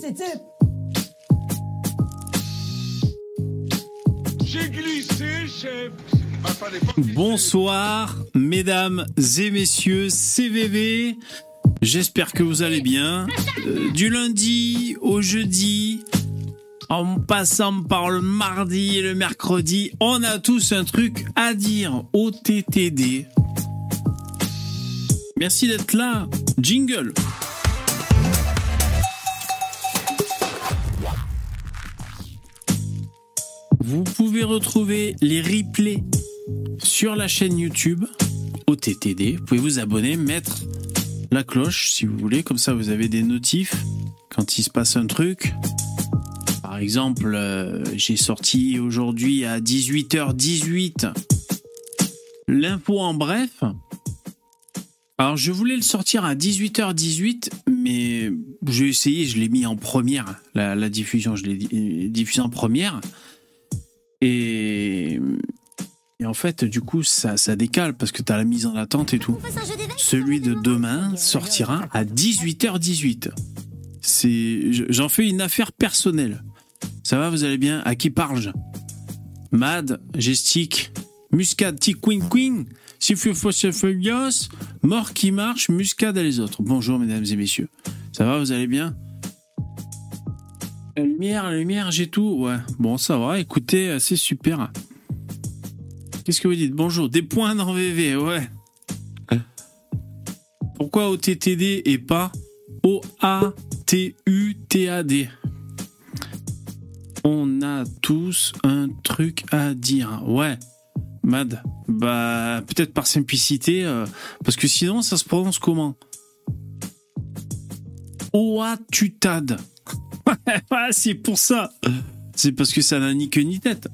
c'était. J'ai glissé, chef. Bonsoir, mesdames et messieurs CVV. J'espère que vous allez bien. Euh, du lundi au jeudi, en passant par le mardi et le mercredi, on a tous un truc à dire au TTD. Merci d'être là. Jingle. Vous pouvez retrouver les replays sur la chaîne YouTube OTTD. Vous pouvez vous abonner, mettre la cloche si vous voulez, comme ça vous avez des notifs quand il se passe un truc. Par exemple, euh, j'ai sorti aujourd'hui à 18h18 l'info en bref. Alors je voulais le sortir à 18h18, mais j'ai essayé, je l'ai mis en première, la, la diffusion, je l'ai diffusé en première. Et, et, en fait, du coup, ça, ça décale parce que tu as la mise en attente et tout. Celui de demain sortira à 18h18. C'est, j'en fais une affaire personnelle. Ça va, vous allez bien? À qui parle-je? Mad, Gestique, Muscade, Queen Queen, Sifufosefelios, Mort qui marche, Muscade et les autres. Bonjour, mesdames et messieurs. Ça va, vous allez bien? La lumière, la lumière, j'ai tout. Ouais. Bon, ça va. Écoutez, c'est super. Qu'est-ce que vous dites? Bonjour. Des points dans VV, ouais. Pourquoi OTTD et pas O-A-T-U-T-A-D On a tous un truc à dire. Ouais. Mad. Bah, peut-être par simplicité, euh, parce que sinon, ça se prononce comment? Oatutad. c'est pour ça. C'est parce que ça n'a ni queue ni tête.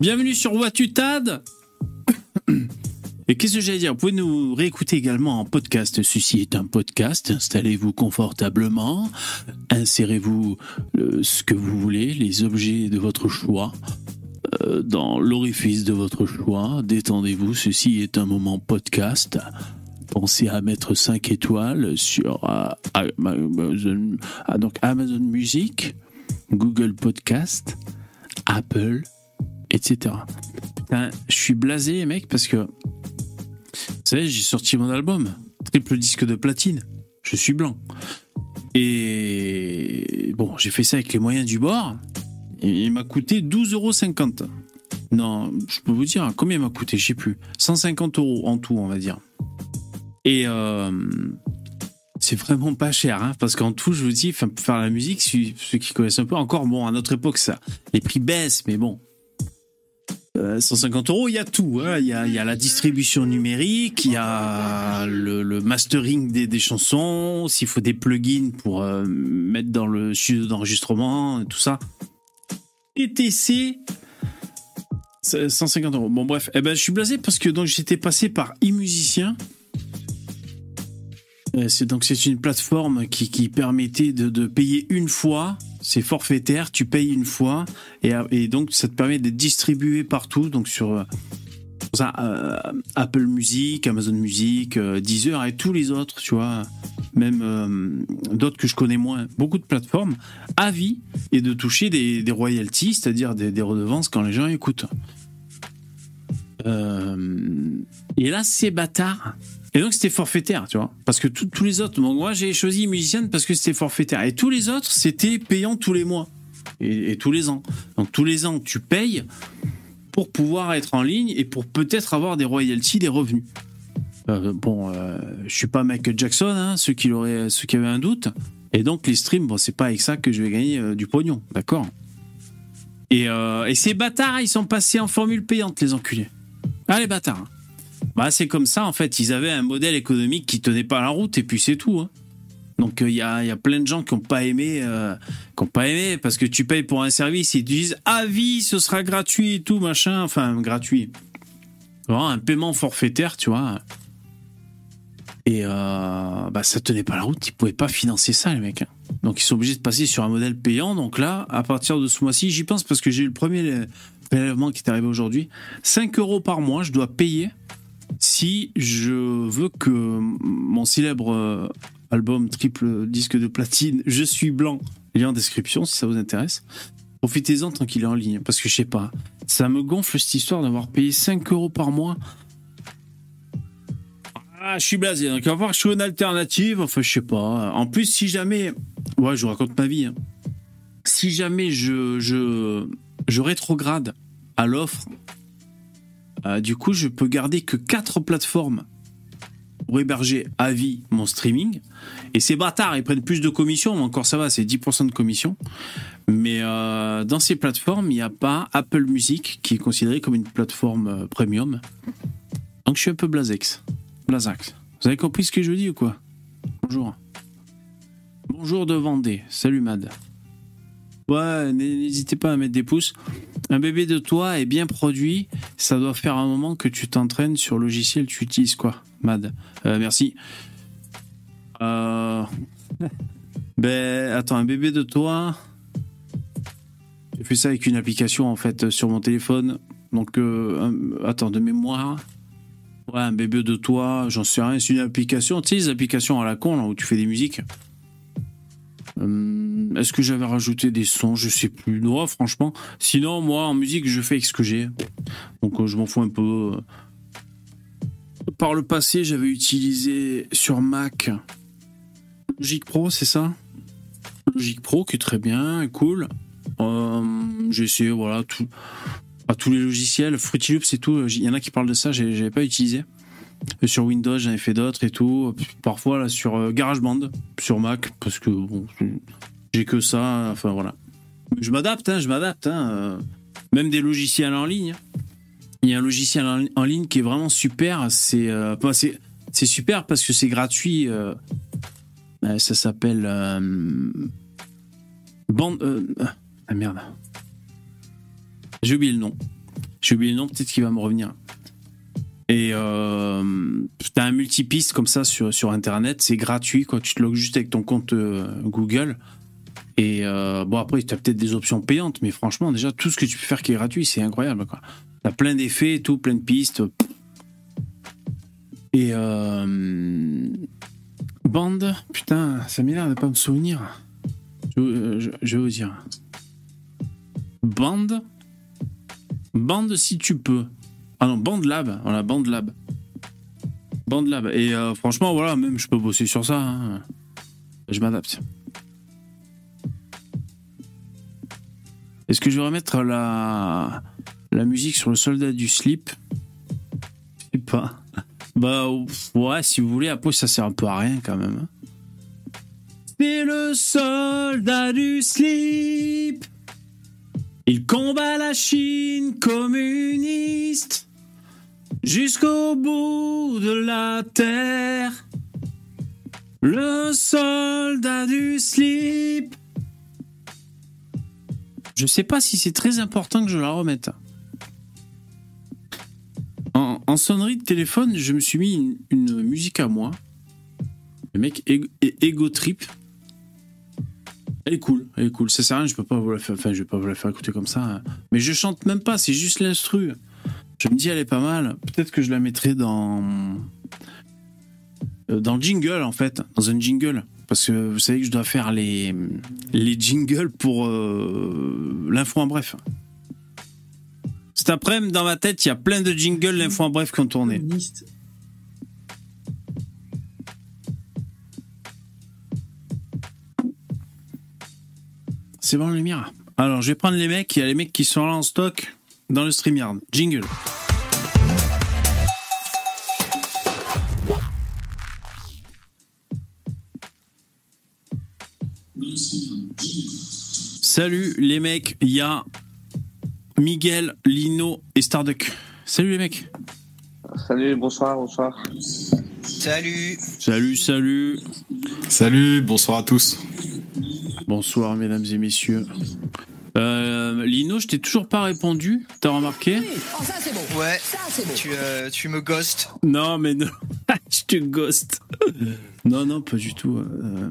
Bienvenue sur Watutad. Et qu'est-ce que j'allais dire? Vous pouvez nous réécouter également en podcast. Ceci est un podcast. Installez-vous confortablement. Insérez-vous ce que vous voulez, les objets de votre choix, euh, dans l'orifice de votre choix. Détendez-vous. Ceci est un moment podcast pensez à mettre 5 étoiles sur euh, Amazon, donc Amazon Music, Google Podcast, Apple, etc. Je suis blasé, mec, parce que, vous savez, j'ai sorti mon album, triple disque de platine. Je suis blanc. Et bon, j'ai fait ça avec les moyens du bord. Il m'a coûté 12,50 euros. Non, je peux vous dire combien il m'a coûté, je sais plus. 150 euros en tout, on va dire. Et euh, c'est vraiment pas cher, hein, parce qu'en tout, je vous dis, pour faire la musique, ceux qui connaissent un peu, encore, bon, à notre époque, ça, les prix baissent, mais bon. 150 euh, euros, il y a tout. Hein. Il y, a, la distribution numérique, il y a le, mastering des, chansons, s'il faut des plugins pour euh, mettre dans le studio d'enregistrement, tout ça. ETC, 150 euros. Bon, bref, eh ben, je suis blasé parce que donc j'étais passé par e-musicien. Euh, c'est donc c'est une plateforme qui, permettait de, de, payer une fois. C'est forfaitaire, tu payes une fois et, et, donc ça te permet d'être distribué partout. Donc sur euh, Apple Music, Amazon Music, euh, Deezer et tous les autres, tu vois, même euh, d'autres que je connais moins, beaucoup de plateformes, à vie et de toucher des, royalties, c'est-à-dire des, des, redevances quand les gens écoutent. et là, c'est bâtard et donc c'était forfaitaire, tu vois. Parce que tous les autres, moi j'ai choisi musicienne parce que c'était forfaitaire. Et tous les autres, c'était payant tous les mois et, tous les ans. Donc tous les ans, tu payes pour pouvoir être en ligne et pour peut-être avoir des royalties, des revenus. Euh, bon, euh, je suis pas Michael Jackson, hein, ceux qui ceux qui avaient un doute. Et donc les streams, bon, c'est pas avec ça que je vais gagner euh, du pognon, d'accord? Et, euh, et, ces bâtards, ils sont passés en formule payante, les enculés. Ah les bâtards. Bah, c'est comme ça, en fait. Ils avaient un modèle économique qui tenait pas la route, et puis c'est tout. Hein. Donc il y, a, y, a, plein de gens qui n'ont pas aimé, euh, qui pas aimé parce que tu payes pour un service, ils te disent à vie, ce sera gratuit et tout machin, enfin gratuit, Vraiment, un paiement forfaitaire, tu vois. Et euh, bah ça tenait pas la route, ils pouvaient pas financer ça les mecs. Hein. Donc ils sont obligés de passer sur un modèle payant. Donc là, à partir de ce mois-ci, j'y pense parce que j'ai eu le premier prélèvement qui est arrivé aujourd'hui, 5 euros par mois, je dois payer si je veux que mon célèbre album triple disque de platine, Je suis blanc. Lien en description si ça vous intéresse. Profitez-en tant qu'il est en ligne, parce que je sais pas, ça me gonfle cette histoire d'avoir payé 5 euros par mois. Ah, je suis blasé, donc il va que je suis une alternative, enfin je sais pas. En plus, si jamais, ouais, je vous raconte ma vie. hein. Si jamais je, je rétrograde à l'offre, euh, du coup, je peux garder que 4 plateformes pour héberger à vie mon streaming. Et ces bâtards, ils prennent plus de commissions, mais encore ça va, c'est 10% de commission. Mais euh, dans ces plateformes, il n'y a pas Apple Music, qui est considéré comme une plateforme euh, premium. Donc je suis un peu blazex. Blazax. Vous avez compris ce que je dis ou quoi? Bonjour. Bonjour de Vendée. Salut Mad. Ouais, n'hésitez pas à mettre des pouces. Un bébé de toi est bien produit. Ça doit faire un moment que tu t'entraînes sur le logiciel, tu utilises quoi Mad? Euh, merci. Euh... ben, attends, un bébé de toi. J'ai fait ça avec une application en fait sur mon téléphone. Donc, euh, attends, de mémoire. Ouais, un bébé de toi, j'en sais rien. C'est une application, tu sais, les applications à la con là où tu fais des musiques. Hum, Est-ce que j'avais rajouté des sons? Je sais plus. Non, franchement. Sinon, moi, en musique, je fais avec ce que j'ai. Donc, euh, je m'en fous un peu. Par le passé, j'avais utilisé sur Mac Logic Pro, c'est ça? Logic Pro, qui est très bien, et cool. Euh, j'ai essayé, voilà, à tous les logiciels. Fruity Loops, c'est tout. Il y en a qui parlent de ça, j'avais pas utilisé. Sur Windows, j'en ai fait d'autres et tout. Parfois, là, sur euh, GarageBand, sur Mac, parce que bon, j'ai que ça. Enfin, voilà. Je m'adapte, hein, je m'adapte. Hein, euh, même des logiciels en ligne. Il y a un logiciel en, ligne qui est vraiment super. C'est euh, super parce que c'est gratuit. ça s'appelle. euh, Band. ah merde. J'ai oublié le nom. J'ai oublié le nom, peut-être qu'il va me revenir. Et euh, t'as un multipiste comme ça sur, sur Internet, c'est gratuit, quoi. Tu te logs juste avec ton compte euh, Google. Et euh, bon, après, t'as peut-être des options payantes, mais franchement, déjà, tout ce que tu peux faire qui est gratuit, c'est incroyable, quoi. T'as plein d'effets et tout, plein de pistes. Et euh, bande, putain, ça m'énerve de pas me souvenir. Je, euh, je vais vous dire. Bande. Bande si tu peux. Ah non, Bande Lab. Voilà, Bande Lab. Bande Lab. Et euh, franchement, voilà, même je peux bosser sur ça. hein. Je m'adapte. Est-ce que je vais remettre la, la musique sur le soldat du slip? Je sais pas. Bah ouais, si vous voulez, après ça sert un peu à rien quand même. hein. C'est le soldat du slip. Il combat la Chine communiste jusqu'au bout de la terre. Le soldat du slip. Je sais pas si c'est très important que je la remette. En, sonnerie de téléphone, je me suis mis une, musique à moi. Le mec Ego Trip. Elle est cool, elle est cool. Ça sert à rien, je peux pas vous la faire, enfin, je vais pas vous la faire écouter comme ça. hein. Mais je chante même pas, c'est juste l'instru. Je me dis, elle est pas mal. Peut-être que je la mettrai dans euh, dans le jingle en fait, dans un jingle. Parce que vous savez que je dois faire les, les jingles pour euh, l'info en bref. Cet après-midi, dans ma tête, il y a plein de jingles l'info en bref qui ont C'est bon, lumière. Alors, je vais prendre les mecs. Il y a les mecs qui sont là en stock dans le StreamYard. Jingle. Salut les mecs, il y a Miguel, Lino et Starduck. Salut les mecs. Salut, bonsoir, bonsoir. Salut Salut, salut. Salut, bonsoir à tous. Bonsoir mesdames et messieurs. Euh, Lino, je t'ai toujours pas répondu. T'as remarqué? Oh, ça c'est beau. Ouais, Ça c'est beau. tu, euh, tu me ghostes. Non, mais non. je te ghost. non, non, pas du tout. Euh,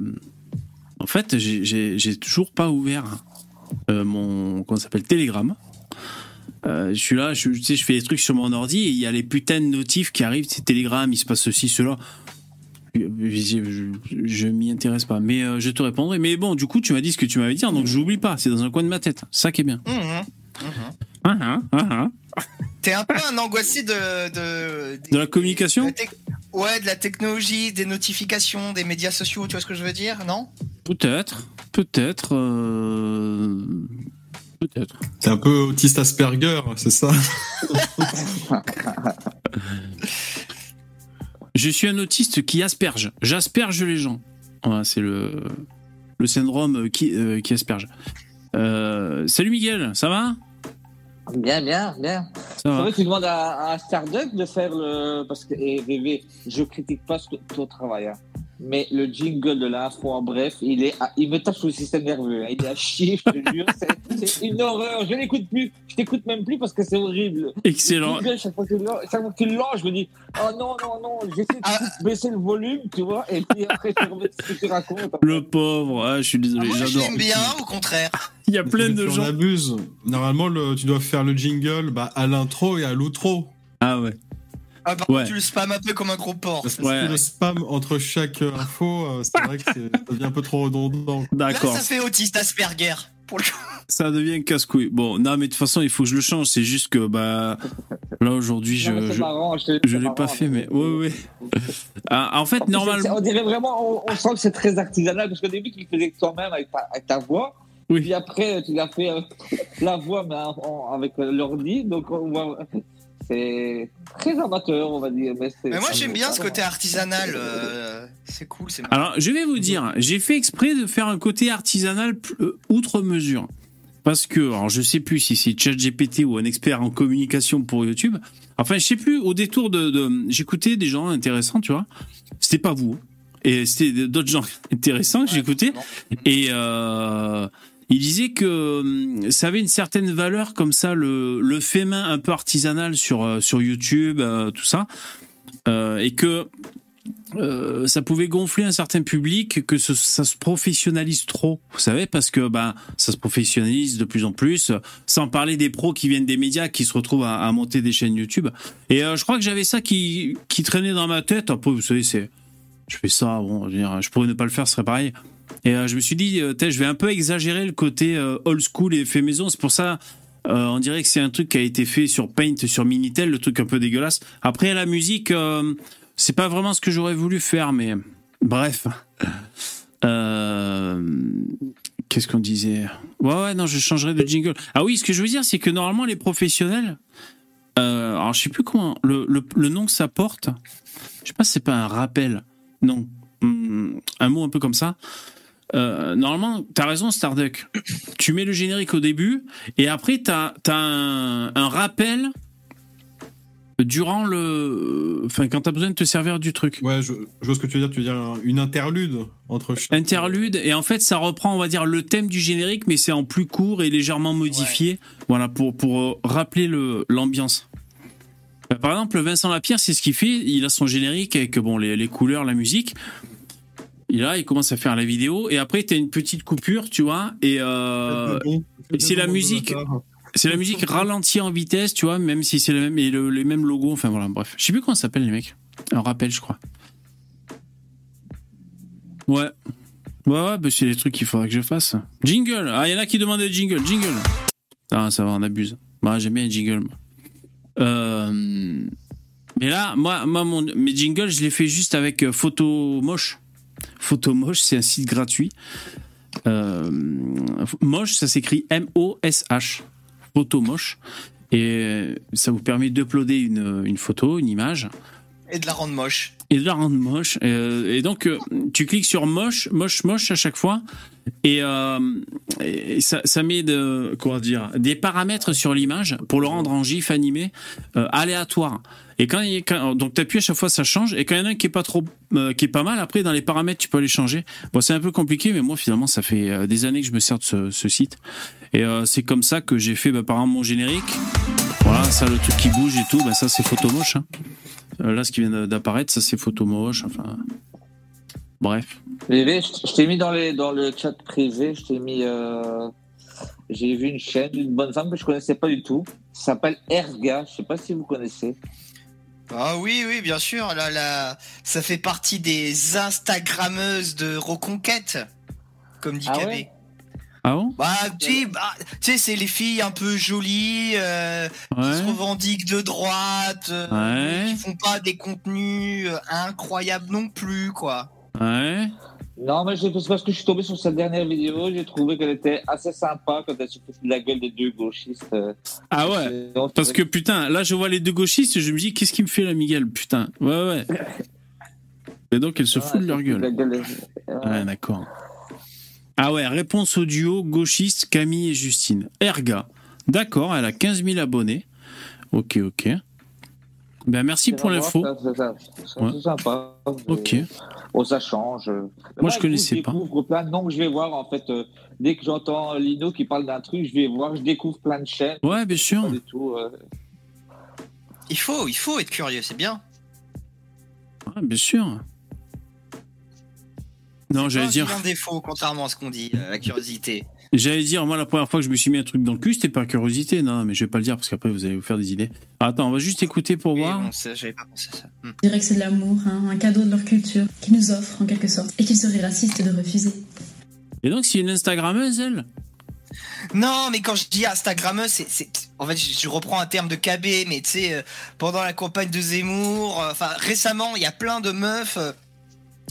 en fait, j'ai- toujours pas ouvert euh, mon. Comment ça s'appelle? Telegram. Euh, je suis là, je, tu sais, je fais des trucs sur mon ordi et il y a les putains de notifs qui arrivent. C'est Telegram, il se passe ceci, cela. Je, je, je m'y intéresse pas, mais euh, je te répondrai. Mais bon, du coup, tu m'as dit ce que tu m'avais dit, hein, donc j'oublie pas. C'est dans un coin de ma tête. Ça qui est bien. Mhm, mhm. Ah, ah, ah, ah. T'es un peu un angoissé de. De, De la communication de la tec- Ouais, de la technologie, des notifications, des médias sociaux, tu vois ce que je veux dire, non? Peut-être, peut-être, euh, peut-être. T'es un peu autiste Asperger, c'est ça Je suis un autiste qui asperge. J'asperge les gens. Voilà, c'est le, le syndrome qui, euh, qui asperge. Euh, salut Miguel, ça va? Bien, bien, bien. Ça C'est va. vrai que tu demandes à, à Starduck de faire le. Parce que, et VV, je critique pas ton- ton travail, hein. Mais le jingle de l'info, en bref, il, est à- il me tape sur le système nerveux. hein. Il est à chier, je te jure. C'est- une horreur. Je l'écoute plus. Je t'écoute même plus parce que c'est horrible. Excellent. Jingle, Chaque fois que tu le- fois je me dis Oh non, non, non, j'essaie de Ah. baisser le volume, tu vois, et puis après, je remets ce que tu racontes. Le pauvre, ah, je suis Ah, désolé, Moi, je j'adore. l'aime bien, au contraire. Il y a plein de gens. abuses. Normalement, le- tu dois faire le jingle bah, à l'intro et à l'outro. Ah ouais. Ah, par Ouais. contre, tu le spams un peu comme un gros porc. Parce que Ouais. le spam entre chaque euh, info, euh, c'est vrai que ça devient un peu trop redondant. Là, D'accord. ça fait autiste Asperger. Pour le coup. Ça devient casse-couille. Bon, non, mais de toute façon, il faut que je le change. C'est juste que, bah, là, aujourd'hui, je, Non, je, marrant, je l'ai pas fait, mais, ouais, ouais. Ah, en fait, normalement, On dirait vraiment, on, on sent que c'est très artisanal parce qu'au début, tu le faisais toi-même avec ta, avec ta voix. Oui. Puis après, tu l'as fait euh, la voix mais en- en- avec euh, l'ordi. Donc, on voit. C'est très amateur, on va dire. Mais, moi, j'aime bien ce côté artisanal. euh, c'est cool, alors, je vais vous dire, j'ai fait exprès de faire un côté artisanal euh, outre mesure. Parce que, alors, je sais plus si c'est ChatGPT ou un expert en communication pour YouTube. Enfin, je sais plus, au détour de, de- j'écoutais des gens intéressants, tu vois. C'était pas vous. Et c'était d'autres gens intéressants que j'écoutais. Et euh, il disait que hum, ça avait une certaine valeur comme ça, le, fait main un peu artisanal sur, euh, sur YouTube, euh, tout ça. Euh, et que ça pouvait gonfler un certain public, que ça se professionnalise trop, vous savez, parce que bah, ça se professionnalise de plus en plus, sans parler des pros qui viennent des médias, qui se retrouvent à, monter des chaînes YouTube. Et je crois que j'avais ça qui, qui traînait dans ma tête. Après, vous savez, c'est, je fais ça, bon, je, je pourrais ne pas le faire, ce serait pareil. Et euh, je me suis dit, euh, je vais un peu exagérer le côté euh, old school et fait maison. C'est pour ça, euh, on dirait que c'est un truc qui a été fait sur Paint, sur Minitel, le truc un peu dégueulasse. Après, la musique, euh, c'est pas vraiment ce que j'aurais voulu faire, mais bref. Qu'est-ce qu'on disait? Ouais, ouais, non, je changerai de jingle. Ah oui, ce que je veux dire, c'est que normalement, les professionnels, alors je sais plus comment, le, le, le nom que ça porte, je sais pas si c'est pas un rappel, non, Hum, un mot un peu comme ça. Euh, normalement, t'as raison, Starduck. Tu mets le générique au début et après t'as as un, un rappel durant le, enfin quand t'as besoin de te servir du truc. Ouais, je, je vois ce que tu veux dire. Tu veux dire un- une interlude entre. Interlude et en fait ça reprend on va dire le thème du générique mais c'est en plus court et légèrement modifié voilà pour pour euh, rappeler le l'ambiance. Par exemple Vincent Lapierre c'est ce qu'il fait il a son générique avec bon les, les couleurs la musique il a il commence à faire la vidéo et après t'as une petite coupure tu vois et euh, et c'est la musique. C'est la musique ralentie en vitesse tu vois même si c'est le même et le- les mêmes logos enfin voilà bref je sais plus comment ça s'appelle les mecs un rappel je crois ouais Ouais, ouais, bah c'est les trucs qu'il faudrait que je fasse. Jingle Ah, il y en a qui demandent des jingle, jingle Ah, ça va, on abuse. Bah, j'aime bien les jingles. Euh, mais là, moi, moi mon, mes jingles, je les fais juste avec euh, Photo Moche. Photo Moche, c'est un site gratuit. Euh, moche, ça s'écrit M-O-S-H. Photo Moche. Et ça vous permet d'uploader une, une photo, une image Et de la rendre moche. et de la rendre moche. Euh, et donc, euh, tu cliques sur moche, moche, moche à chaque fois. Et, euh, et ça, ça met de, comment dire, des paramètres sur l'image pour le rendre en gif animé euh, aléatoire. Et quand, il, quand donc t'appuies à chaque fois, ça change. Et quand il y en a un qui est pas trop, euh, qui est pas mal, après dans les paramètres, tu peux les changer. Bon, c'est un peu compliqué, mais moi finalement, ça fait euh, des années que je me sers de ce, site. Et euh, c'est comme ça que j'ai fait, bah, par exemple, mon générique. Voilà, ça, le truc qui bouge et tout, bah, ça c'est photo moche. hein. Là, ce qui vient d'apparaître, ça c'est photo moche. Enfin, bref. VV, je t'ai mis dans, les, dans le chat privé, je t'ai mis. J'ai vu une chaîne d'une bonne femme que je connaissais pas du tout. Ça s'appelle Erga, je sais pas si vous connaissez. Ah oui, oui, bien sûr. Là, là, ça fait partie des Instagrammeuses de reconquête, comme dit Ah KB. ouais? Ah bon? Bah, tu sais, bah, tu sais, c'est les filles un peu jolies, euh, qui se revendiquent de droite, euh, Ouais. qui font pas des contenus euh, incroyables non plus, quoi. Ouais. Non, mais c'est parce que je suis tombé sur cette dernière vidéo, j'ai trouvé qu'elle était assez sympa quand elle se foutait de la gueule des deux gauchistes. Ah ouais. Parce que putain, là je vois les deux gauchistes et je me dis qu'est-ce qui me fait la Miguel, putain. Ouais ouais. Et donc elles se Ouais, foutent de leur elle se fout gueule. de la gueule des- ouais. Ouais, d'accord. Ah ouais, réponse au duo gauchiste Camille et Justine. Erga. D'accord, elle a 15 000 abonnés. Ok, ok. Ben merci pour l'info. Ouais. C'est sympa. Ok. Oh, ça change. Moi, je écoute, connaissais pas. Je découvre plein de noms que je vais voir, en fait. euh, dès que j'entends Lino qui parle d'un truc, je vais voir, je découvre plein de chaînes. Ouais, bien sûr. Pas du tout. euh, Il faut, il faut être curieux, c'est bien. Ouais, bien sûr. Non, j'allais Pas un dire, vilain défaut, contrairement à ce qu'on dit, euh, la curiosité. J'allais dire, moi la première fois que je me suis mis un truc dans le cul, c'était par curiosité. Non, mais je vais pas le dire parce qu'après vous allez vous faire des idées. Attends, on va juste écouter pour Oui, voir. bon, j'avais pas pensé à ça. Hmm. Je dirais que c'est de l'amour, hein, un cadeau de leur culture, qu'ils nous offrent en quelque sorte, et qu'il serait raciste de refuser. Et donc, c'est une Instagrammeuse, elle? Non, mais quand je dis Instagrammeuse, c'est, en fait, je, je reprends un terme de KB, mais tu sais, euh, pendant la campagne de Zemmour, euh, enfin, récemment, il y a plein de meufs, euh,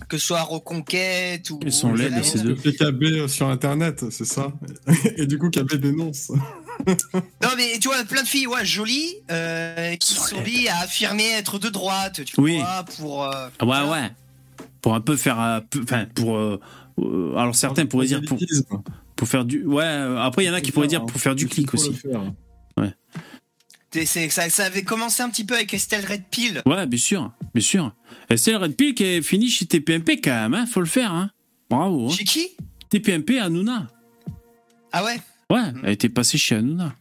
que ce soit à Reconquête ou. Elles sont laides, ces deux. KB euh, sur internet, c'est ça. Et du coup, KB dénonce. Non, mais tu vois, plein de filles, ouais, jolies, euh, qui Sont sont laides. mis à affirmer être de droite, tu Oui. vois, pour. euh, Ouais, ouais. Pour un peu faire. euh, Enfin, pour. euh, alors, certains pourraient dire pour, pour faire du. Ouais, après, il y en a qui pourraient dire pour faire du Il clic aussi. faire. C'est- ça, ça avait commencé un petit peu avec Estelle Red Pill. Ouais, bien sûr. Bien sûr. Et c'est le Red Pill qui est fini chez TPMP quand même, hein. Faut le faire, hein. Bravo. Hein. Chez qui? TPMP Hanouna. Ah ouais? Ouais, elle était passée chez Hanouna.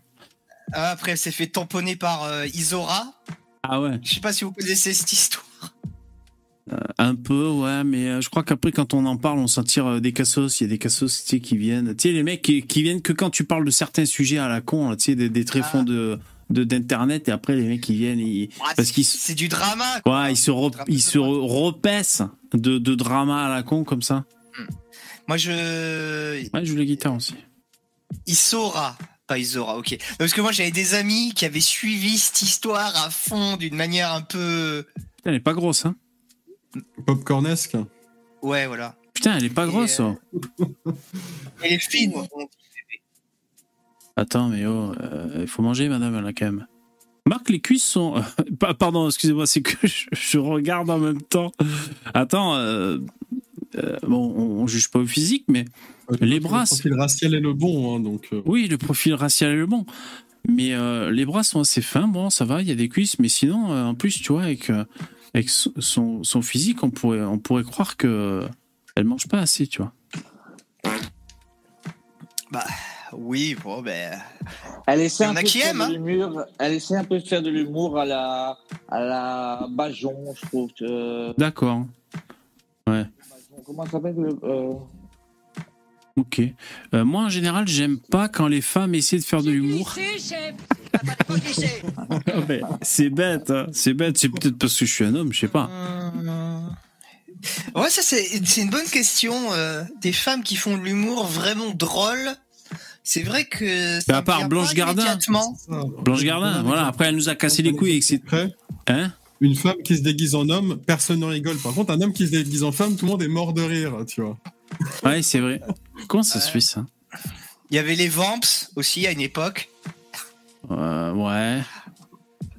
Ah, Après, elle s'est fait tamponner par euh, Isora. Ah ouais. Je sais pas si vous connaissez cette histoire. Un peu, ouais, mais euh, je crois qu'après, quand on en parle, on s'en tire euh, des cassos. Il y a des cassos, tu sais, qui viennent. Tu sais, les mecs qui, qui viennent que quand tu parles de certains sujets à la con, tu sais, des, des tréfonds Ah. de- d'internet et après les mecs qui viennent ils, Ah, parce c'est- qu'ils c'est du drama. quoi. ouais, ils se re- ils se re- repaissent de, de drama à la con comme ça Moi, je. ouais je joue la guitare aussi Isora. Pas Isora, ok. Non, Parce que moi, j'avais des amis qui avaient suivi cette histoire à fond d'une manière un peu. Putain, elle est pas grosse hein Popcornesque. Ouais, voilà. putain elle est pas Et, grosse euh, oh. Les films. bon, attends mais oh euh, il faut manger madame là quand même Marc les cuisses sont Pa- pardon excusez-moi c'est que je, je regarde en même temps attends euh, euh, bon on, on juge pas au physique mais Les bras, Le profil racial est le bon, hein, donc. euh, Oui, le profil racial est le bon. Mais euh, les bras sont assez fins, bon, ça va, il y a des cuisses, mais sinon, euh, en plus, tu vois, avec, euh, avec son- son, physique, on pourrait, on pourrait croire que euh, elle mange pas assez, tu vois. Bah, oui, bon, ben. Elle essaie un a peu de qui de hein. l'humour. Elle essaie un peu de faire de l'humour à la à la Bajon, je trouve. que- D'accord, Comment ça s'appelle le- euh, ok. Euh, moi, en général, j'aime pas quand les femmes essaient de faire de l'humour. C'est bête, hein, c'est bête, c'est peut-être parce que je suis un homme, je sais pas. Ouais, ça, c'est c'est une bonne question. euh, des femmes qui font de l'humour vraiment drôle. C'est vrai que. ça à part Blanche Gardin. Blanche Gardin, voilà, après, elle nous a cassé les couilles. Après, Hein Une femme qui se déguise en homme, personne ne rigole. Par contre, un homme qui se déguise en femme, tout le monde est mort de rire, tu vois. Ouais, c'est vrai. Comment ça se fait, ça? Il y avait les Vamps aussi à une époque. Euh, Ouais.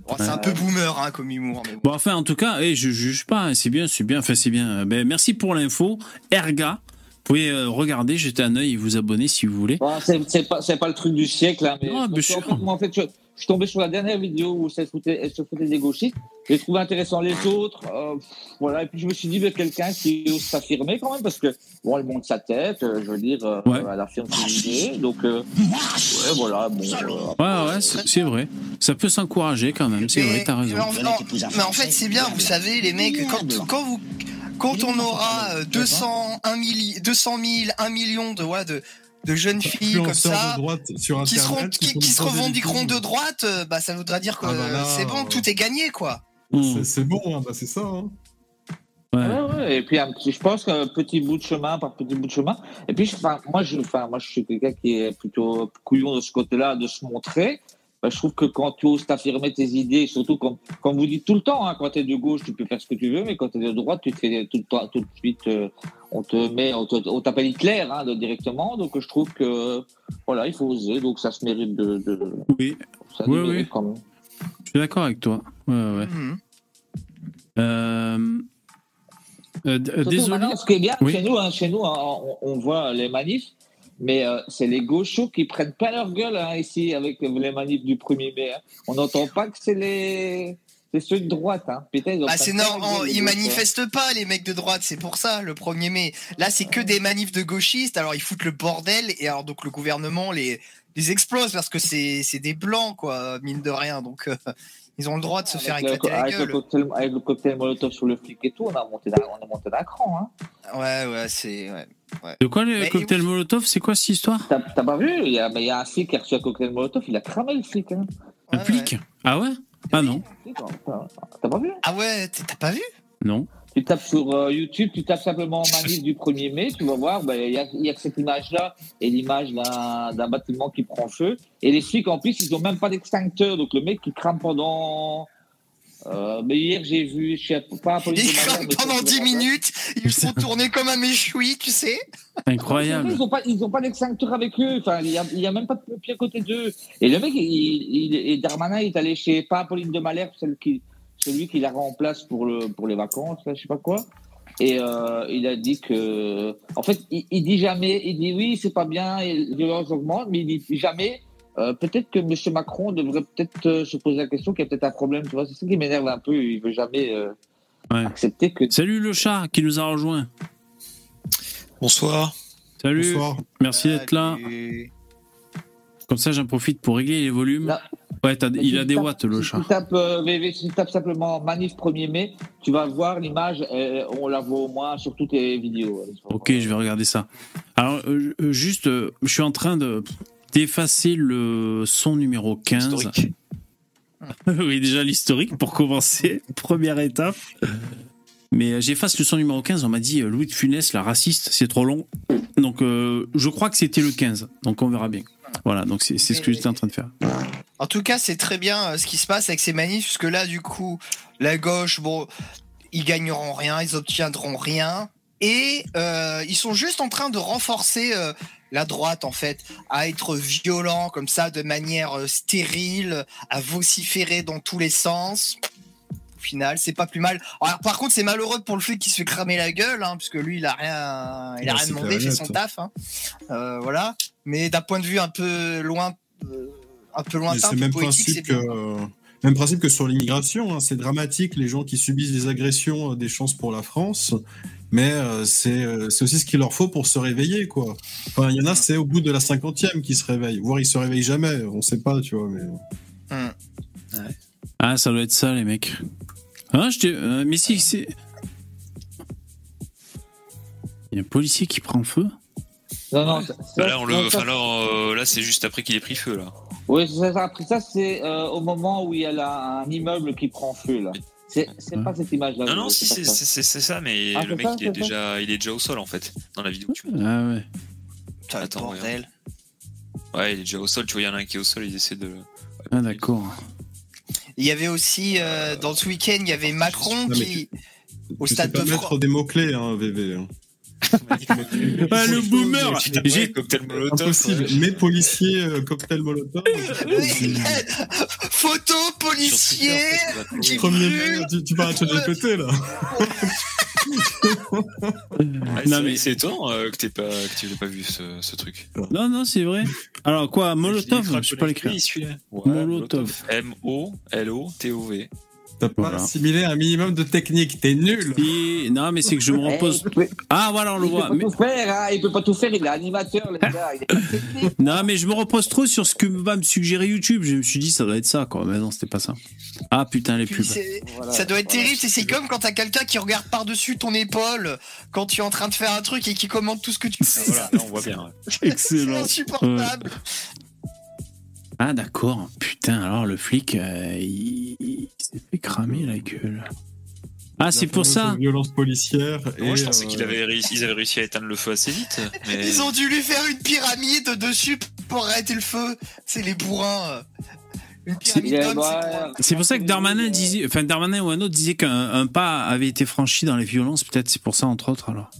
Bon, c'est un peu boomer hein, comme humour. Mais bon. Bon, enfin, en tout cas, eh, je juge pas, hein, c'est bien, c'est bien, enfin, c'est bien. Ben, merci pour l'info. Erga, pouvez euh, regarder, jeter un œil et vous abonner si vous voulez. bon, c'est pas le truc du siècle, hein, mais Non, bien parce qu'en sûr. fait, moi, en fait, je, je suis tombé sur la dernière vidéo où elle se foutait, elle se foutait des gauchistes. J'ai trouvé intéressant les autres, euh, voilà. Et puis je me suis dit, ben, quelqu'un qui ose s'affirmer quand même, parce que bon, elle monte sa tête, euh, je veux dire, euh, Ouais. elle affirme ses idées, donc euh, ouais, voilà. Bon, euh, Ouais, ouais, c'est vrai. Ça peut s'encourager quand même, c'est Mais- vrai, t'as raison. Mais en, en- mais en fait, c'est bien, vous savez, les mecs, quand, quand vous. Quand on aura euh, 200, 1 milli- 200 000, 1 million de, voilà, de, de jeunes filles comme ça, de droite sur qui, seront, qui, qui se revendiqueront de droite, euh, bah, ça voudra dire que Ah bah là, c'est bon, euh, tout est gagné, quoi. Hmm. C'est- bon, hein, bah, c'est ça. hein. Ouais. Ouais, ouais, et puis un petit- je pense qu'un petit bout de chemin par petit bout de chemin. Et puis, je- enfin, moi, je, enfin, moi, je suis quelqu'un qui est plutôt couillon de ce côté-là, de se montrer. Ben, je trouve que quand tu oses t'affirmer tes idées, surtout comme, comme vous dites tout le temps, hein, quand tu es de gauche, tu peux faire ce que tu veux, mais quand tu es de droite, tu te fais tout, tout de suite, euh, on te met, on t'appelle Hitler hein, de- directement. Donc, je trouve que voilà, il faut oser. Donc, ça se mérite de, de Oui, ça Oui, oui. quand même. je suis d'accord avec toi. Ouais, ouais. Euh, euh, Surtout désolé. ce qui est bien Oui. chez nous, hein, chez nous, hein, on, on voit les manifs, mais euh, c'est les gauchos qui prennent pas leur gueule hein, ici avec les manifs du 1er mai. hein. On n'entend pas que c'est les c'est ceux de droite. Hein. Putain, ils prennent c'est les ils gauchos, hein. manifestent pas les mecs de droite, c'est pour ça le 1er mai. Là, c'est que des manifs de gauchistes, alors ils foutent le bordel et alors donc le gouvernement les les explose parce que c'est c'est des blancs quoi, mine de rien. Donc euh, ils ont le droit de se faire Avec éclater la avec le, cocktail, avec le cocktail Molotov sur le flic et tout, on a monté d'un, on a monté d'un cran. Hein. Ouais, ouais, c'est ouais. De quoi le Mais- cocktail Molotov C'est quoi cette histoire? T'as, t'as pas vu il y, a, mais il y a un flic qui a reçu un cocktail Molotov, il a cramé le flic. Hein. Un Ouais, flic? Ah ouais? Ah non, T'as, t'as pas vu? Ah ouais, t'as pas vu? Non. Tu tapes sur euh, YouTube, tu tapes simplement manif du 1er mai, tu vas voir, ben, il y, a, il y a que cette image-là et l'image d'un, d'un bâtiment qui prend feu. Et les flics, en plus, ils ont même pas d'extincteur. Donc le mec, il crame pendant. Euh, mais hier, j'ai vu, je sais pas, Ils Madère, crament mais pendant c'est- 10 minutes, ils font tourner comme un méchoui, tu sais. Incroyable. Ils ont pas, ils ont pas d'extincteur avec eux. Enfin, il y a, il même pas de pompier à côté d'eux. Et le mec, il, il, et Darmanin est allé chez pas Apolline de Malherbe, celle qui, celui qui la remplace pour le, pour les vacances, là, je sais pas quoi. Et euh, il a dit que, en fait, il, il dit jamais, il dit oui, c'est pas bien, et les violences augmentent, mais il dit jamais. euh, peut-être que M. Macron devrait peut-être euh, se poser la question qu'il y a peut-être un problème. Tu vois, c'est ça qui m'énerve un peu. Il veut jamais euh, Ouais. accepter que. Salut le chat qui nous a rejoint. Bonsoir. Salut, Bonsoir. merci d'être là. Salut. Comme ça, j'en profite pour régler les volumes. Là. Ouais, il a des tapes- watts le si chat. Tu tapes, euh, VV, si tu tapes simplement manif 1er mai, tu vas voir l'image, euh, on la voit au moins sur toutes les vidéos. Ok, je vais regarder ça. Alors, euh, juste, euh, je suis en train de d'effacer le son numéro 15. Historique. oui, déjà l'historique pour commencer. Première étape. Mais j'efface le son numéro 15. On m'a dit Louis de Funès, la raciste, c'est trop long. Donc, euh, je crois que c'était le 15. Donc, on verra bien. Voilà, donc c'est c'est ce que j'étais en train de faire. En tout cas, c'est très bien euh, ce qui se passe avec ces manifs, parce que là, du coup, la gauche, bon, ils gagneront rien, ils obtiendront rien, et euh, ils sont juste en train de renforcer euh, la droite, en fait, à être violent comme ça, de manière euh, stérile, à vociférer dans tous les sens. Au final, c'est pas plus mal. Alors, par contre, c'est malheureux pour le flic qui se fait cramer la gueule, hein, puisque lui, il a rien, il a Ouais, rien demandé, il fait son net. taf, hein. Euh, voilà. Mais d'un point de vue un peu loin, euh, un peu lointain, c'est même poétique, principe que. bien. Même principe que sur l'immigration, hein. c'est dramatique les gens qui subissent des agressions, euh, des chances pour la France, mais euh, c'est euh, c'est aussi ce qu'il leur faut pour se réveiller, quoi. Enfin, il y en a, c'est au bout de la cinquantième qui se réveillent, voire ils se réveillent jamais, on sait pas, tu vois. Mais... Hum. Ah, ça doit être ça, les mecs. Hein, je te- euh, mais si, c'est. Il y a un policier qui prend feu? Non, non, ça- Bah ça- là, on le, enfin, là, euh, là, c'est juste après qu'il ait pris feu, là. Oui, c'est ça. Après ça, c'est euh, au moment où il y a là, un immeuble qui prend feu, là. C'est Ouais. pas cette image-là. Non, non, c'est si, c'est ça. mais Ah, le mec, ça, il, est déjà, il est déjà au sol, en fait, dans la vidéo tu vois. Ah ouais. Putain, Attends, bordel. Ouais, il est déjà au sol, tu vois, il y en a un qui est au sol, il essaie de. Ah d'accord. Il y avait aussi, euh, dans ce week-end, il y avait Macron Non, qui, au tu sais stade pas de mettre des mots-clés, hein, VV. Ah, le boomer J'ai- cocktail molotov. Impossible. ouais. Mais policiers, euh, cocktail molotov. Photo policier qui. Premier tu, tu parles de GPT là. Ouais, Non, mais- que c'est étonnant euh, que t'aies pas, que tu n'aies pas vu ce, ce truc. Non, non, c'est vrai. Alors quoi, Molotov Je sais pas l'écrire. Oui, celui-là. Ouais, Molotov. M-O-L-O-T-O-V. T'as pas Voilà. assimilé un minimum de technique, t'es nul. Et- Non, mais c'est que je me Eh, repose. peut, Ah voilà, on le il voit. pas Mais- tout faire, hein. Il peut pas tout faire. Il est animateur, les gars. Il est pas technique. Non, mais je me repose trop sur ce que va me suggérer YouTube. Je me suis dit, ça doit être ça, quoi. Mais non, c'était pas ça. Ah putain, les Puis pubs. Voilà, ça doit être terrible, c'est- comme quand t'as quelqu'un qui regarde par-dessus ton épaule quand tu es en train de faire un truc et qui commente tout ce que tu fais. Voilà, là, on voit bien. ouais. C'est Excellent. insupportable. Ah d'accord. Putain, alors le flic, euh, il, il s'est fait cramer la gueule. Ah, c'est pour ça. Violence policière. Moi, et, je pensais euh, qu'ils avaient réussi, ils avaient réussi à éteindre le feu assez vite. Mais... Ils ont dû lui faire une pyramide dessus pour arrêter le feu. C'est les bourrins. euh. Une pyramide c'est pour- C'est pour ça que Darmanin disait, enfin Darmanin ou un autre disait qu'un un pas avait été franchi dans les violences. Peut-être c'est pour ça entre autres alors.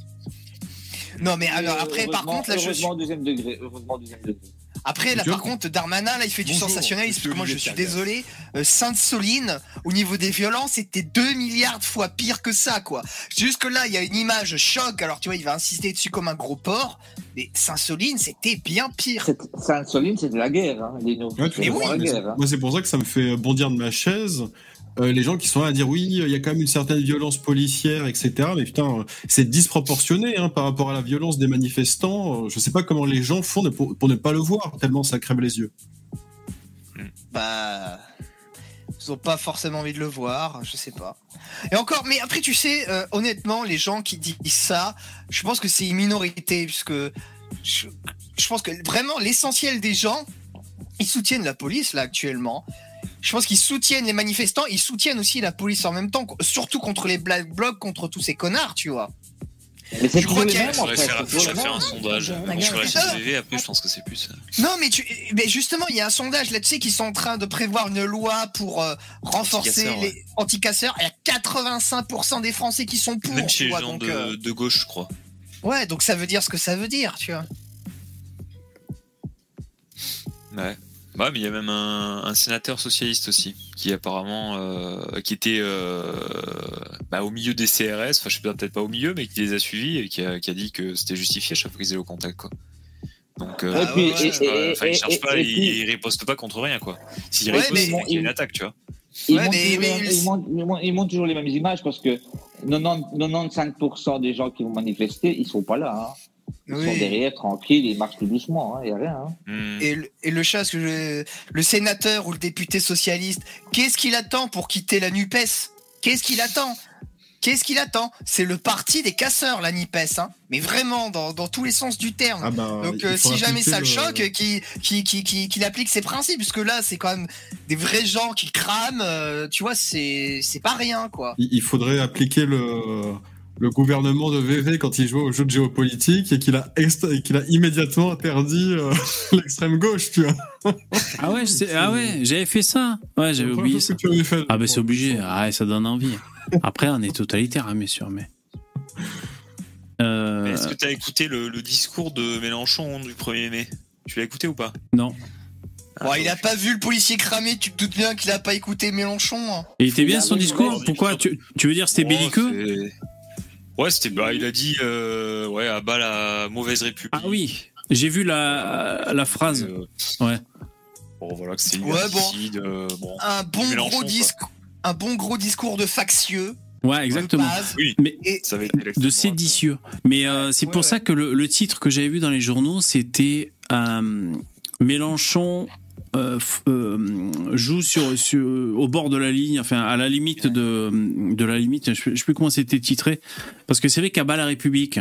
Non, mais alors après, par contre, là, je suis. Heureusement, deuxième degré. Heureusement, deuxième degré. Après, là, par contre, Darmanin, là, il fait du Bonjour, sensationnalisme. Moi, je suis désolé. Euh, Sainte-Soline, au niveau des violences, c'était 2 milliards de fois pire que ça, quoi. Jusque là, il y a une image choc. Alors, tu vois, il va insister dessus comme un gros porc. Mais Sainte-Soline, c'était bien pire. C'est- Sainte-Soline, c'était la guerre. Hein, Lino. Ouais, vois, la mais guerre. c'est- hein. Moi, c'est pour ça que ça me fait bondir de ma chaise. Euh, les gens qui sont là à dire oui, il y a quand même une certaine violence policière, etc. Mais putain, c'est disproportionné hein, par rapport à la violence des manifestants. Euh, Je sais pas comment les gens font pour, ne pas le voir, tellement ça crève les yeux. Bah. Ils ont pas forcément envie de le voir, je sais pas. Et encore, mais après, tu sais, euh, honnêtement, les gens qui disent ça, je pense que c'est une minorité, puisque je, je pense que vraiment l'essentiel des gens, ils soutiennent la police là actuellement. Je pense qu'ils soutiennent les manifestants, ils soutiennent aussi la police en même temps, surtout contre les black blocs, contre tous ces connards, tu vois. Mais c'est Je crois qu'il y a- faudrait fait. faire, un sondage. CCTV, après, je pense que c'est plus. Non, mais, tu, mais justement, il y a un sondage là, tu sais, qu'ils sont en train de prévoir une loi pour euh, renforcer Anticasseurs, les anticasseurs. Il y a 85% des Français qui sont pour. Même chez les gens donc, de, euh, de gauche, je crois. Ouais, donc ça veut dire ce que ça veut dire, tu vois. Ouais. Bah, mais il y a même un, un sénateur socialiste aussi, qui apparemment, euh, qui était euh, bah, au milieu des CRS, enfin je sais pas, peut-être pas au milieu, mais qui les a suivis et qui a, qui a dit que c'était justifié à chaque fois qu'ils étaient au contact, quoi. Donc, euh, puis, ouais, ouais, pas, et- et puis- ils ripostent pas contre rien, quoi. S'ils Ouais, ripostent, mais- c'est qu'il y a une attaque, tu vois. Ils, Ouais, montrent mais- toujours mais- les- ils montrent- ils montrent- ils montrent toujours les mêmes images parce que 90 95% des gens qui vont manifester, ils sont pas là. hein. Ils Oui. sont derrière, tranquilles, ils marchent tout doucement. Il n'y a rien. hein. Hmm. Et le, et le chat, le sénateur ou le député socialiste, qu'est-ce qu'il attend pour quitter la NUPES? Qu'est-ce qu'il attend? Qu'est-ce qu'il attend? C'est le parti des casseurs, la NUPES. Hein Mais vraiment, dans, dans tous les sens du terme. Ah bah, Donc euh, si jamais ça le choque, qu'il qui, qui, qui, qu'il applique ses principes, parce que là c'est quand même des vrais gens qui crament, euh, tu vois, c'est c'est pas rien quoi. Il il faudrait appliquer le, le gouvernement de VV quand il jouait au jeu de géopolitique et qu'il a, qu'il a immédiatement interdit euh, l'extrême gauche, tu vois. Ah ouais, ah ouais, j'avais fait ça. Ouais, j'avais oublié ça. que tu avais fait. Ah ben c'est obligé. Ah, ça donne envie. Après, on est totalitaire, hein, bien sûr, mais. Euh, Mais Est-ce que tu as écouté le, le discours de Mélenchon du 1er mai? Tu l'as écouté ou pas? Non. Ah, Bon, il a pas vu le policier cramé, tu te doutes bien qu'il a pas écouté Mélenchon. hein. Et il était bien son discours Pourquoi tu, tu veux dire c'était Oh, belliqueux? Ouais, c'était. Bah, il a dit. Euh, ouais, à bas la mauvaise république. Ah oui, j'ai vu la, la phrase. Euh, Ouais. Bon, voilà, que c'est Ouais, bon. euh, bon. Un bon gros discours, un bon gros discours de factieux. Ouais, exactement. de base. Oui, Mais ça de séditieux. Mais euh, c'est Ouais, pour ouais. ça que le, le titre que j'avais vu dans les journaux, c'était euh, Mélenchon euh, euh, joue sur, sur au bord de la ligne, enfin à la limite de de la limite. Je, je sais plus comment c'était titré, parce que c'est vrai qu'à bas la République.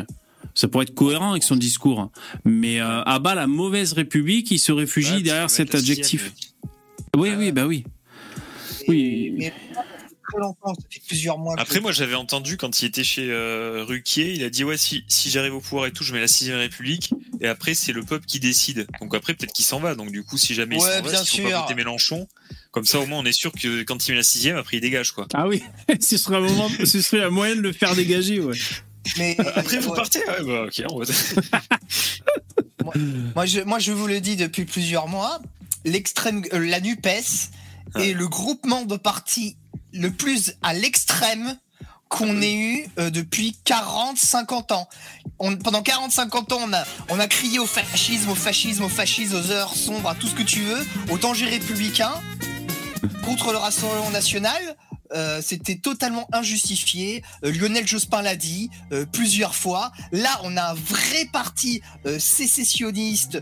Ça pourrait être cohérent avec son discours, mais euh, à bas la mauvaise République, il se réfugie Ouais, derrière cet adjectif. mais- Oui, oui, bah oui. Oui. Mais très longtemps, ça fait plusieurs mois. que- Après, moi, j'avais entendu quand il était chez euh, Ruquier, il a dit ouais, si, si j'arrive au pouvoir et tout, je mets la sixième République. Et après, c'est le peuple qui décide. Donc après, peut-être qu'il s'en va. Donc du coup, si jamais il Ouais, s'en va, faut pas voter Mélenchon, comme ça, au moins, on est sûr que quand il met la sixième, après, il dégage quoi. Ah oui, ce serait un moment, ce serait un moyen de le faire dégager, ouais. Mais Après, vous ouais. partez. Ouais, bah ok. On va... Moi, je, moi, je vous le dis depuis plusieurs mois, l'extrême, euh, la Nupes est le groupement de partis le plus à l'extrême qu'on ait eu euh, depuis 40, 50 ans. Pendant 40, 50 ans, on a, on a crié au fascisme, au fascisme, au fascisme, aux heures sombres, à tout ce que tu veux, au danger républicain, contre le Rassemblement national. Euh, c'était totalement injustifié. Euh, Lionel Jospin l'a dit plusieurs fois. Là, on a un vrai parti sécessionniste,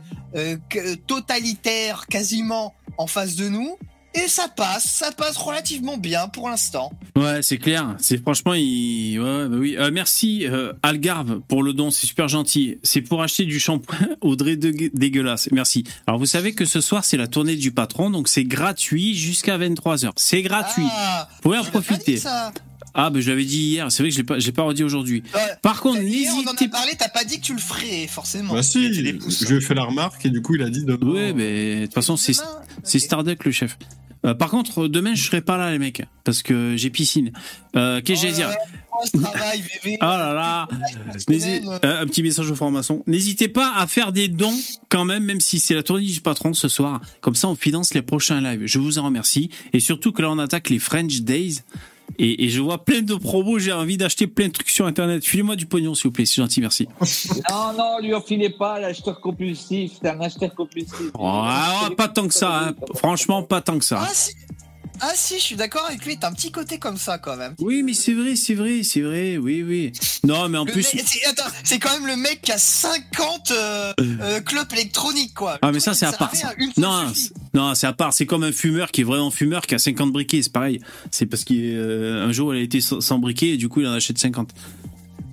totalitaire, quasiment en face de nous. Et ça passe, ça passe relativement bien pour l'instant. Ouais, c'est clair. C'est franchement, il... ouais, bah oui. Euh, merci euh, Algarve pour le don, c'est super gentil. C'est pour acheter du shampoing Audrey de... dégueulasse. Merci. Alors vous savez que ce soir c'est la tournée du patron, donc c'est gratuit jusqu'à 23 h C'est gratuit. Ah, vous pouvez en profiter. dit, ça. Ah, ben je l'avais dit hier. C'est vrai que je l'ai pas, j'ai pas redit aujourd'hui. Ouais. Par contre, Hier, on en a n'hésitez pas. parlé, t'as pas dit que tu le ferais, forcément. Bah si, je lui ai fait la remarque et du coup il a dit demain. Ouais, mais de toute façon c'est Demain c'est Ok. Starduck le chef. Euh, par contre, demain je serai pas là les mecs parce que j'ai piscine. Euh, Qu'est-ce que Oh j'allais là dire oh, travail. Ah là là. Euh, un petit message aux formations. N'hésitez pas à faire des dons quand même, même si c'est la tournée du patron ce soir. Comme ça, on finance les prochains lives. Je vous en remercie. Et surtout que là, on attaque les French Days. Et, et je vois plein de promos. J'ai envie d'acheter plein de trucs sur Internet. Filez-moi du pognon, s'il vous plaît. C'est gentil, merci. Non, non, lui enfilez pas l'acheteur compulsif. C'est un acheteur compulsif. Oh, ah, pas tant que ça. hein. Franchement, pas tant que ça. Ah ah si, je suis d'accord avec lui, t'as un petit côté comme ça quand même. Oui, mais c'est vrai, c'est vrai, c'est vrai. Oui, oui. Non, mais en Le plus. mec- c'est- attends, c'est quand même le mec qui a 50 euh, euh, clubs électroniques quoi. Ah Le mais ça c'est à part rien, Non, c'est- non c'est à part. C'est comme un fumeur qui est vraiment fumeur qui a 50 briquets, c'est pareil. C'est parce qu'un jour il a été sans, briquet et du coup il en achète 50.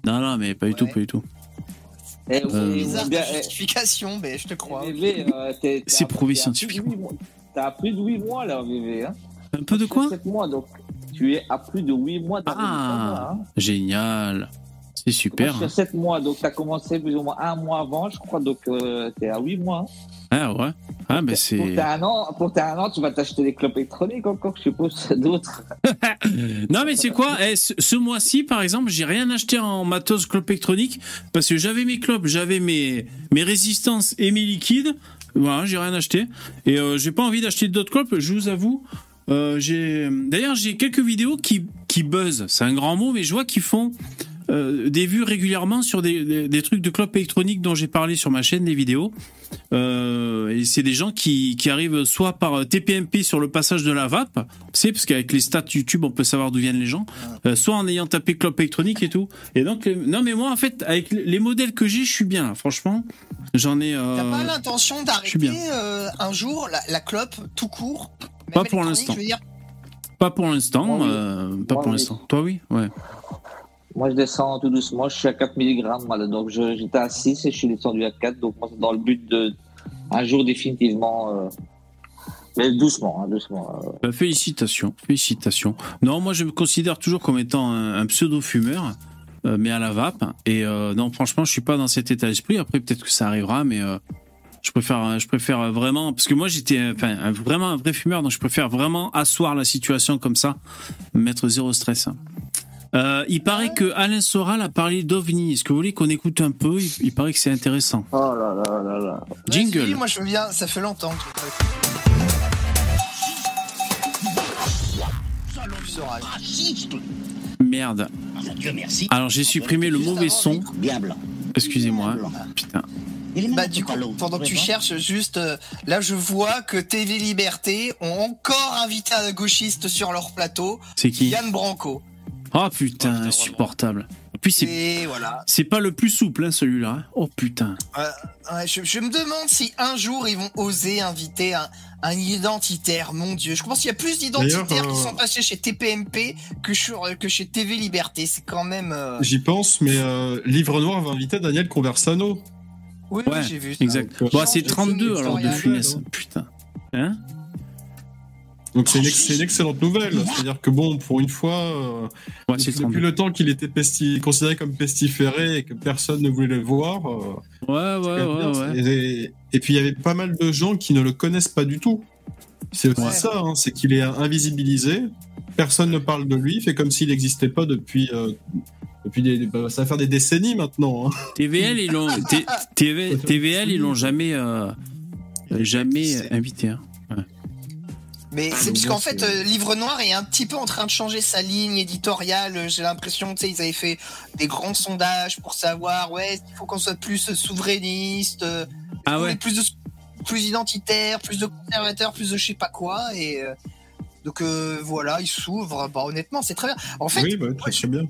Non non mais pas du tout, pas du tout. Eh, Euh, vous- Bizarre bien, ta eh, justification, mais je te crois. Euh, C'est prouvé t'as scientifiquement. T'as plus de 8 mois là, VV. Hein Un peu de quoi 7 mois, donc tu es à plus de 8 mois Ah. d'arrivée. Hein. Génial. C'est super. Moi, je suis à 7 mois, donc tu as commencé plus ou moins un mois avant, je crois, donc euh, tu es à 8 mois. hein. Ah ouais. Ah ben Pour c'est. t'as un an, pour un an, tu vas t'acheter des clopes électroniques encore, je suppose, d'autres. Non mais c'est quoi Eh, Ce, ce mois-ci par exemple, j'ai rien acheté en matos clope électronique parce que j'avais mes clopes, j'avais mes mes résistances et mes liquides. Voilà, j'ai rien acheté et euh, j'ai pas envie d'acheter d'autres clopes. Je vous avoue. Euh, j'ai d'ailleurs j'ai quelques vidéos qui qui buzzent. C'est un grand mot, mais je vois qu'ils font euh, des vues régulièrement sur des, des, des trucs de clopes électroniques dont j'ai parlé sur ma chaîne, des vidéos. Euh, et c'est des gens qui, qui arrivent soit par TPMP sur le passage de la vape, c'est parce qu'avec les stats YouTube on peut savoir d'où viennent les gens, euh, soit en ayant tapé clope électronique et tout. Et donc non mais moi en fait avec les modèles que j'ai, je suis bien. là. Franchement, j'en ai. T'as pas l'intention d'arrêter un jour la, la clope tout court? Pas pour l'instant. dire. Pas pour l'instant. Euh, pas Moi, pour l'instant. Toi oui, ouais. Moi, je descends tout doucement, je suis à 4 mg, voilà, donc j'étais à 6 et je suis descendu à 4, donc moi, c'est dans le but de un jour définitivement. euh, mais doucement, hein, doucement. euh. Bah, félicitations, félicitations. Non, moi je me considère toujours comme étant un, un pseudo-fumeur, euh, mais à la vape. Et euh, non, franchement, je suis pas dans cet état d'esprit. Après, peut-être que ça arrivera, mais euh, je préfère, je préfère vraiment, parce que moi j'étais, enfin, un- vraiment un vrai fumeur, donc je préfère vraiment asseoir la situation comme ça, mettre zéro stress. Euh, il paraît que Alain Soral a parlé d'OVNI. Est-ce que vous voulez qu'on écoute un peu? Il, il paraît que c'est intéressant. Oh là là là là. Jingle. Moi je veux bien, ça fait longtemps que. Merde. Alors j'ai supprimé le mauvais son. Excusez-moi. Putain. Bah du coup, pendant que tu cherches, juste euh, là je vois que TV Liberté ont encore invité un gauchiste sur leur plateau, C'est qui Yann Branco. Oh putain, insupportable. En plus, c'est Et voilà. c'est pas le plus souple, hein, celui-là. hein. Oh putain. Euh, ouais, je, je me demande si un jour ils vont oser inviter un, un identitaire, mon dieu. Je pense qu'il y a plus d'identitaires qui euh, sont passés chez TPMP que, sur, que chez TV Liberté. C'est quand même. euh, J'y pense, mais euh, Livre Noir va inviter Daniel Conversano. Oui, oui, Ouais, j'ai vu ça. Exact. Bon, c'est change de 32 film, alors de funès. hein. Putain. Hein Donc c'est une, une excellente nouvelle. C'est-à-dire que bon, pour une fois, euh, Ouais, depuis 32. le temps qu'il était pesti- considéré comme pestiféré et que personne ne voulait le voir. euh, Ouais, ouais, ouais, bien. ouais. Et, et puis il y avait pas mal de gens qui ne le connaissent pas du tout. C'est aussi Ouais. ça, hein, c'est qu'il est invisibilisé. Personne ne parle de lui, fait comme s'il n'existait pas depuis. euh, depuis des, bah, ça va faire des décennies maintenant. hein. TVL, ils l'ont. T- TV TVL, ils l'ont jamais. euh, Jamais C'est- invité. hein. Mais Ah, c'est parce qu'en fait, euh, Livre Noir est un petit peu en train de changer sa ligne éditoriale. J'ai l'impression, tu sais, ils avaient fait des grands sondages pour savoir, ouais, il faut qu'on soit plus souverainiste, euh, Ah ouais. plus de, plus identitaire, plus de conservateur, plus de je sais pas quoi. Et euh, donc euh, voilà, il s'ouvre. Bah, honnêtement, c'est très bien. En fait, oui, bah, très, très bien.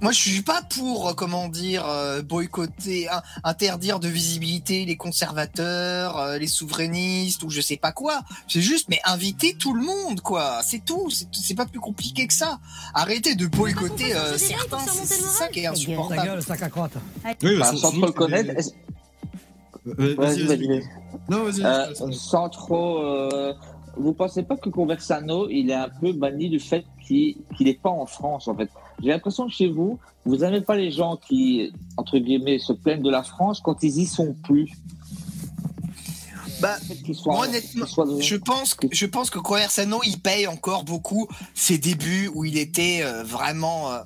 Moi, je suis pas pour, euh, comment dire, euh, boycotter, interdire de visibilité les conservateurs, euh, les souverainistes ou je sais pas quoi. C'est juste, mais inviter tout le monde, quoi. C'est tout. C'est- pas plus compliqué que ça. Arrêtez de boycotter euh, certains. C'est ça qui est insupportable. Oui, Bah, sans- trop le connaître, Euh, Vas-y, Vas-y. Non, vas-y. Euh, sans trop. euh, vous pensez pas que Conversano, il est un peu banni du fait qu'il n'est pas en France, en fait J'ai l'impression que chez vous, vous n'aimez pas les gens qui, entre guillemets, se plaignent de la France quand ils y sont plus. Bah, soient- honnêtement, soient Je pense que je pense que Conversano il paye encore beaucoup ses débuts où il était euh, vraiment euh,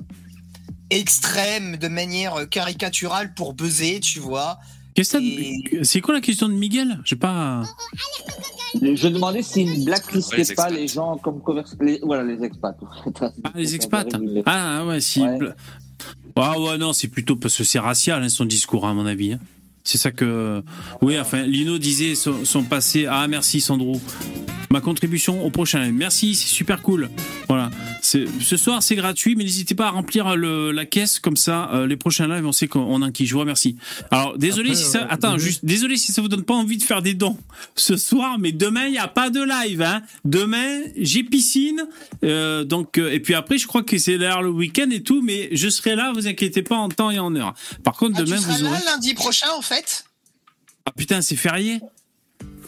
extrême de manière euh, caricaturale pour buzzer, tu vois. Qu'est-ce que Et- t'as- C'est quoi la question de Miguel? J'ai pas. Je demandais s'il ne Ouais, blacklistait pas les gens comme. Les... Voilà, les expats. Ah, les expats Ah ouais, si. Ouais. Ah ouais, non, c'est plutôt parce que c'est racial hein, son discours, à mon avis. hein. C'est ça que. Oui, enfin, Lino disait son, son passé. Ah, merci Sandro. Ma contribution au prochain live. Merci, c'est super cool. Voilà. Ce soir, c'est gratuit, mais n'hésitez pas à remplir le- la caisse comme ça. euh, les prochains lives, on sait qu'on a un qui. Je vous remercie. Alors, désolé Après, si ça. euh, Attends, désolé. juste. Désolé si ça vous donne pas envie de faire des dons ce soir, mais demain, il n'y a pas de live. Hein. Demain, j'ai piscine. euh, donc, euh, et puis après, je crois que c'est d'ailleurs le week-end et tout, mais je serai là, vous inquiétez pas, en temps et en heure. Par contre, Ah, demain, tu seras vous là aurez. lundi prochain en fait? Ah putain, c'est férié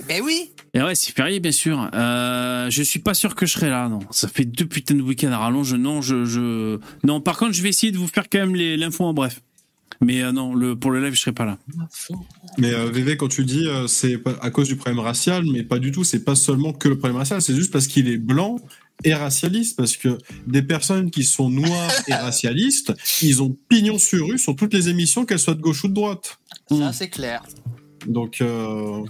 Ben oui. Et ouais, c'est férié, bien sûr. Euh, je suis pas sûr que je serai là, non. Ça fait deux putains de week-ends à rallonge. Non, je, je... Non, par contre, je vais essayer de vous faire quand même les- l'info en bref. Mais euh, non, le, pour le live, je serai pas là. Mais euh, VV, quand tu dis euh, c'est à cause du problème racial, mais pas du tout, c'est pas seulement que le problème racial, c'est juste parce qu'il est blanc et racialiste, parce que des personnes qui sont noires et racialistes, ils ont pignon sur rue sur toutes les émissions, qu'elles soient de gauche ou de droite. Ça c'est clair. Donc, euh,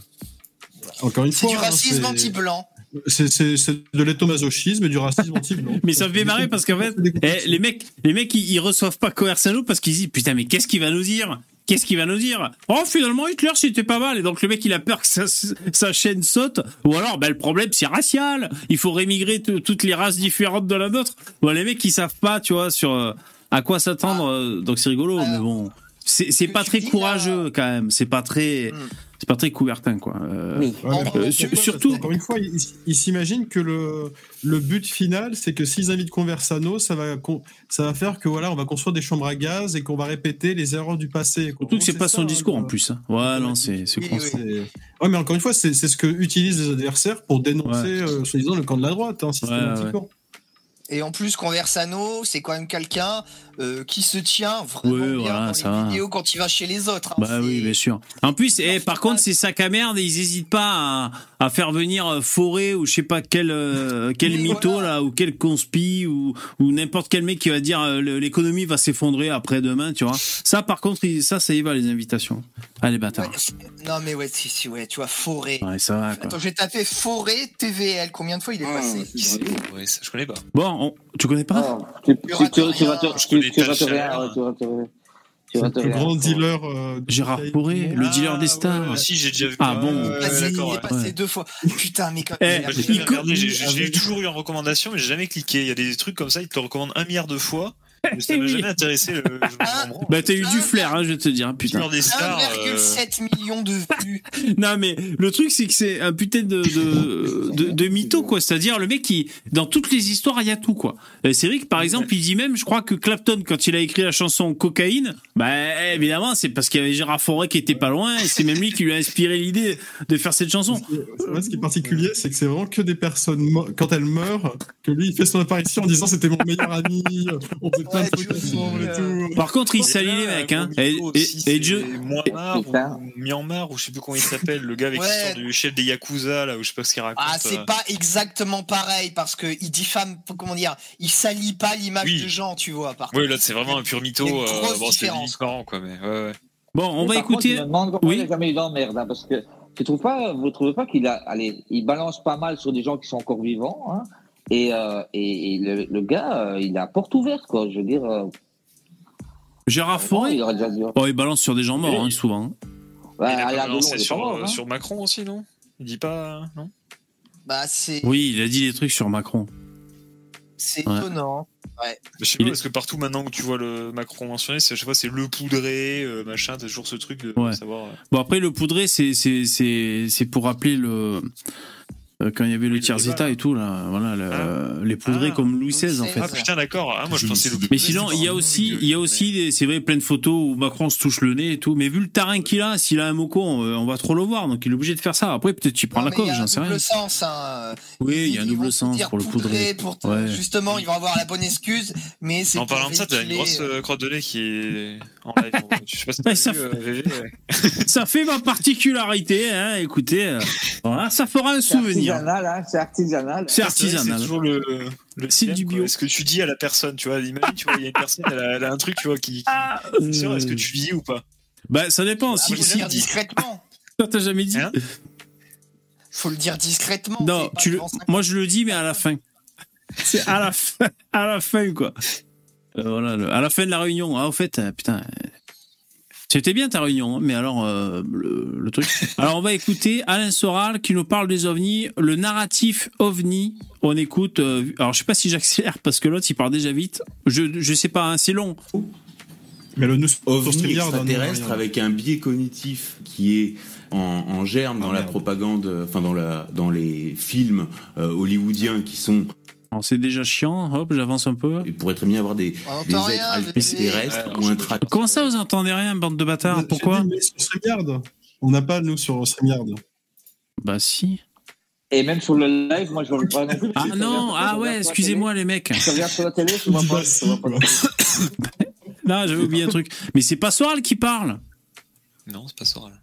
encore une C'est fois, du hein, racisme c'est- anti-blanc. c'est c'est- c'est de l'étomasochisme et du racisme anti-blanc. Mais ça me fait marrer parce qu'en fait, eh, les mecs, les mecs, ils, ils reçoivent pas Coersano parce qu'ils disent putain, mais qu'est-ce qu'il va nous dire? Qu'est-ce qu'il va nous dire? Oh, finalement, Hitler, c'était pas mal. Et donc, le mec, il a peur que sa, sa chaîne saute. Ou alors, ben, le problème, c'est racial. Il faut rémigrer toutes les races différentes de la nôtre. Bon, les mecs, ils savent pas, tu vois, sur euh, à quoi s'attendre. euh, donc, c'est rigolo, mais bon. C'est pas très là- courageux, quand même. C'est pas très. Hmm. C'est pas très couvertin, quoi. Euh, Oui. Ouais, mais Euh, surtout- Encore une fois, ils il, il s'imaginent que le, le but final, c'est que s'ils invitent Conversano, ça va, con- ça va faire que voilà, on va construire des chambres à gaz et qu'on va répéter les erreurs du passé. Surtout que c'est pas son discours, en plus. hein. Ouais, non, c'est c'est Oui, Ouais, mais encore une fois, c'est c'est ce que utilisent les adversaires pour dénoncer, euh, soi-disant, le camp de la droite, hein, systématiquement. Et en plus, Conversano, c'est quand même quelqu'un euh, qui se tient vraiment Oui, bien voilà, dans ça les va. vidéos quand il va chez les autres. hein. Bah oui, bien sûr. En plus, eh, par contre, ces sacs à merde, ils hésitent pas à, à faire venir euh, Forêt ou je sais pas quel euh, quel mytho voilà. là ou quel conspi ou ou n'importe quel mec qui va dire euh, l'économie va s'effondrer après-demain, tu vois. Ça, par contre, ça, ça y va les invitations. Allez, Ouais, bâtard. c'est- non mais ouais, si, si, ouais, tu vois, Forêt. Ouais, ça va. Quoi. Attends, j'ai tapé Forêt TVL. Combien de fois il est Ah, passé vrai. Ouais, ça, je connais pas. Bon, on- tu connais pas Ah, le plus grand dealer. euh, de Gérard du le dealer des Ah, stars. ouais. Si, j'ai déjà vu. Ah bon Vas-y, il est passé ouais. deux fois. Putain, mais quand Eh, j'ai toujours eu en recommandation, mais j'ai jamais cliqué. Il y a des trucs comme ça, ils te le recommandent un milliard de fois. Mais ça m'a Oui. jamais intéressé. Le, Ah. Bah t'as eu du flair, hein, je vais te dire, putain. Dealer des stars. euh, 1,7 million de vues. Non mais le truc c'est que c'est un putain de de, de, de mytho quoi, c'est-à-dire le mec qui dans toutes les histoires il y a tout quoi. C'est vrai que par exemple il dit même, je crois que Clapton quand il a écrit la chanson Cocaïne, bah évidemment c'est parce qu'il y avait Gérard Forêt qui était pas loin et c'est même lui qui lui a inspiré l'idée de faire cette chanson. Moi, ce qui est particulier, c'est que c'est vraiment que des personnes, quand elles meurent, que lui, il fait son apparition en disant c'était mon meilleur ami, on plein de et euh, tout. Par contre il salit les mecs hein. Et, c'est Dieu- Myanmar ou je sais plus comment il s'appelle, le gars avec Ouais. l'histoire du chef des Yakuza là, ou je sais pas ce qu'il raconte. Ah, c'est euh. pas exactement pareil parce que il diffame, comment dire, il salit pas l'image Oui. de gens, tu vois. Par Oui, contre. là c'est vraiment un pur mytho. Il euh, bon, c'est marrant quoi, mais ouais, ouais. bon on va écouter. je me demande comment Oui. il jamais eu d'emmerde, hein, parce que tu trouves pas, vous trouvez pas qu'il a, allez, il balance pas mal sur des gens qui sont encore vivants, hein, et, euh, et, et le, le gars, euh, il a porte ouverte, quoi. Je veux dire, euh, Gérard dit. Oh il balance sur des gens morts hein, souvent. Ouais, il a pas balancé pas sur, mort, hein. sur Macron aussi, non? Il dit pas, non? Bah, c'est Oui il a dit des trucs sur Macron. c'est Ouais. étonnant. Ouais. Je sais pas, est- parce que partout maintenant que tu vois le Macron mentionné, c'est à chaque fois c'est le poudré, euh, machin, t'as toujours ce truc de Ouais. savoir. euh, Bon, après, le poudré, c'est, c'est, c'est, c'est pour rappeler le. Euh, Quand il y avait le tiers état et tout, là, voilà, le- les poudrés Ah. comme Louis XVI, en Louis fait. Ah putain, d'accord. Ah, moi je Je pensais Mais sinon, il y a aussi, il y a aussi, des- c'est vrai, plein de photos où Macron se touche le nez et tout. Mais vu le terrain qu'il a, s'il a un moco, on, on va trop le voir. Donc il est obligé de faire ça. Après, peut-être qu'il prend Non, la coque, il y a j'en un sais rien. double sens. Hein. Oui, il y a un double sens pour le poudré. Pour Ouais. Justement, ils vont avoir la bonne excuse, mais c'est. En parlant de ça, t'as une grosse euh, euh, crotte de lait qui est en live. Je sais pas si Ouais, t'as ça vu, fait- euh. Ça ma particularité, hein. Écoutez, euh, voilà, ça fera un C'est souvenir. artisanal, hein, c'est artisanal. C'est artisanal. C'est toujours le, le dilemme, du quoi. bio. Est-ce que tu dis à la personne, tu vois, imagine, tu vois, il y a une personne, elle a, elle a un truc, tu vois, qui. qui- Ah, euh, est-ce que tu dis ou pas? Bah, ça dépend. Ah, Si, faut le si, dire discrètement. toi, t'as jamais dit. Hein? Faut le dire discrètement. Non, c'est pas tu le... moi je le dis, mais à la fin. C'est à la fin, à la fin quoi. Euh, voilà, le- à la fin de la réunion. Ah, au fait, euh, putain, euh, c'était bien ta réunion, hein, mais alors euh, le, le truc. Alors on va écouter Alain Soral qui nous parle des ovnis, le narratif ovni. On écoute. euh, alors je sais pas si j'accélère parce que l'autre il parle déjà vite. Je je sais pas, hein, c'est long. Mais le nous sur ovni extraterrestre avec un biais cognitif qui est en, en germe dans Ah, la merde. propagande, enfin dans la dans les films euh, hollywoodiens qui sont, C'est déjà chiant. Hop, j'avance un peu. il pourrait très bien avoir des, On des êtres extraterrestres ou intra. Comment ça vous entendez rien, bande de bâtards? Pourquoi? dit, mais sur StreamYard. On n'a pas, nous, sur StreamYard. Bah si. Et même sur le live, moi je vois pas non plus. Ah non, je ah ouais, excusez-moi les mecs. télé, Je regarde sur la télé, je vois pas. Non, j'avais oublié un truc. Mais c'est pas Soral qui parle. Non, c'est pas Soral.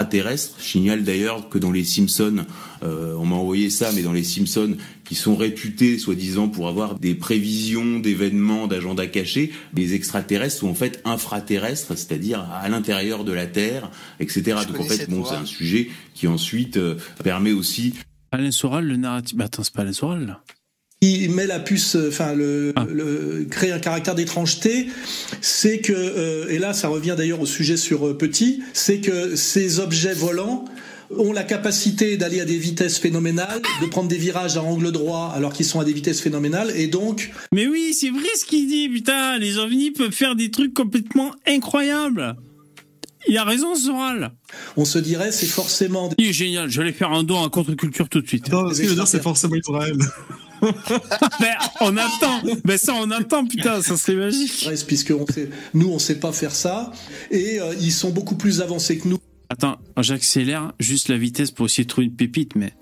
Extraterrestres. Je signale d'ailleurs que dans les Simpsons, euh, on m'a envoyé ça, mais dans les Simpsons, qui sont réputés, soi-disant, pour avoir des prévisions d'événements, d'agendas cachés, les extraterrestres sont en fait infraterrestres, c'est-à-dire à l'intérieur de la Terre, etc. Je Donc en fait, bon, c'est un sujet qui ensuite euh, permet aussi Alain Soral, le narratif. Bah attends, c'est pas Alain Soral là. Qui met la puce, euh, enfin le, Ah. le crée un caractère d'étrangeté, c'est que euh, et là ça revient d'ailleurs au sujet sur euh, Petit, c'est que ces objets volants ont la capacité d'aller à des vitesses phénoménales, de prendre des virages à angle droit alors qu'ils sont à des vitesses phénoménales et donc Mais oui, c'est vrai ce qu'il dit, putain. Les ovnis peuvent faire des trucs complètement incroyables. Il a raison, Soral. on se dirait c'est forcément des Il est génial. Je vais faire un don à contre-culture tout de suite. Attends, ce qu'il veut dire, c'est forcément Israël. Ben, on attend. Ben ça, on attend, putain. Ça serait magique. puisque on sait, nous on sait pas faire ça et euh, ils sont beaucoup plus avancés que nous Attends, j'accélère juste la vitesse pour essayer de trouver une pépite, mais.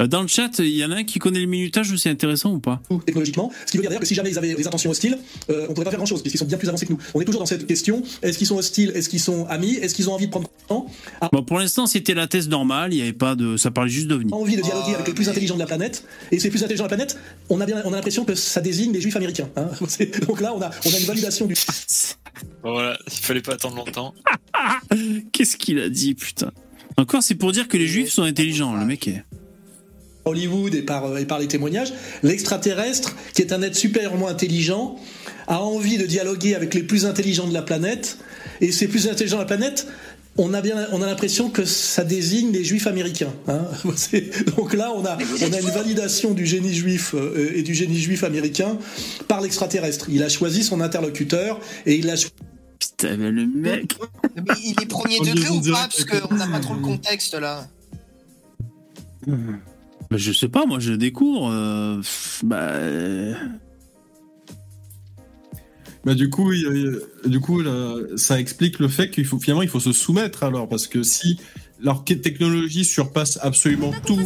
Euh, Dans le chat, il y en a un qui connaît le minutage, c'est intéressant ou pas? Technologiquement. Ce qui veut dire d'ailleurs que si jamais ils avaient des intentions hostiles, euh, on pourrait pas faire grand chose, puisqu'ils sont bien plus avancés que nous. On est toujours dans cette question est-ce qu'ils sont hostiles Est-ce qu'ils sont amis Est-ce qu'ils ont envie de prendre temps? Bon, pour l'instant, c'était la thèse normale. Il y avait pas de. Ça parlait juste d'ovnis. Envie de dialoguer avec les plus intelligents de la planète Et ces plus intelligents de la planète, on a bien, on a l'impression que ça désigne les juifs américains. hein. Donc là, on a, on a une validation du. Voilà, il fallait pas attendre longtemps. Qu'est-ce qu'il a dit, putain? Encore, c'est pour dire que les juifs sont intelligents. Le mec est. Hollywood et par, et par les témoignages, l'extraterrestre, qui est un être supérieurement intelligent, a envie de dialoguer avec les plus intelligents de la planète. Et ces plus intelligents de la planète, on a bien, on a l'impression que ça désigne les juifs américains. hein. Donc là, on a, on a une validation du génie juif euh, et du génie juif américain par l'extraterrestre. Il a choisi son interlocuteur et il a choisi Putain, mais le mec. Mais il est premier degré ou pas Parce qu'on n'a pas trop le contexte là? Bah, je sais pas, moi je découvre. euh, bah. euh, Bah, du coup, il du coup là, ça explique le fait qu'il faut finalement il faut se soumettre alors parce que si leur technologie surpasse absolument tout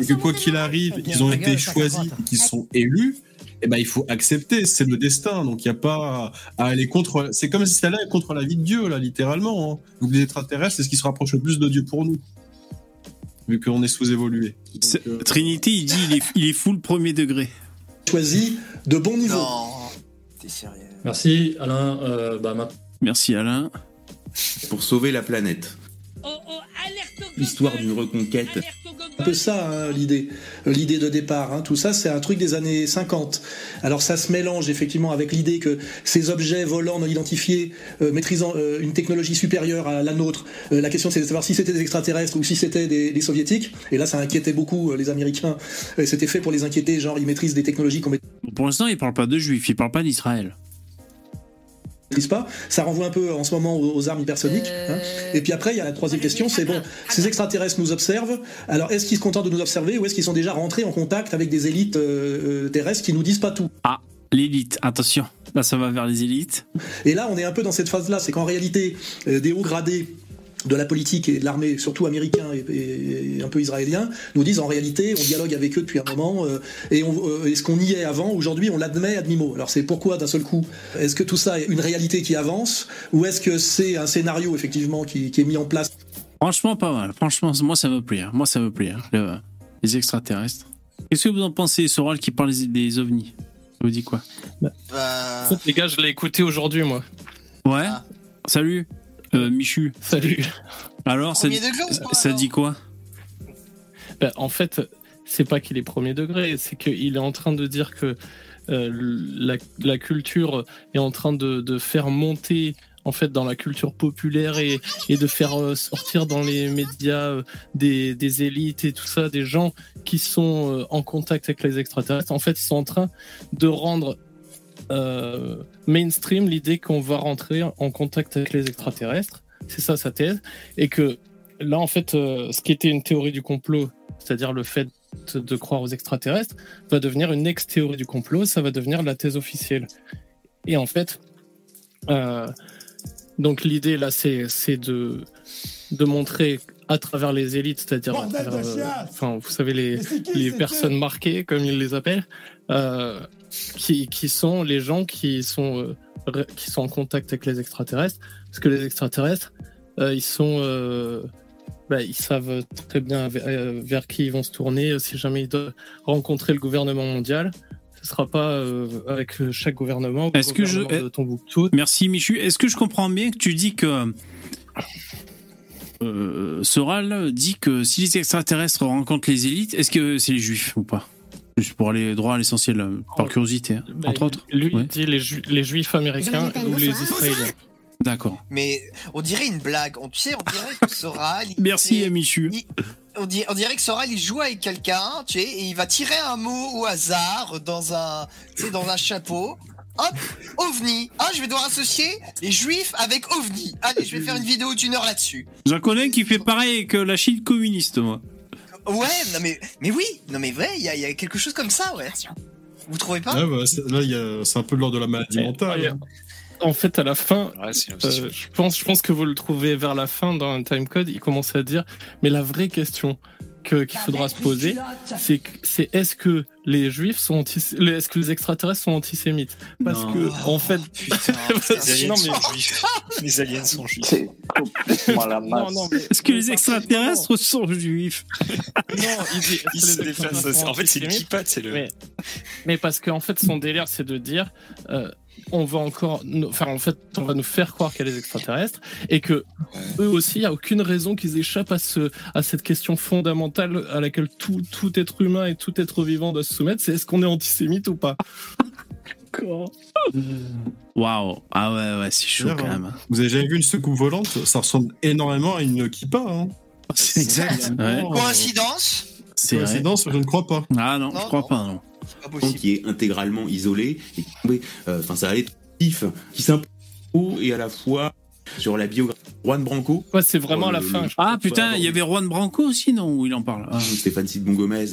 et que quoi qu'il arrive, ils ont été choisis, qu'ils sont élus, eh ben il faut accepter, c'est le destin. Donc il n'y a pas à aller contre. C'est comme si ça allait contre la vie de Dieu là, littéralement. hein. Donc les extraterrestres, c'est ce qui se rapproche le plus de Dieu pour nous, vu qu'on est sous-évolué. Euh, Trinity, il dit il est, il est full premier degré. choisi de bon niveau. Non, t'es sérieux. Merci Alain. Euh, bah, maintenant- Merci Alain. pour sauver la planète. L'histoire d'une reconquête un peu ça hein, l'idée, euh, l'idée de départ. Hein. Tout ça, c'est un truc des années 50. Alors ça se mélange effectivement avec l'idée que ces objets volants non identifiés, euh, maîtrisant euh, une technologie supérieure à la nôtre, euh, la question c'est de savoir si c'était des extraterrestres ou si c'était des, des soviétiques. Et là, ça inquiétait beaucoup euh, les Américains. C'était fait pour les inquiéter, genre ils maîtrisent des technologies qu'on Pour l'instant, il parle pas de juifs, il parle pas d'Israël. Maîtrise pas. Ça renvoie un peu en ce moment aux, aux armes hypersoniques. hein. Et puis après, il y a la troisième question, c'est bon, ces extraterrestres nous observent. Alors, est-ce qu'ils se contentent de nous observer ou est-ce qu'ils sont déjà rentrés en contact avec des élites euh, euh, terrestres qui nous disent pas tout? Ah, l'élite, attention. Là, ça va vers les élites. Et là, on est un peu dans cette phase-là, c'est qu'en réalité, euh, des hauts gradés de la politique et de l'armée, surtout américains et, et- et un peu israéliens, nous disent en réalité, on dialogue avec eux depuis un moment, euh, et, on, euh, et ce qu'on y est avant, aujourd'hui, on l'admet à demi-mot. Alors c'est pourquoi d'un seul coup Est-ce que tout ça est une réalité qui avance, ou est-ce que c'est un scénario effectivement qui, qui est mis en place? Franchement, pas mal. Franchement, moi, ça me plaît. Moi, ça me plaît. hein. Le- les extraterrestres. Qu'est-ce que vous en pensez, Soral qui parle des, des ovnis? Ça vous dit quoi? Bah, fait, les gars, je l'ai écouté aujourd'hui, moi. Ouais. Salut, euh, Michu. Salut. Alors, ça, degré dit quoi? Bah, en fait, c'est pas qu'il est premier degré, c'est qu'il est en train de dire que euh, la, la culture est en train de, de faire monter en fait dans la culture populaire et, et de faire euh, sortir dans les médias euh, des, des élites et tout ça des gens qui sont euh, en contact avec les extraterrestres. En fait, ils sont en train de rendre euh, mainstream l'idée qu'on va rentrer en contact avec les extraterrestres. C'est ça sa thèse. Et que là, en fait, euh, ce qui était une théorie du complot, c'est-à-dire le fait de croire aux extraterrestres, va devenir une ex-théorie du complot, ça va devenir la thèse officielle. Et en fait, euh, donc l'idée là, c'est de, de montrer à travers les élites, c'est-à-dire euh, enfin, vous savez, les, qui, personnes marquées, comme ils les appellent, euh, qui, qui sont les gens qui sont, euh, qui sont en contact avec les extraterrestres. Parce que les extraterrestres, euh, ils sont. euh, bah, ils savent très bien vers, euh, vers qui ils vont se tourner si jamais ils doivent rencontrer le gouvernement mondial. Ce sera pas euh, avec chaque gouvernement. Est-ce que je. de Tombouctou. Merci, Michu. Est-ce que je comprends bien que tu dis que. Euh, Soral dit que si les extraterrestres rencontrent les élites, est-ce que c'est les juifs ou pas? Juste pour aller droit à l'essentiel, euh, par curiosité, hein, Bah, entre autres. Lui, Ouais. dit les, ju- les juifs américains ou les israéliens. D'accord. Mais on dirait une blague. On, tu sais, on dirait que Soral. il- Merci, Michu. on, dirait que Soral il joue avec quelqu'un, tu sais, et il va tirer un mot au hasard dans un, tu sais, dans un chapeau. Hop, ovni. Ah, je vais devoir associer les juifs avec ovni. Allez, je vais faire une vidéo d'une heure là-dessus. J'en connais qui fait pareil que la Chine communiste, moi. Ouais, non mais, mais oui, non mais vrai, il y, a- il y a quelque chose comme ça, ouais. Vous trouvez pas? Ouais, bah, là, il y a- c'est un peu de l'ordre de la maladie mentale. hein. En fait, à la fin, euh, je, pense, je pense que vous le trouvez vers la fin dans un timecode, il commence à dire, mais la vraie question que- qu'il faudra se poser, c'est c'est est-ce que les juifs sont antis- les- est-ce que les extraterrestres sont antisémites? Parce Non. que en fait, les aliens Non, sont mais- juifs. Les aliens sont juifs. C'est complètement la masse. non, non, mais- Est-ce que les extraterrestres sont juifs? Non, il dit, est-ce Ils que se déplacent. En fait, c'est le antisémites kippa, c'est le. Mais, mais parce qu'en fait, son délire, c'est de dire, euh, on va encore, nous- enfin, en fait, on va nous faire croire qu'il y a des extraterrestres et que eux aussi, il n'y a aucune raison qu'ils échappent à ce, à cette question fondamentale à laquelle tout, tout être humain et tout être vivant doit se soumettre, c'est est-ce qu'on est antisémite ou pas? Waouh. Ah ouais, ouais, c'est chaud quand hein, même. Vous avez jamais vu une soucoupe volante? Ça ressemble énormément à une kippa. Hein. C'est exact. Ouais. Coïncidence? C'est vrai. Coïncidence, je ne crois pas. Ah non, je Non, crois non. pas, non. Qui est intégralement isolé et qui est tombé. Euh, Enfin, ça allait vif, qui s'impose et à la fois sur la biographie de Juan Branco. Ouais, c'est vraiment la Oh, le- fin. le- Ah putain, il y avait Juan Branco aussi, non Où il en parle? Ah. Stéphane Sidbon Gomez,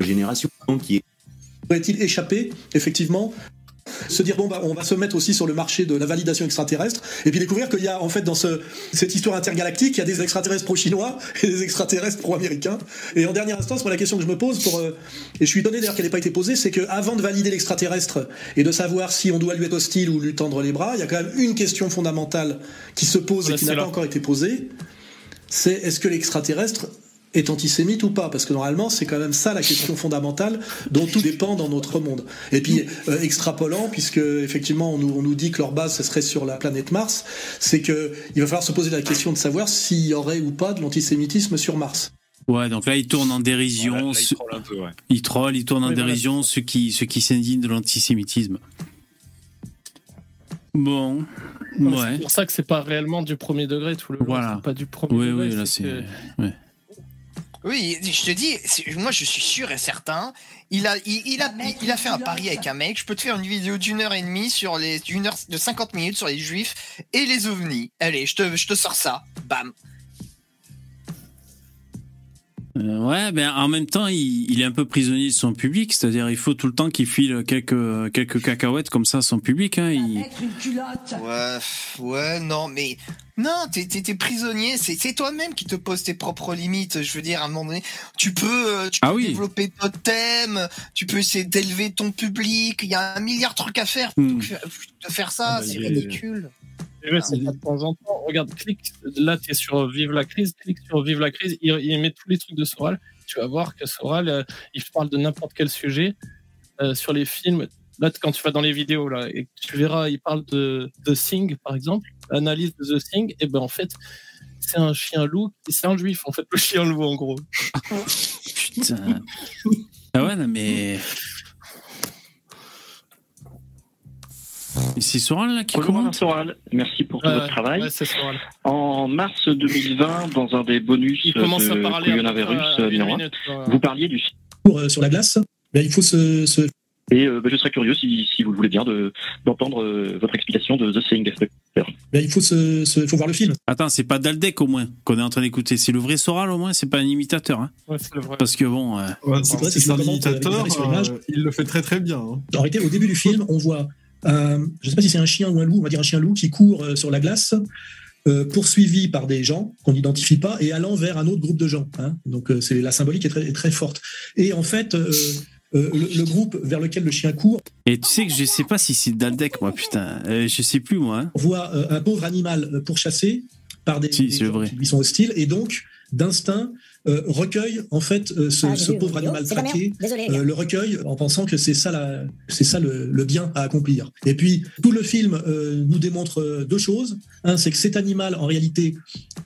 génération qui est Pourrait-il échapper, effectivement se dire bon bah on va se mettre aussi sur le marché de la validation extraterrestre et puis découvrir qu'il y a en fait dans ce, cette histoire intergalactique il y a des extraterrestres pro-chinois et des extraterrestres pro-américains. Et en dernière instance moi la question que je me pose pour euh, et je suis étonné d'ailleurs qu'elle n'ait pas été posée c'est que avant de valider l'extraterrestre et de savoir si on doit lui être hostile ou lui tendre les bras il y a quand même une question fondamentale qui se pose et qui n'a pas encore été posée. C'est est-ce que l'extraterrestre est antisémite ou pas Parce que normalement, c'est quand même ça la question fondamentale dont tout dépend dans notre monde. Et puis, euh, extrapolant, puisque effectivement, on nous, on nous dit que leur base, ce serait sur la planète Mars, c'est que il va falloir se poser la question de savoir s'il y aurait ou pas de l'antisémitisme sur Mars. Ouais, donc là, il tourne en dérision. Là, là, il troll un peu, ouais. il troll, il tourne en Oui, voilà. dérision ceux qui, ceux qui s'indignent de l'antisémitisme. Bon, ouais. C'est pour ça que c'est pas réellement du premier degré tout le long. Voilà. Pas du premier Oui, degré. oui, là, c'est c'est. que- ouais. Oui, je te dis, moi je suis sûr et certain. Il a, il, il a, il a fait un pari avec un mec. Je peux te faire une vidéo d'une heure et demie sur les, une heure de 50 minutes sur les juifs et les ovnis. Allez, je te, je te sors ça. Bam. Euh, ouais, mais en même temps, il, il est un peu prisonnier de son public, c'est-à-dire il faut tout le temps qu'il file quelques, quelques cacahuètes comme ça à son public. Hein, il- Ouais, ouais, non, mais non, t'es, prisonnier. C'est, c'est toi-même qui te poses tes propres limites. Je veux dire, à un moment donné, tu peux, euh, tu peux Ah oui. développer d'autres thèmes. Tu peux essayer d'élever ton public. Il y a un milliard de trucs à faire. Hmm. que De faire ça, Ah bah, c'est ridicule. C'est pas de temps en temps. Regarde, clique. Là, tu es sur Vive la crise. Clique sur Vive la crise. Il, il met tous les trucs de Soral. Tu vas voir que Soral, euh, il parle de n'importe quel sujet. Euh, sur les films, là, quand tu vas dans les vidéos, là, et tu verras, il parle de The Thing, par exemple, analyse de The Thing. Et ben, en fait, c'est un chien loup. et C'est un juif, en fait, le chien loup, en gros. Putain. Ah ouais, non, mais. C'est Soral là qui Bonjour Soral, merci pour tout votre travail. ouais, c'est Soral. En mars 2020, dans un des bonus Il commence à de parler à près coronavirus à euh, minute, voilà. vous parliez du Pour, euh, sur la glace, ben, il faut se, se- et euh, bah, je serais curieux, si, si vous le voulez bien, de- d'entendre euh, votre explication de The Thing. ben, il faut se, se- faut voir le film. Attends, c'est pas Daldec au moins qu'on est en train d'écouter. C'est le vrai Soral au moins, c'est pas un imitateur. Hein Ouais, c'est le vrai. Parce que bon. euh, Ouais, C'est un imitateur, euh, il le fait très très bien. hein. En réalité, au début du film, on voit, euh, je ne sais pas si c'est un chien ou un loup, on va dire un chien loup qui court euh, sur la glace, euh, poursuivi par des gens qu'on n'identifie pas et allant vers un autre groupe de gens. hein. Donc euh, c'est la symbolique est très, forte. Et en fait, euh, le, le groupe vers lequel le chien court Et tu sais que je sais pas si c'est Daldec, moi, putain. Je sais plus, moi. hein. voit un pauvre animal pourchassé par des, Si, des gens vrai. qui lui sont hostiles et donc d'instinct euh, recueille en fait euh, ce, Ah, j'ai ce vu pauvre vidéo, animal de traqué euh, le recueille en pensant que c'est ça la c'est ça le, le bien à accomplir. Et puis tout le film euh, nous démontre deux choses. Un c'est que cet animal en réalité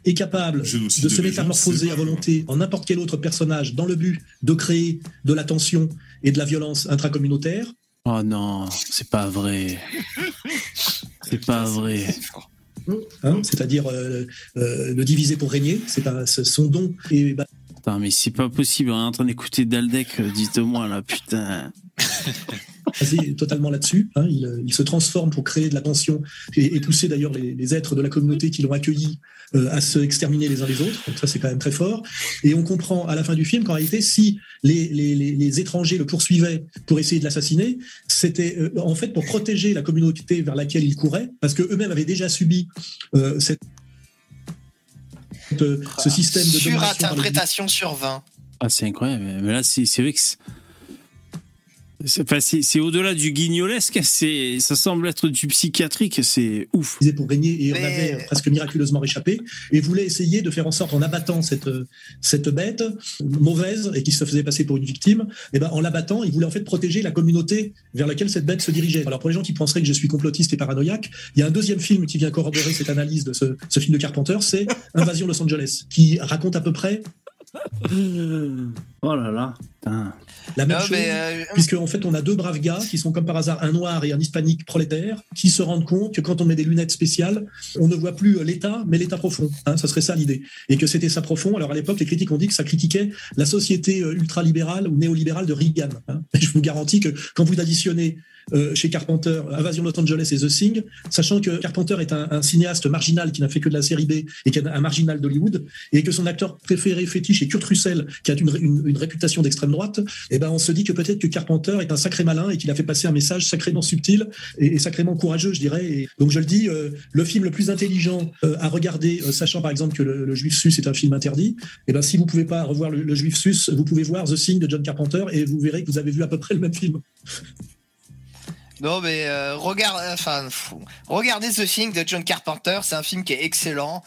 est capable Génocide de se métamorphoser à volonté en n'importe quel autre personnage dans le but de créer de la tension et de la violence intracommunautaire. Oh non, c'est pas vrai. C'est pas vrai. Hein, c'est-à-dire euh, euh, le diviser pour régner c'est son don et bah, Putain, mais c'est pas possible. On est en train d'écouter Daldec, euh, dites-moi là, putain. basé totalement là-dessus. hein. il, euh, il se transforme pour créer de la tension et, et pousser d'ailleurs les, les êtres de la communauté qui l'ont accueilli euh, à se exterminer les uns les autres. Donc ça, c'est quand même très fort. Et on comprend à la fin du film qu'en réalité, si les, les- les- les étrangers le poursuivaient pour essayer de l'assassiner, c'était euh, en fait pour protéger la communauté vers laquelle il courait, parce que eux-mêmes avaient déjà subi euh, cette, ce système de Surinterprétation sur 20. Ah, c'est incroyable. Mais là, c'est vrai que c'est- enfin, au-delà du guignolesque. C'est ça semble être du psychiatrique. C'est ouf. utilisé pour régner et on avait euh, presque miraculeusement réchappé et voulait essayer de faire en sorte en abattant cette euh, cette bête mauvaise et qui se faisait passer pour une victime et ben en l'abattant il voulait en fait protéger la communauté vers laquelle cette bête se dirigeait alors pour les gens qui penseraient que je suis complotiste et paranoïaque il y a un deuxième film qui vient corroborer cette analyse de ce, ce film de Carpenter c'est Invasion Los Angeles qui raconte à peu près Oh là là. Putain. La même Non, chose mais, euh, puisque en fait on a deux braves gars qui sont comme par hasard un noir et un hispanique prolétaire qui se rendent compte que quand on met des lunettes spéciales on ne voit plus l'état mais l'état profond hein, ça serait ça l'idée et que c'était ça profond alors à l'époque les critiques ont dit que ça critiquait la société euh, ultralibérale ou néolibérale de Reagan hein. Et je vous garantis que quand vous additionnez euh, chez Carpenter, Invasion Los Angeles et The Thing, sachant que Carpenter est un, cinéaste marginal qui n'a fait que de la série B et qui est un marginal d'Hollywood, et que son acteur préféré fétiche est Kurt Russell, qui a une, réputation d'extrême droite, et ben on se dit que peut-être que Carpenter est un sacré malin et qu'il a fait passer un message sacrément subtil et, sacrément courageux, je dirais. Donc je le dis, euh, le film le plus intelligent euh, à regarder, sachant par exemple que le, Juif sus est un film interdit, et ben si vous pouvez pas revoir le, le Juif sus, vous pouvez voir The Thing de John Carpenter et vous verrez que vous avez vu à peu près le même film. Non, mais euh, regarde, enfin, fou. regardez The Thing de John Carpenter, c'est un film qui est excellent.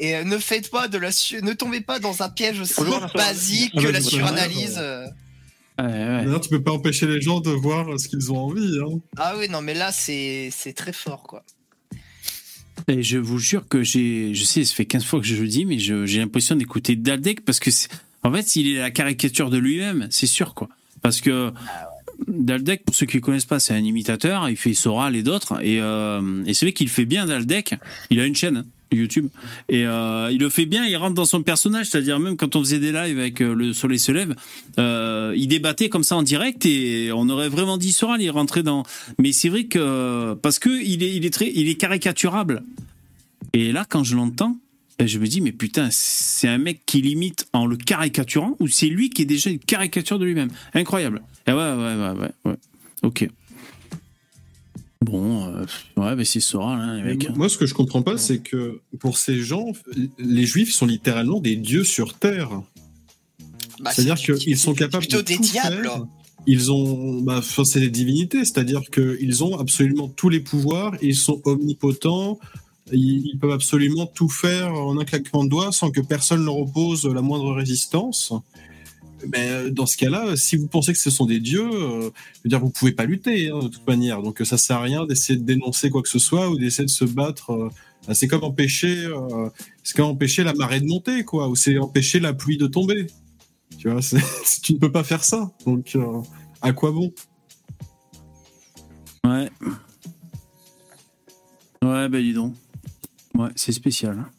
Et euh, ne faites pas de la, su- ne tombez pas dans un piège aussi basique Ah que la suranalyse. euh. Ouais, ouais. D'ailleurs, tu peux pas empêcher les gens de voir ce qu'ils ont envie. Hein. Ah oui, non, mais là, c'est c'est très fort, quoi. Et je vous jure que j'ai, je sais, ça fait 15 fois que je le dis, mais je- j'ai l'impression d'écouter Daldec parce que c'est- En fait, il est la caricature de lui-même, c'est sûr, quoi. Parce que Daldek, pour ceux qui ne connaissent pas, c'est un imitateur. Il fait Soral et d'autres. Et, euh, et c'est vrai qu'il fait bien Daldek. Il a une chaîne YouTube et euh, il le fait bien. Il rentre dans son personnage, c'est-à-dire même quand on faisait des lives avec euh, le Soleil se lève, il débattait comme ça en direct et on aurait vraiment dit Soral. Il rentrait dans. Mais c'est vrai que parce que il est, il est très, est caricaturable. Et là, quand je l'entends, et je me dis, mais putain, c'est un mec qui limite en le caricaturant ou c'est lui qui est déjà une caricature de lui-même Incroyable. Et ouais, ouais, ouais, ouais, ouais. Ok. Bon, euh, ouais, mais c'est Soral, hein, les mecs. Moi, ce que je comprends pas, c'est que pour ces gens, les juifs sont littéralement des dieux sur terre. Bah, C'est-à-dire c'est- qu'ils sont capables plutôt de des tout diables. faire. Ils ont, bah, c'est des divinités, c'est-à-dire qu'ils ont absolument tous les pouvoirs, ils sont omnipotents, ils, ils peuvent absolument tout faire en un claquement de doigts sans que personne leur oppose la moindre résistance. Mais euh, dans ce cas-là, si vous pensez que ce sont des dieux, euh, je veux dire, vous pouvez pas lutter hein, de toute manière. Donc ça sert à rien d'essayer de dénoncer quoi que ce soit ou d'essayer de se battre. euh, bah, c'est comme empêcher, euh, c'est comme empêcher la marée de monter, quoi, ou c'est empêcher la pluie de tomber. Tu vois, tu ne peux pas faire ça. Donc, euh, à quoi bon? Ouais. Ouais, bah dis donc. Ouais, c'est spécial. hein.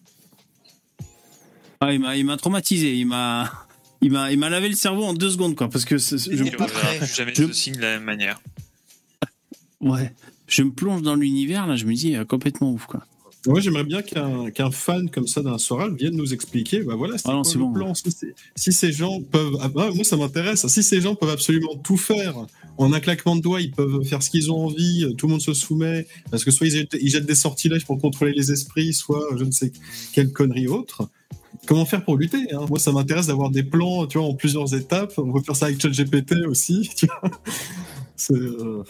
Ah, il m'a traumatisé. Il m'a, il m'a, il m'a lavé le cerveau en deux secondes, quoi. Parce que c'est- je, ne plus jamais je- ce signe de la même manière. ouais, je me plonge dans l'univers là. Je me dis euh, complètement ouf, quoi. Moi, j'aimerais bien qu'un qu'un fan comme ça d'un Soral vienne nous expliquer. Bah voilà, c'est Ah non, quoi c'est le bon. plan. Si, c'est- si ces gens peuvent, ah bah, moi ça m'intéresse. Si ces gens peuvent absolument tout faire en un claquement de doigts, ils peuvent faire ce qu'ils ont envie. euh, Tout le monde se soumet parce que soit ils jettent, ils jettent des sortilèges pour contrôler les esprits, soit je ne sais quelle connerie autre. Comment faire pour lutter hein? Moi, ça m'intéresse d'avoir des plans, tu vois, en plusieurs étapes. On peut faire ça avec ChatGPT aussi. Tu vois C'est, euh,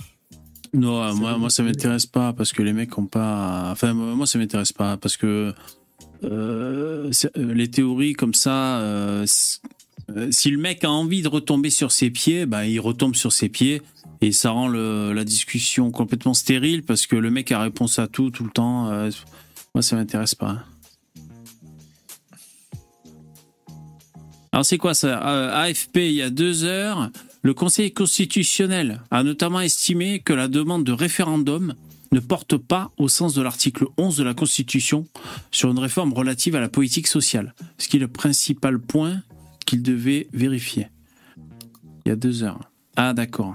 Non, moi, moi ça m'intéresse pas parce que les mecs ont pas. Enfin, moi ça m'intéresse pas parce que euh, euh, les théories comme ça, euh, si le mec a envie de retomber sur ses pieds, bah il retombe sur ses pieds et ça rend le- la discussion complètement stérile parce que le mec a réponse à tout tout le temps. moi ça m'intéresse pas. Alors c'est quoi ça? Euh, AFP il y a deux heures, le Conseil constitutionnel a notamment estimé que la demande de référendum ne porte pas au sens de l'article 11 de la Constitution sur une réforme relative à la politique sociale, ce qui est le principal point qu'il devait vérifier. Il y a deux heures. Ah d'accord.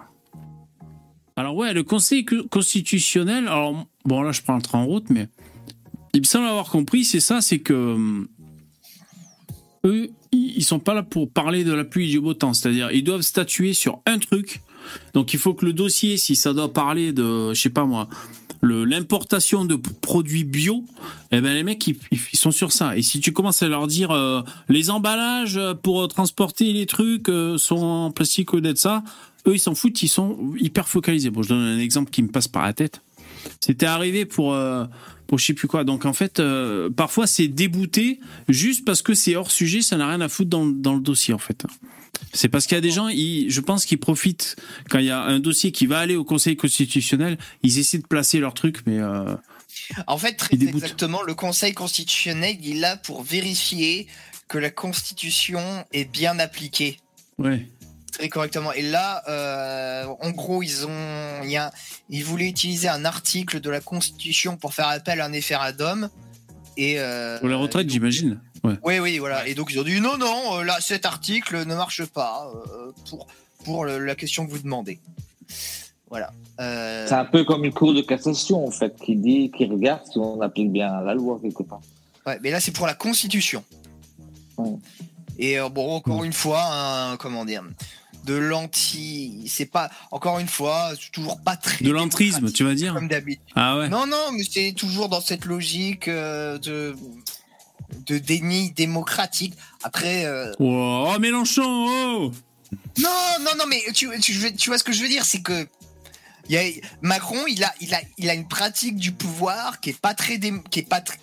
Alors ouais, le Conseil co- constitutionnel, alors bon là je prends le train en route, mais il me semble avoir compris, c'est ça, c'est que hum, eux, ils sont pas là pour parler de la pluie et du beau temps. C'est-à-dire, ils doivent statuer sur un truc. Donc, il faut que le dossier, si ça doit parler de, je sais pas moi, l'importation de produits bio, eh ben les mecs, ils, ils sont sur ça. Et si tu commences à leur dire euh, les emballages pour transporter les trucs euh, sont en plastique ou d'être ça, eux, ils s'en foutent, ils sont hyper focalisés. Bon, je donne un exemple qui me passe par la tête. C'était arrivé pour, euh, pour je sais plus quoi. Donc en fait, euh, parfois c'est débouté juste parce que c'est hors sujet, ça n'a rien à foutre dans, le- dans le dossier en fait. C'est parce qu'il y a des gens, ils, je pense qu'ils profitent quand il y a un dossier qui va aller au Conseil constitutionnel, ils essaient de placer leur truc, mais euh, En fait, très exactement, le Conseil constitutionnel, il est là pour vérifier que la Constitution est bien appliquée ouais. Très correctement. Et là, euh, en gros, ils ont, il y a, ils voulaient utiliser un article de la Constitution pour faire appel à un référendum. Et euh, Pour les retraites, j'imagine. Ouais. oui, oui, voilà. Et donc ils ont dit non, non, euh, là, cet article ne marche pas euh, pour pour le- la question que vous demandez. Voilà. Euh, C'est un peu comme une cour de cassation, en fait, qui dit, qui regarde si on applique bien la loi quelque part. Ouais, mais là, c'est pour la Constitution. Ouais. Et euh, bon, encore une fois, hein, comment dire, de l'anti. C'est pas. Encore une fois, c'est toujours pas très. De l'entrisme, tu vas dire Comme d'habitude. Ah ouais. Non, non, mais c'est toujours dans cette logique euh, de de déni démocratique. Après. euh, Oh, oh, Mélenchon, oh Non, non, non, mais tu, tu, tu vois ce que je veux dire, c'est que y a, Macron, il a, il a, il a une pratique du pouvoir qui est pas très, dé- qui est pas très,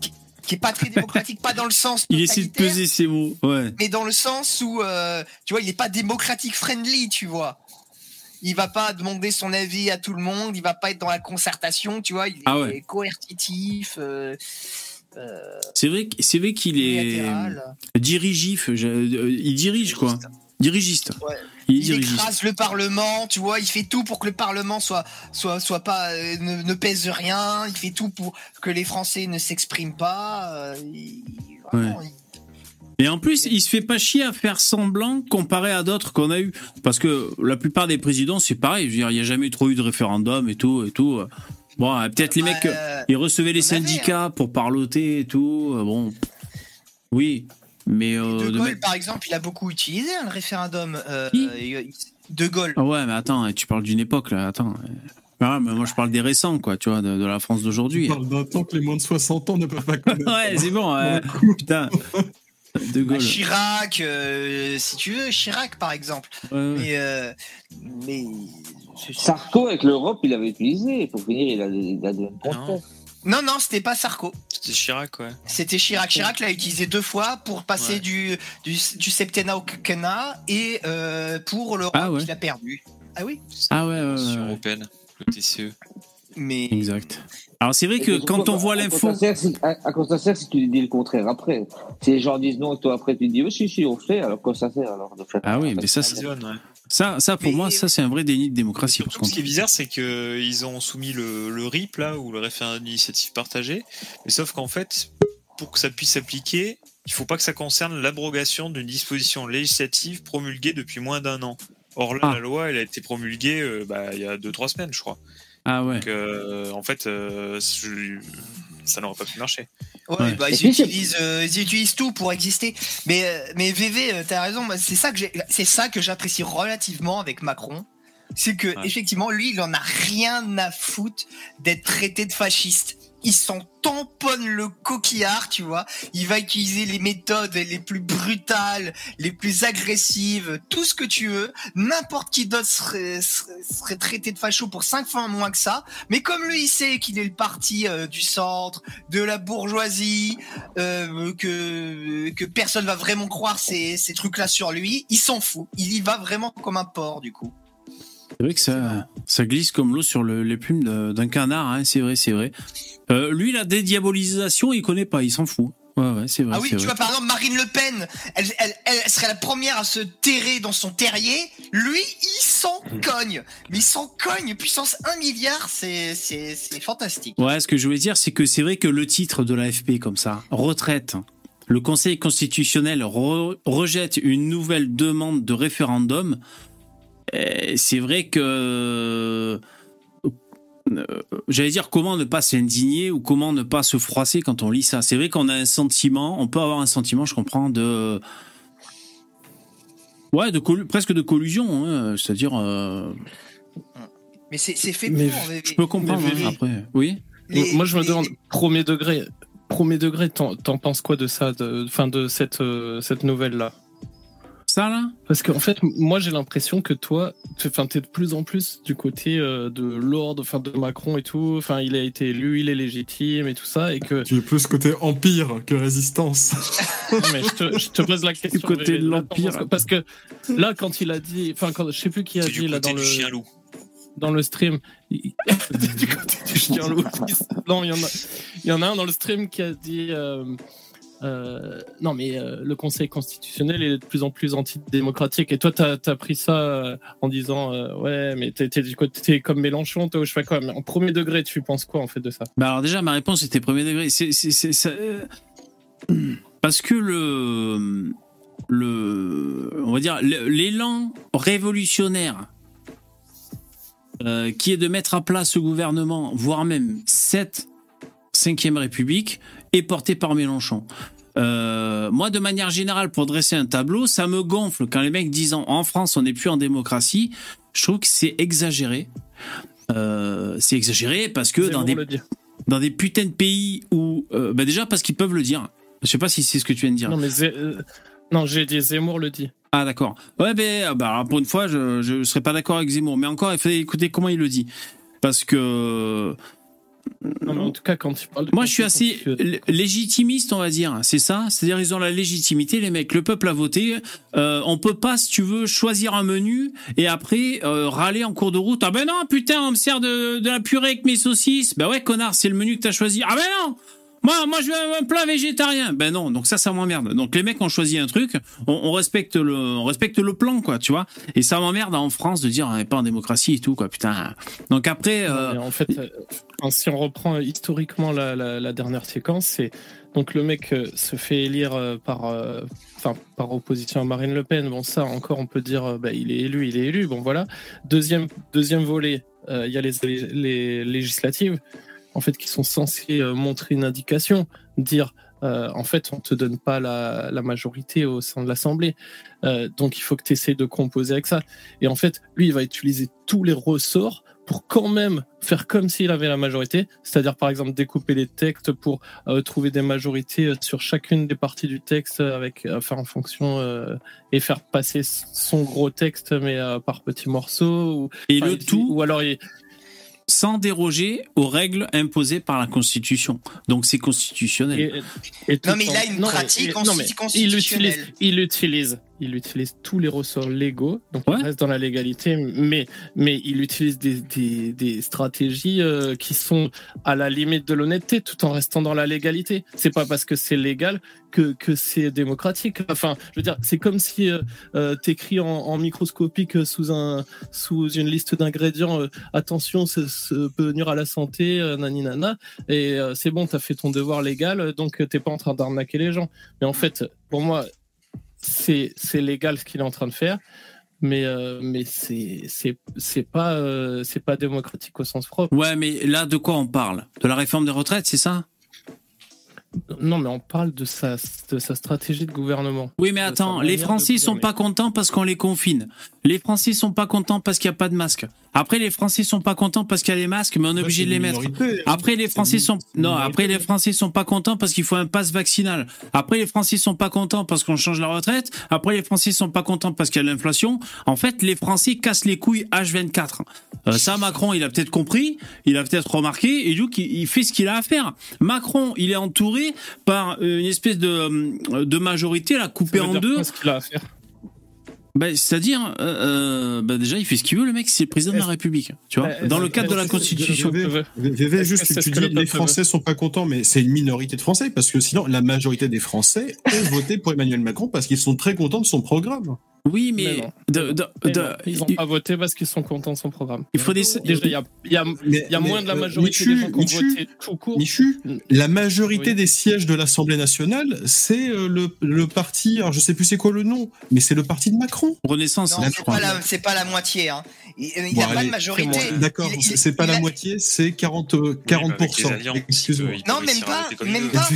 qui, qui est pas très démocratique, pas dans le sens, Il essaie de peser ses mots. Ouais. mais dans le sens où, euh, tu vois, il est pas démocratique friendly, tu vois. Il va pas demander son avis à tout le monde, il va pas être dans la concertation, tu vois. Il est Ah ouais. coercitif. euh, euh, C'est vrai, c'est vrai qu'il est unilatéral. dirigif. Il dirige quoi. Dirigiste. Ouais. Il Il écrase le Parlement, tu vois, il fait tout pour que le Parlement soit, soit, soit pas, euh, ne, ne pèse rien, il fait tout pour que les Français ne s'expriment pas. euh, il- vraiment, Ouais. Et en plus, il se fait pas chier à faire semblant comparé à d'autres qu'on a eu. Parce que la plupart des présidents, c'est pareil. Je veux dire, il n'y a jamais trop eu de référendum et tout. Et tout. Bon, euh, peut-être les Bah, mecs, euh, ils recevaient les syndicats pour parloter et tout. Bon, oui. Mais. euh, De Gaulle, par exemple, il a beaucoup utilisé hein, le référendum. euh, il- de Gaulle. Ah ouais, mais attends, tu parles d'une époque là. Attends. Ah, mais moi, je parle des récents, quoi, tu vois, de, de la France d'aujourd'hui. On parle d'un temps que les moins de 60 ans ne peuvent pas connaître. ouais, c'est bon. ouais. putain. De Bah, Gaulle. Chirac, euh, si tu veux, Chirac par exemple. Ouais. Mais, euh, mais Sarko avec l'Europe, il avait utilisé. Pour finir, il a, il a donné. Non, non, c'était pas Sarko. C'était Chirac, ouais. C'était Chirac. Chirac l'a utilisé deux fois pour passer Ouais. du, du, du septennat au quinquennat et euh, pour l'Europe Ah ouais. qu'il a perdu. Ah oui Ah ouais, ouais, européenne, le TCE. Mais Exact. Alors c'est vrai que quand on voit l'info. À quoi ça sert si- ça tu dis le contraire après Si les gens disent non et toi après tu dis oui, si, si, on fait, alors quoi ça sert alors de faire Ah oui, mais ça, c'est- Visionne, ouais. Ça, ça pour moi, ça c'est un vrai déni de démocratie. Ce qui est bizarre, c'est qu'ils ont soumis le, le RIP, là, ou le référendum d'initiative partagée, mais sauf qu'en fait, pour que ça puisse s'appliquer, il faut pas que ça concerne l'abrogation d'une disposition législative promulguée depuis moins d'un an. Or là, Ah. la loi, elle a été promulguée euh, bah, il y a 2-3 semaines, je crois. Ah ouais. Donc, euh, en fait, euh, je- ça n'aurait pas pu marcher. Ouais, Ouais. bah, ils, utilisent, euh, ils utilisent tout pour exister. Mais, euh, mais VV, euh, t'as raison, moi, c'est ça que c'est ça que j'apprécie relativement avec Macron. C'est que, Ouais. effectivement, lui, il en a rien à foutre d'être traité de fasciste. Il s'en tamponne le coquillard, tu vois. Il va utiliser les méthodes les plus brutales, les plus agressives, tout ce que tu veux. N'importe qui d'autre serait, serait, traité de facho pour cinq fois moins que ça. Mais comme lui, il sait qu'il est le parti euh, du centre, de la bourgeoisie, euh, que, que personne va vraiment croire ces, ces trucs-là sur lui, il s'en fout. Il y va vraiment comme un porc, du coup. C'est vrai que ça, ça glisse comme l'eau sur le- les plumes d'un canard, hein, c'est vrai, c'est vrai. Euh, lui, la dédiabolisation, il connaît pas, il s'en fout. Ouais, ouais, c'est vrai. Ah oui, tu vrai. vois, par exemple, Marine Le Pen, elle, elle, elle serait la première à se terrer dans son terrier. Lui, il s'en cogne. Mais il s'en cogne. Puissance 1 milliard, c'est, c'est, c'est fantastique. Ouais, ce que je voulais dire, c'est que c'est vrai que le titre de l'AFP, comme ça, retraite, le Conseil constitutionnel re- rejette une nouvelle demande de référendum. Euh, C'est vrai que. euh, J'allais dire comment ne pas s'indigner ou comment ne pas se froisser quand on lit ça? C'est vrai qu'on a un sentiment, on peut avoir un sentiment, je comprends, de. Ouais, de presque de collusion, hein, c'est-à-dire. euh, Mais c'est, c'est fait pour. Je peux comprendre Mais- hein, après. Oui. Les- Moi, je me les- demande, premier degré, premier degré, t'en penses quoi de ça, de, fin de cette, euh, cette nouvelle-là? Ça, là? Parce qu'en fait, moi, j'ai l'impression que toi, tu es de plus en plus du côté euh, de Lord, enfin de Macron et tout. Enfin, il a été élu, il est légitime et tout ça, et que. Tu es plus côté empire que résistance. Non, mais je te, je te pose la question. côté mais de l'Empire. Parce que là, quand il a dit, enfin, quand je sais plus qui a dit du là côté dans du le chien loup. dans le stream. il- du côté du chien loup. Non, il y en a, il y en a un dans le stream qui a dit. euh, non, mais euh, le Conseil constitutionnel est de plus en plus antidémocratique. Et toi, t'as as pris ça euh, en disant euh, ouais, mais t'es du côté comme Mélenchon, toi, je fais quoi Mais en premier degré, tu penses quoi en fait de ça? Bah alors déjà, ma réponse était premier degré. C'est, ça- euh, parce que le, le, on va dire, l'élan révolutionnaire euh, qui est de mettre à plat ce gouvernement, voire même cette cinquième République, est porté par Mélenchon. Euh, moi, de manière générale, pour dresser un tableau, ça me gonfle quand les mecs disent en, France on n'est plus en démocratie. Je trouve que c'est exagéré. Euh, c'est exagéré parce que dans des dans des putains de pays où euh, bah déjà parce qu'ils peuvent le dire. Je sais pas si c'est ce que tu viens de dire. Non, mais non, j'ai dit Zemmour le dit. Ah d'accord. Ouais ben bah, pour une fois je je serais pas d'accord avec Zemmour, mais encore il faut écouter comment il le dit parce que Non, mais en tout cas, quand tu parles de moi je suis assez légitimiste on va dire. C'est ça. C'est-à-dire ils ont la légitimité les mecs. Le peuple a voté. Euh, on peut pas si tu veux choisir un menu et après euh, râler en cours de route. Ah ben non putain on me sert de, de la purée avec mes saucisses. Bah ouais connard c'est le menu que t'as choisi. Ah ben non. Moi, moi, je veux un plat végétarien. Ben non, donc ça, ça m'emmerde. Donc les mecs ont choisi un truc, on, on respecte le, on respecte le plan, quoi, tu vois. Et ça m'emmerde en France de dire on n'est pas en démocratie et tout, quoi, putain. Donc après, euh, en fait, euh, si on reprend historiquement la, la- la dernière séquence, c'est donc le mec euh, se fait élire euh, par, euh, enfin, par opposition à Marine Le Pen. Bon, ça encore, on peut dire, euh, bah, il est élu, il est élu. Bon, voilà. Deuxième, deuxième volet, euh, il y a les, les législatives, en fait, qui sont censées euh, montrer une indication, dire. euh, en fait, on te donne pas la, la majorité au sein de l'Assemblée, Euh, donc il faut que tu essaies de composer avec ça. Et en fait, lui, il va utiliser tous les ressorts pour quand même faire comme s'il avait la majorité, c'est-à-dire par exemple découper les textes pour euh, trouver des majorités sur chacune des parties du texte avec, enfin en fonction et faire passer son gros texte mais par petits morceaux ou, Et le tout- ou alors il- sans déroger aux règles imposées par la Constitution. Donc c'est constitutionnel. Et- et tout Non, mais il a une non, mais- pratique non, mais constitutionnelle. utilise, il utilise, il utilise tous les ressorts légaux, donc il reste dans la légalité, mais, mais il utilise des, des, des stratégies euh, qui sont à la limite de l'honnêteté, tout en restant dans la légalité. C'est pas parce que c'est légal que, que c'est démocratique. Enfin, je veux dire, c'est comme si euh, euh, t'écris en, en microscopique sous un sous une liste d'ingrédients. euh, attention, ça, ça peut nuire à la santé, euh, nani nana. Et c'est bon, t'as fait ton devoir légal, donc t'es pas en train d'arnaquer les gens. Mais en fait, pour moi, c'est légal ce qu'il est en train de faire. Mais, euh, mais c'est pas euh, c'est pas démocratique au sens propre. Ouais, mais là, de quoi on parle? De la réforme des retraites, c'est ça? Non, mais on parle de sa de sa stratégie de gouvernement. Oui, mais attends, les Français sont pas contents parce qu'on les confine. Les Français sont pas contents parce qu'il n'y a pas de masque. Après, les Français sont pas contents parce qu'il y a les masques, mais on est obligé de les mettre. Après, les Français sont non. Après, les Français sont pas contents parce qu'il faut un pass vaccinal. Après, les Français sont pas contents parce qu'on change la retraite. Après, les Français sont pas contents parce qu'il y a l'inflation. En fait, les Français cassent les couilles H24. Euh, ça, Macron, il a peut-être compris, il a peut-être remarqué, et du coup, il il fait ce qu'il a à faire. Macron, il est entouré par euh, une espèce de euh, de majorité, la coupée Ça veut en dire deux. quoi, ce qu'il a à faire c'est-à-dire, euh, déjà, il fait ce qu'il veut, le mec, c'est le président de la République. Tu vois, Est-ce- dans le cadre de la Constitution. VV, juste, que tu que dis le les Français sont pas contents, mais c'est une minorité de Français, parce que sinon, la majorité des Français ont voté pour Emmanuel Macron parce qu'ils sont très contents de son programme. Oui, Mais mais, non. de- de- Mais de- non, ils n'ont pas voté parce qu'ils sont contents de son programme. il faut des. Déjà, il y a, il y a, Mais- il y a mais, moins de la euh, majorité Michu, des gens qui ont Michu, voté tout court. Michu, la majorité Oui. des sièges de l'Assemblée nationale, c'est euh, le, le parti, alors je sais plus c'est quoi le nom, mais c'est le parti de Macron. Renaissance, c'est crois. pas, la, c'est pas la moitié. Hein. Il, il Bon, a pas allez, de majorité. D'accord, c'est pas il la a- moitié, c'est 40, euh, 40%. Excuse-moi. Non, même pas, même pas.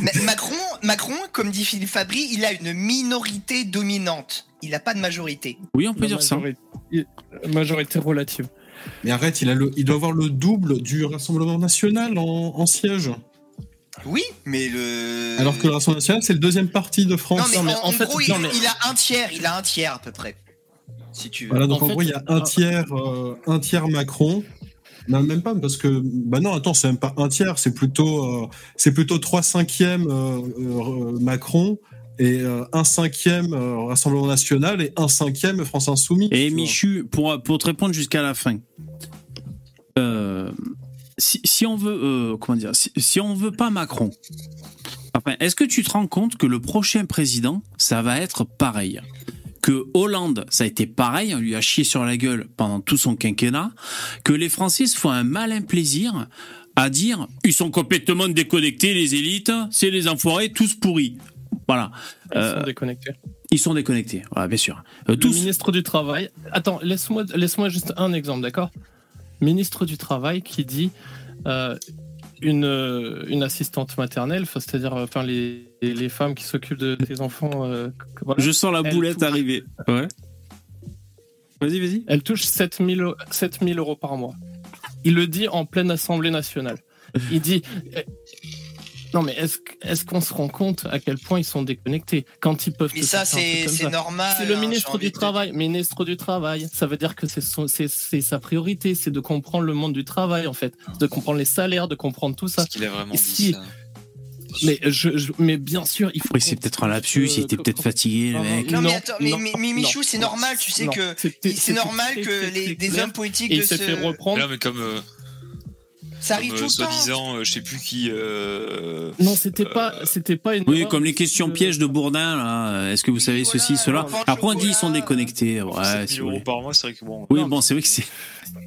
Mais Macron, Macron, comme dit Philippe Fabry, il a une minorité dominante. Il n'a pas de majorité. Oui, on peut La dire ça. majorité- Majorité relative. Mais arrête, il, a le, il doit avoir le double du Rassemblement national en, en siège. Oui, mais le. Alors que le Rassemblement national, c'est le deuxième parti de France. Non, mais, en, en gros, il, il a un tiers. Il a un tiers à peu près. Si tu veux. Voilà, donc en, En fait, gros, il y a un tiers, euh, un tiers Macron. Non, même pas, parce que, bah non, attends, c'est même pas un tiers, c'est plutôt, euh, c'est plutôt 3 cinquièmes euh, euh, Macron et euh, un cinquième Rassemblement National et un cinquième France Insoumise. Et. Michu, pour, pour te répondre jusqu'à la fin, si, si on veut, comment dire, si, si on veut pas Macron, enfin, est-ce que tu te rends compte que le prochain président, ça va être pareil? Que Hollande, ça a été pareil, on lui a chié sur la gueule pendant tout son quinquennat, que les Français se font un malin plaisir à dire ils sont complètement déconnectés, les élites, c'est les enfoirés, tous pourris. Voilà. Ils Euh, sont déconnectés. ils sont déconnectés, voilà, bien sûr. Euh, Le ministre du Travail. Attends, laisse-moi laisse-moi juste un exemple, d'accord? Ministre du Travail qui dit euh, une, une assistante maternelle, c'est-à-dire enfin, les, les femmes qui s'occupent de tes enfants. euh, voilà, je sens la boulette arriver. Ouais. Vas-y, vas-y. Elle touche 7000 euros- 7000 euros par mois. Il le dit en pleine Assemblée nationale. Il dit. Non, mais est-ce est qu'on se rend compte à quel point ils sont déconnectés quand ils peuvent. Mais ça, c'est normal. C'est le hein, ministre j'ai envie du de Travail. Ministre du Travail. Ça veut dire que c'est son- c'est c'est sa priorité, c'est de comprendre le monde du travail, en fait. De comprendre les salaires, de comprendre tout ça. Est-ce qu'il a vraiment dit si- ça? Mais, je, je- mais bien sûr, il faut. Oui, c'est peut-être un lapsus, il était peut-être fatigué, le mec. Non, mais attends, mais, non, mais- mais Michou, c'est normal, tu sais non, que c'est normal que les, des hommes politiques Et de il s'est se... fait reprendre. Non, mais comme. euh, Ça arrive Comme, tout euh, le temps. Soi-disant, euh, je sais plus qui. euh, Non, c'était pas, c'était pas une. Oui, erreur, comme les c'est questions que- pièges de Bourdin, là. Est-ce que vous savez ceci, cela Après, on dit ils sont déconnectés. Ouais, 7 si 000 vous euros voulez. par mois, c'est vrai que bon. Oui, bon, c'est vrai que c'est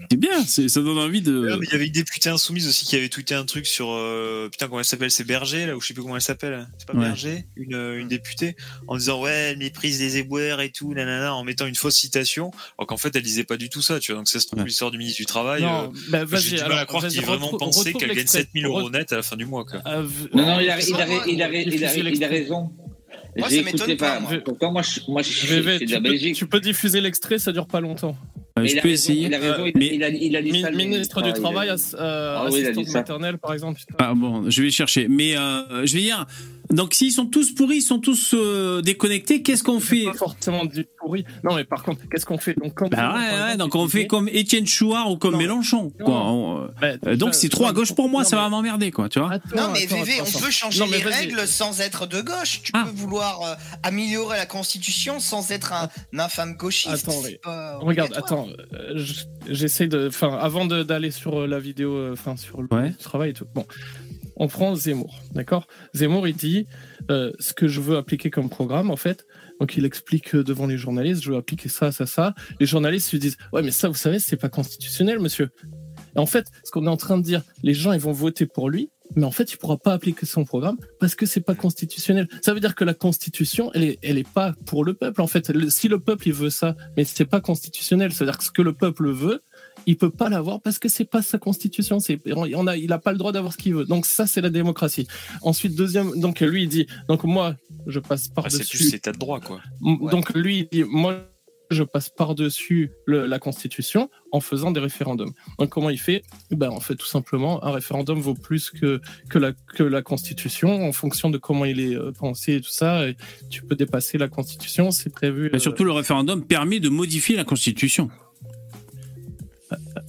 c'est bien. Ça donne envie de. Ouais, mais il y avait une députée insoumise aussi qui avait tweeté un truc sur euh, putain comment elle s'appelle c'est Berger là ou je sais plus comment elle s'appelle c'est pas Ouais. Berger une, euh, une députée en disant ouais elle méprise les éboueurs et tout nanana en mettant une fausse citation alors qu'en fait elle disait pas du tout ça tu vois donc ça se trouve l'histoire du ministre du travail Non, euh, bah, j'ai vas-y, du mal alors, à croire qu'il ait vraiment pensé qu'elle gagne l'extrait. 7000 euros net à la fin du mois quoi. Ah, Non, non, il a, il a, Moi, il a, il a, il a, il a raison. Moi, ça m'étonne pas, pas. moi. moi. Pourtant, moi, je, moi, peux, tu peux diffuser l'extrait, ça dure pas longtemps. Euh, Mais je il a peux raison, essayer. Il a raison, il, Mais- il a, il a ministre du Travail, ass- euh, Ah oui, maternelle, par exemple. Ah bon, je vais chercher. Mais euh, je vais dire. Donc, s'ils sont tous pourris, ils sont tous euh, déconnectés, qu'est-ce qu'on fait? Pas forcément du pourri. Non, mais par contre, qu'est-ce qu'on fait? Donc, quand Bah ouais, exemple, ouais, donc on fait comme Étienne Chouard ou comme Non. Mélenchon. Non. Quoi. On, euh, Bah, euh, donc c'est trop à gauche pour moi, non, ça va m'emmerder, quoi, tu vois. Attends, Non mais attends, VV, attends, on peut changer les règles sans être de gauche. Tu Ah. peux vouloir euh, améliorer la Constitution sans être un, infâme gauchiste. Attends, pas Regarde, attends, euh, j'essaie de. Enfin, avant d'aller sur euh, la vidéo, euh, enfin, sur le Ouais. travail et tout. Bon, on prend Zemmour, d'accord? Zemmour, il dit euh, ce que je veux appliquer comme programme, en fait. Donc, il explique devant les journalistes je veux appliquer ça, ça, ça. Les journalistes lui disent ouais, mais ça, vous savez, c'est pas constitutionnel, monsieur. Et en fait, ce qu'on est en train de dire, les gens, ils vont voter pour lui. Mais en fait, il pourra pas appliquer son programme parce que c'est pas constitutionnel. Ça veut dire que la constitution, elle est, elle est pas pour le peuple. En fait, Le- si le peuple il veut ça, mais c'est pas constitutionnel. C'est-à-dire que ce que le peuple veut, il peut pas l'avoir parce que c'est pas sa constitution. C'est, on a, il a pas le droit d'avoir ce qu'il veut. Donc ça, c'est la démocratie. Ensuite, deuxième, donc lui il dit, donc moi, je passe par Ah, c'est dessus. plus l'état de droit quoi. Donc lui, il dit, moi, je passe par-dessus la Constitution en faisant des référendums. Donc comment il fait? Ben, En fait, tout simplement, un référendum vaut plus que, que, la, que la Constitution en fonction de comment il est euh, pensé et tout ça. Et tu peux dépasser la Constitution, c'est prévu. Mais euh, surtout, le référendum permet de modifier la Constitution.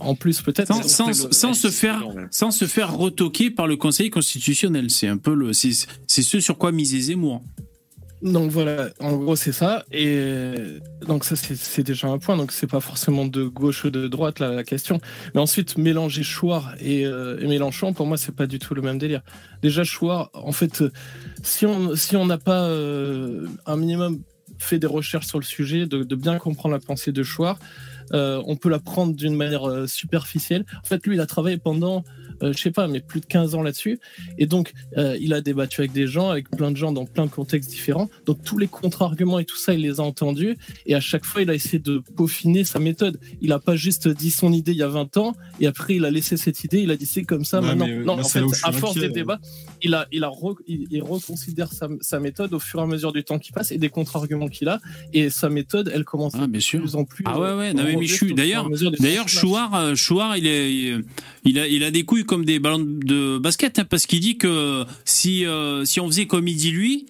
en plus, peut-être. Sans, c'est- sans, c'est le- sans se faire, sans se faire retoquer par le Conseil constitutionnel. C'est un peu le, c'est c'est ce sur quoi misait Zemmour. Donc voilà, en gros c'est ça. Et donc ça c'est déjà un point. Donc c'est pas forcément de gauche ou de droite la question. Mais ensuite mélanger Chouard et, euh, et Mélenchon, pour moi c'est pas du tout le même délire. Déjà Chouard, en fait, euh, si on si on n'a pas euh, un minimum fait des recherches sur le sujet, de, bien comprendre la pensée de Chouard, on peut la prendre d'une manière superficielle. En fait, lui, il a travaillé pendant, je sais pas, mais plus de 15 ans là-dessus. Et donc, euh, il a débattu avec des gens, avec plein de gens dans plein de contextes différents. Donc, tous les contre-arguments et tout ça, il les a entendus. Et à chaque fois, il a essayé de peaufiner sa méthode. Il a pas juste dit son idée il y a 20 ans et après, il a laissé cette idée, il a dit c'est comme ça Ouais, maintenant. mais, euh, non, moi, en fait, à force inquiet, des débats, il, a, il, a re- il, il reconsidère sa, sa méthode au fur et à mesure du temps qui passe et des contre-arguments qu'il a. Et sa méthode, elle commence Ah, bien sûr. de plus en plus. Ah ouais, ouais, non, mais à d'ailleurs, d'ailleurs. Chouard, euh, Chouard, il est, il a, il a des couilles comme des ballons de basket, hein, parce qu'il dit que si, euh, si on faisait comme il dit lui,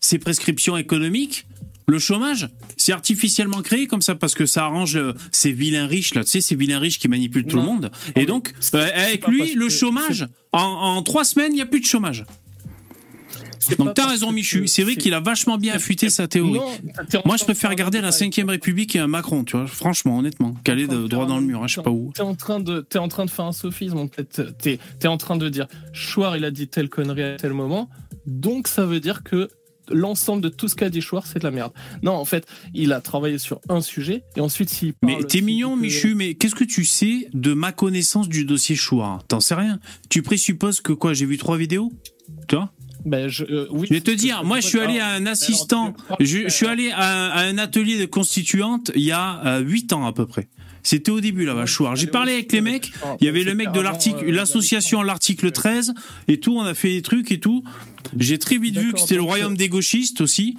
ses prescriptions économiques, le chômage, c'est artificiellement créé comme ça parce que ça arrange euh, ces vilains riches là, tu sais, ces vilains riches qui manipulent tout le monde. Et donc, euh, avec lui, le chômage, en, en trois semaines, il n'y a plus de chômage. Donc t'as raison, Michu. C'est vrai qu'il a vachement bien affûté sa théorie. Non, Moi, je préfère garder la débat. 5ème République et un Macron, tu vois. Franchement, honnêtement. Qu'aller de droit dans le mur, hein, je sais pas où. T'es en train de, t'es en train de faire un sophisme. En fait, t'es, t'es en train de dire, Chouard, il a dit telle connerie à tel moment, donc ça veut dire que l'ensemble de tout ce qu'a dit Chouard, c'est de la merde. Non, en fait, il a travaillé sur un sujet et ensuite s'il Mais t'es mignon, que- Michu, mais qu'est-ce que tu sais de ma connaissance du dossier Chouard? T'en sais rien. Tu présupposes que quoi J'ai vu trois vidéos? Tu vois? Ben, je, euh, oui, Je vais te dire, moi je suis allé à un assistant, je, je suis allé à, à un atelier de constituante il y a 8 ans à peu près. C'était au début là-bas, Chouard. J'ai parlé avec les mecs, il y avait le mec de l'article, l'association à l'article 13 et tout, on a fait des trucs et tout. J'ai très vite vu que c'était le royaume des gauchistes aussi.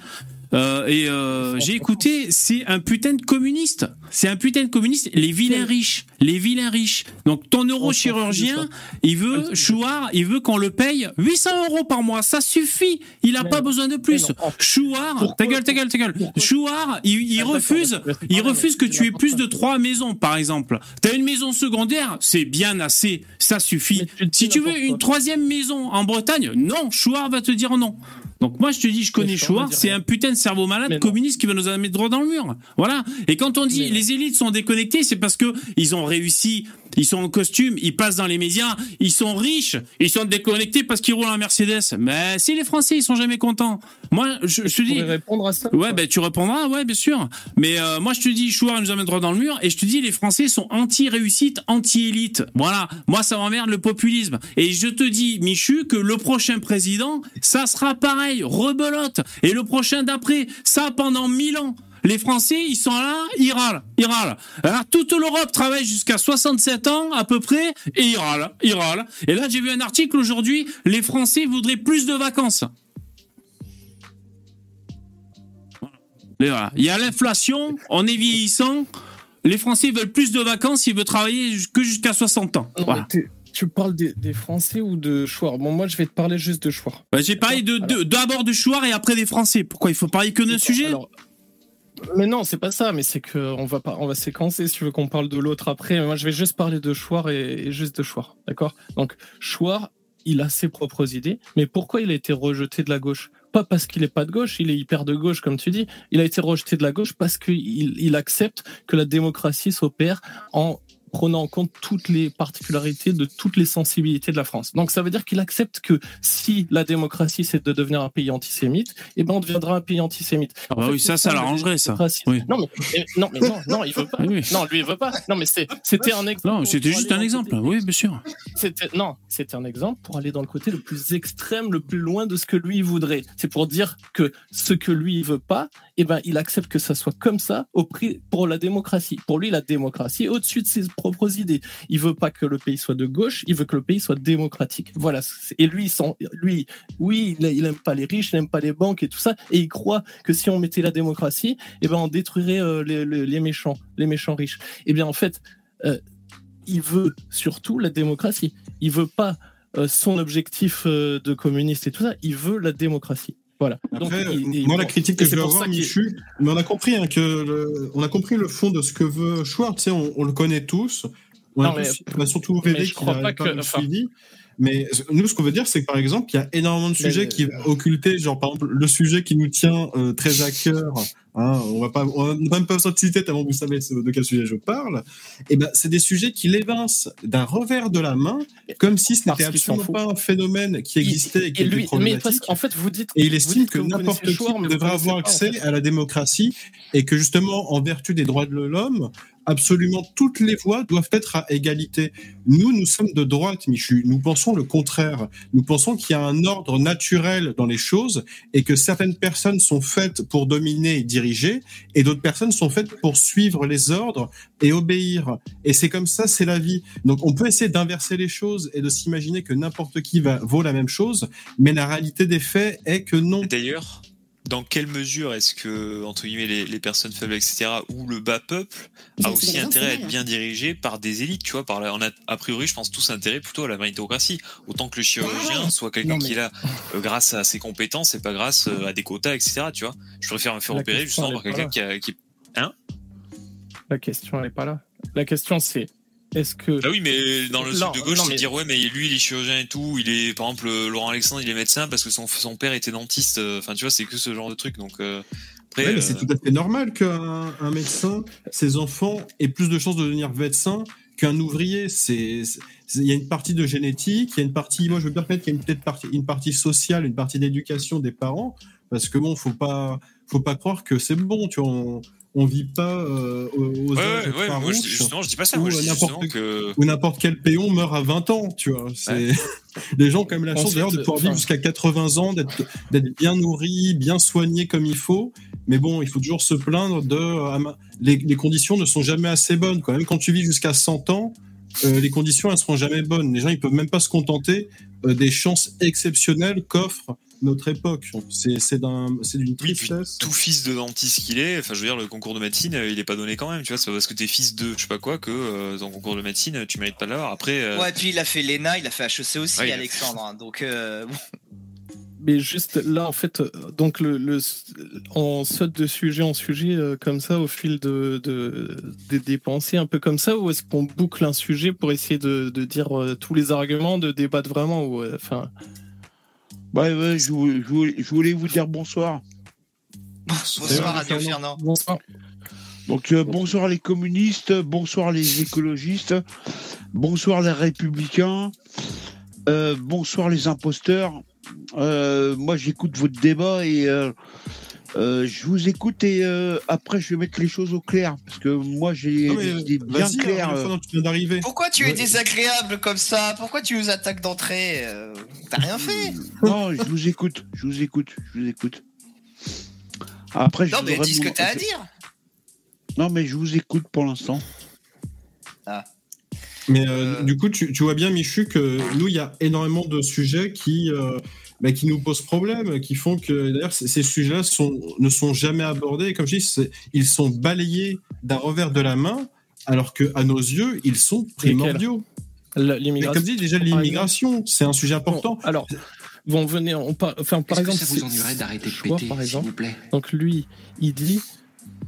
Euh, et euh, j'ai écouté, c'est un putain de communiste. C'est un putain de communiste. Les vilains riches, les vilains riches. Donc ton neurochirurgien, il veut Chouard, il veut qu'on le paye 800 euros par mois. Ça suffit. Il a pas besoin de plus. Chouard, ta gueule, ta gueule, ta gueule. Chouard, il, il refuse, il refuse que tu aies plus de trois maisons, par exemple. T'as une maison secondaire, c'est bien assez. Ça suffit. Si tu veux une troisième maison en Bretagne, non, Chouard va te dire non. Donc moi je te dis, je connais Chouard, c'est un putain de cerveau malade communiste qui va nous mettre droit dans le mur. Voilà. Et quand on dit les élites sont déconnectées, c'est parce que ils ont réussi, ils sont en costume, ils passent dans les médias, ils sont riches, ils sont déconnectés parce qu'ils roulent en Mercedes. Mais si les Français, ils sont jamais contents. Moi, je, je te dis. répondre à ça. Ouais, ben tu répondras, ouais, bien sûr. Mais euh, moi, je te dis, Chouard nous amène droit dans le mur, et je te dis, les Français sont anti-réussite, anti-élite. Voilà. Moi, ça m'emmerde le populisme. Et je te dis, Michu, que le prochain président, ça sera pareil, rebelote. Et le prochain d'après, ça pendant mille ans. Les Français, ils sont là, ils râlent, ils râlent. Alors, toute l'Europe travaille jusqu'à 67 ans, à peu près, et ils râlent, ils râlent. Et là, j'ai vu un article aujourd'hui, les Français voudraient plus de vacances. Voilà. Il y a l'inflation, on est vieillissant, les Français veulent plus de vacances, ils veulent travailler que jusqu'à 60 ans. Voilà. Tu, tu parles des, des Français ou de Chouard Bon, moi, je vais te parler juste de Chouard. Bah, j'ai parlé de, de- d'abord de Chouard et après des Français. Pourquoi il faut parler que d'un sujet? Alors, mais non, c'est pas ça, mais c'est que on va pas, on va séquencer si tu veux qu'on parle de l'autre après. Mais moi, je vais juste parler de Chouard et, et juste de Chouard, d'accord? Donc, Chouard, il a ses propres idées, mais pourquoi il a été rejeté de la gauche? Pas parce qu'il est pas de gauche, il est hyper de gauche, comme tu dis. Il a été rejeté de la gauche parce qu'il il accepte que la démocratie s'opère en prenant en compte toutes les particularités de toutes les sensibilités de la France. Donc ça veut dire qu'il accepte que si la démocratie c'est de devenir un pays antisémite, eh ben on deviendra un pays antisémite. Ah bah fait, oui, ça, ça la l'arrangerait, ça. Oui. Non mais non mais non non il veut pas. Oui. Non lui il veut pas. Non mais c'était un exemple. Non, c'était juste un exemple. côté- Oui, bien sûr. C'était non, c'était un exemple pour aller dans le côté le plus extrême, le plus loin de ce que lui voudrait. C'est pour dire que ce que lui il veut pas, eh ben il accepte que ça soit comme ça au prix pour la démocratie. Pour lui la démocratie est au-dessus de ses propres idées. Il veut pas que le pays soit de gauche, il veut que le pays soit démocratique. Voilà. Et lui, s'en- lui, oui, il, il aime pas les riches, il aime pas les banques et tout ça, et il croit que si on mettait la démocratie, eh ben on détruirait euh, les, méchants, les méchants riches. Eh bien en fait. euh, il veut surtout la démocratie. Il veut pas euh, son objectif de communiste et tout ça. Il veut la démocratie. Voilà. Donc, Après, il- il- moi, la critique que je c'est vais avoir, Michu, mais on a compris hein, que le- on a compris le fond de ce que veut Schwartz. On, on le connaît tous. On a, Non, mais- tous- on a surtout mais je qu'il pas que- enfin- suivi. Mais nous, ce qu'on veut dire, c'est que par exemple, il y a énormément de Mais- sujets qui occultés, genre par exemple le sujet qui nous tient euh, très à cœur. Hein, on va pas, on n'a même pas citer tellement vous savez de quel sujet je parle. Et ben, c'est des sujets qui l'évincent d'un revers de la main, comme si ce n'était absolument pas un phénomène qui Il- existait et qui et lui, mais parce qu'en fait, vous dites. Et il estime que n'importe qui devrait avoir pas, en accès fait. à la démocratie et que justement, en vertu des droits de l'homme, absolument toutes les voix doivent être à égalité. Nous, nous sommes de droite, Michu. Nous pensons le contraire. Nous pensons qu'il y a un ordre naturel dans les choses et que certaines personnes sont faites pour dominer et diriger et d'autres personnes sont faites pour suivre les ordres et obéir. Et c'est comme ça, c'est la vie. Donc, on peut essayer d'inverser les choses et de s'imaginer que n'importe qui va, vaut la même chose, mais la réalité des faits est que non. D'ailleurs, dans quelle mesure est-ce que, entre guillemets, les, les personnes faibles, etc., ou le bas peuple a aussi intérêt à être bien dirigé par des élites, tu vois, par la- on a, a priori, je pense tous intérêt plutôt à la méritocratie. Autant que le chirurgien ouais. soit quelqu'un mais- qui est là euh, grâce à ses compétences et pas grâce euh, à des quotas, etc., tu vois. Je préfère me faire La opérer justement par quelqu'un qui a, qui, hein? La question, elle n'est pas là. La question, c'est est-ce que. Bah oui, mais dans le Non, truc de gauche, non, c'est mais- dire ouais, mais lui, il est chirurgien et tout. Il est, par exemple, euh, Laurent Alexandre, il est médecin parce que son, son père était dentiste. euh, Enfin, tu vois, c'est que ce genre de truc. Donc, euh, après, Ouais, mais euh, c'est tout à fait normal qu'un un médecin, ses enfants aient plus de chances de devenir médecin qu'un ouvrier. C'est, c'est- il y a une partie de génétique, il y a une partie, moi je veux bien permettre qu'il y a une peut-être partie, une partie sociale, une partie d'éducation des parents, parce que bon, faut pas, faut pas croire que c'est bon, tu vois, on, on vit pas euh, aux, ouais, âges ouais, ouais, moi, je, farouches justement, je dis pas ça. où Moi, je dis n'importe justement que. où n'importe quel péon meurt à 20 ans, tu vois. C'est les gens ont quand même la chance d'ailleurs de pouvoir vivre jusqu'à 80 ans, d'être d'être bien nourris, bien soignés comme il faut. Mais bon, il faut toujours se plaindre de ma- les, les conditions ne sont jamais assez bonnes. Quand même, quand tu vis jusqu'à 100 ans, euh, les conditions elles seront jamais bonnes. Les gens ils peuvent même pas se contenter euh, des chances exceptionnelles qu'offre notre époque. C'est c'est d'un c'est d'une Oui, tristesse. tout fils de dentiste qu'il est, enfin, je veux dire, le concours de médecine, euh, il est pas donné quand même. Tu vois, c'est pas parce que t'es fils de, je sais pas quoi, que euh, ton concours de médecine, tu mérites pas de l'avoir. Après. euh, Ouais, puis il a fait l'ENA, il a fait HEC aussi, Ouais, Alexandre. hein, donc, euh. Mais juste là, en fait, donc le, le on saute de sujet en sujet euh, comme ça au fil de, de, des des pensées un peu comme ça, ou est-ce qu'on boucle un sujet pour essayer de, de dire euh, tous les arguments, de débattre vraiment, ou euh, enfin. Ouais, ouais, je, voulais- je voulais, je voulais vous dire bonsoir. Bonsoir Radio Fernand. Bonsoir. Donc euh, bonsoir les communistes, bonsoir les écologistes, bonsoir les républicains, euh, bonsoir les imposteurs. Euh, moi j'écoute votre débat et euh, euh, je vous écoute et euh, après je vais mettre les choses au clair parce que moi j'ai mais, des idées bien claires. hein, euh. Pourquoi tu es Ouais. désagréable comme ça? Pourquoi tu nous attaques d'entrée? Euh, T'as rien fait Non, je vous écoute, je vous écoute, je vous écoute. Après, je Non, mais dis ce que t'as à dire. Non, mais je vous écoute pour l'instant. Mais euh, du coup, tu, tu vois bien, Michu, que nous, il y a énormément de sujets qui, euh, bah, qui nous posent problème, qui font que, d'ailleurs, ces sujets-là sont, ne sont jamais abordés. Comme je dis, ils sont balayés d'un revers de la main, alors que à nos yeux, ils sont primordiaux. L'immigration. comme dit déjà, exemple. l'immigration, c'est un sujet important. Alors, bon, venez, on par, enfin, par Est-ce que exemple, ça vous ennuierait d'arrêter de péter, par s'il exemple. vous plaît? Donc lui, il dit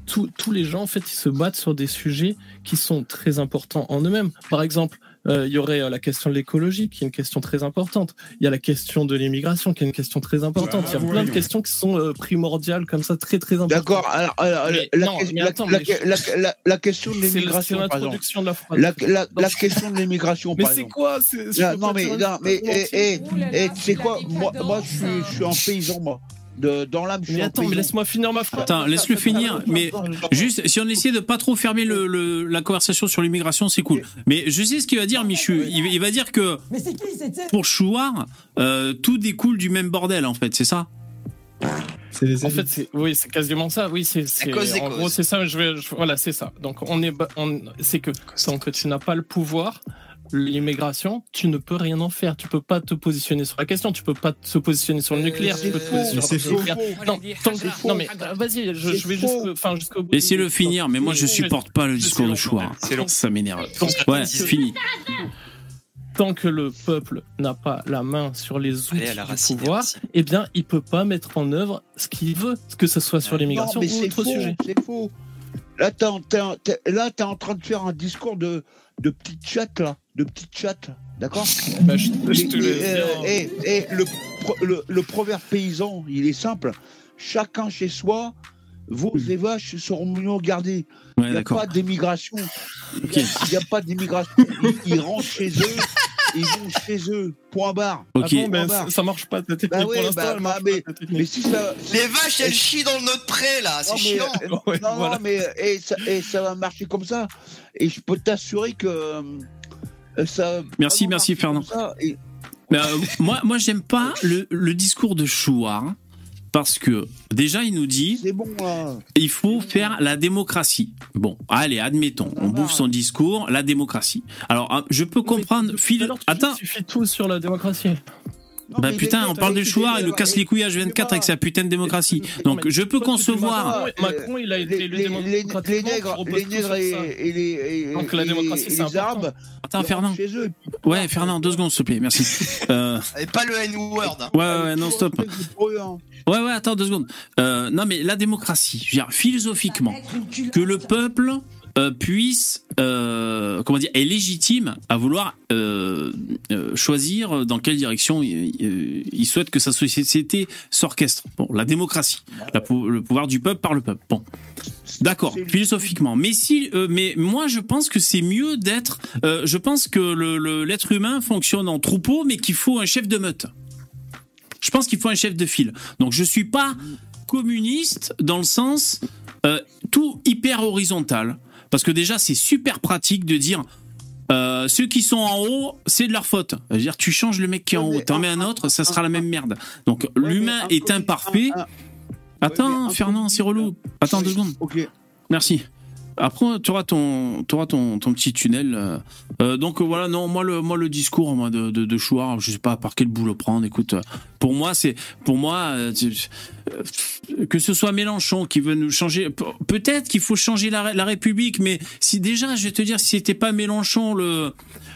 tous- tous les gens en fait ils se battent sur des sujets qui sont très importants en eux-mêmes. Par exemple, euh, il y aurait euh, la question de l'écologie qui est une question très importante. Il y a la question de l'immigration qui est une question très importante. Bah, il y a plein de questions qui sont euh, primordiales comme ça, très très importantes. D'accord, alors, alors, Mais la, non, question- mais la- attends, la- mais je- la- la- la question de C'est c'est l'immigration, par exemple. l'introduction de la phrase. La, la- Non, la je- question de l'immigration, Mais par c'est exemple. quoi c'est- Non, mais, non, mais, eh, eh, eh, tu sais quoi? Moi, moi je, suis, je suis un paysan, moi. De, dans l'âme, Mais attends, mais laisse-moi finir ma phrase. Attends, laisse-le finir. Mais juste, si on essayait de pas trop fermer le, le- la conversation sur l'immigration, c'est cool. Mais je sais ce qu'il va dire, Michu? Il, il va dire que pour Chouard, euh, tout découle du même bordel, en fait, c'est ça? En fait, c'est oui, c'est quasiment ça. Oui, c'est c'est- cause des en gros c'est ça. Je vais je- voilà, c'est ça. Donc on est c'est que tant que tu n'as pas le pouvoir, l'immigration, tu ne peux rien en faire. Tu peux pas te positionner sur la question. Tu peux pas te positionner sur le nucléaire. Tu peux te faux, positionner c'est sur le faux. nucléaire. Non, tant que- non mais euh, vas-y, je, je vais jusqu'au enfin bout. Laissez-le finir, mais moi je supporte pas le discours de long. Ça m'énerve. Ouais, c'est fini. Tant que le peuple n'a pas la main sur les outils la du racine, pouvoir, racine. eh bien, il peut pas mettre en œuvre ce qu'il veut, que ce soit sur l'immigration ou c'est autre faux, sujet. c'est faux. Là, t'es en, en- t'es- là, t'es en train de faire un discours de, de petite chatte, là. De petite chatte, d'accord Bah, je, je te Et- euh, et- et le, pro- le, le proverbe paysan, il est simple. Chacun chez soi, vos et vaches seront mieux gardées. Ouais, Il n'y a pas d'émigration. Il n'y a, pas d'immigration. Ils, ils rentrent chez eux, ils vont chez eux. Point barre. Ah Ok. bon, ben, Point barre. ça, marche pas ta technique Bah pour ouais, l'instant. bah, elle bah, marche mais, mais si ça. Les vaches, elles chient dans notre pré là, c'est Non, mais, chiant. euh, non, Ouais, non, voilà. mais et ça, et ça va marcher comme ça. Et je peux t'assurer que euh, ça. va Merci, merci, Fernand. comme ça. Et- Mais, euh, moi, moi j'aime pas le, le discours de Chouard. Parce que déjà, il nous dit bon, là. il faut faire la démocratie. Bon, allez, admettons, on bouffe son discours, la démocratie. Alors, ah, je peux comprendre. Phil, Alors, tu attends, suffit tout sur la démocratie. Non, bah putain, on parle de Chouard, il nous casse les couilles H24 avec sa putain de démocratie. Donc, je peux concevoir. Macron, il a été les, élu les, nègres, les nègres et, les, Donc, la démocratie, c'est les important. Attends, Fernand. Ouais, Fernand, deux secondes, s'il te plaît, merci. Euh, Et pas le N-word. hein. ouais, ouais, non, stop. Hein. Ouais, ouais, attends deux secondes. Euh, non, mais la démocratie, je veux dire, philosophiquement, que le peuple euh, puisse, euh, comment dire, est légitime à vouloir euh, choisir dans quelle direction il, souhaite que sa société s'orchestre. Bon, la démocratie, la le pouvoir du peuple par le peuple. Bon, d'accord, philosophiquement. Mais si, mais moi, je pense que c'est mieux d'être. je pense que le- l'être humain fonctionne en troupeau, mais qu'il faut un chef de meute. Je pense qu'il faut un chef de file. Donc je suis pas communiste dans le sens euh, tout hyper horizontal. Parce que déjà, c'est super pratique de dire euh, ceux qui sont en haut, c'est de leur faute. Je veux dire, tu changes le mec qui est en haut, t'en mets un autre, ça sera la même merde. Donc l'humain est imparfait. Attends, Fernand, c'est relou. Attends deux secondes. Ok. Merci. Après, tu auras ton, t'auras ton, ton petit tunnel. euh. Euh, donc voilà, non, moi le, moi le discours de, de, Chouard, je sais pas par quel bout le prendre. Écoute, pour moi c'est, pour moi, euh, que ce soit Mélenchon qui veut nous changer, pe- peut-être qu'il faut changer la, la République, mais si déjà, je vais te dire, si c'était pas Mélenchon le,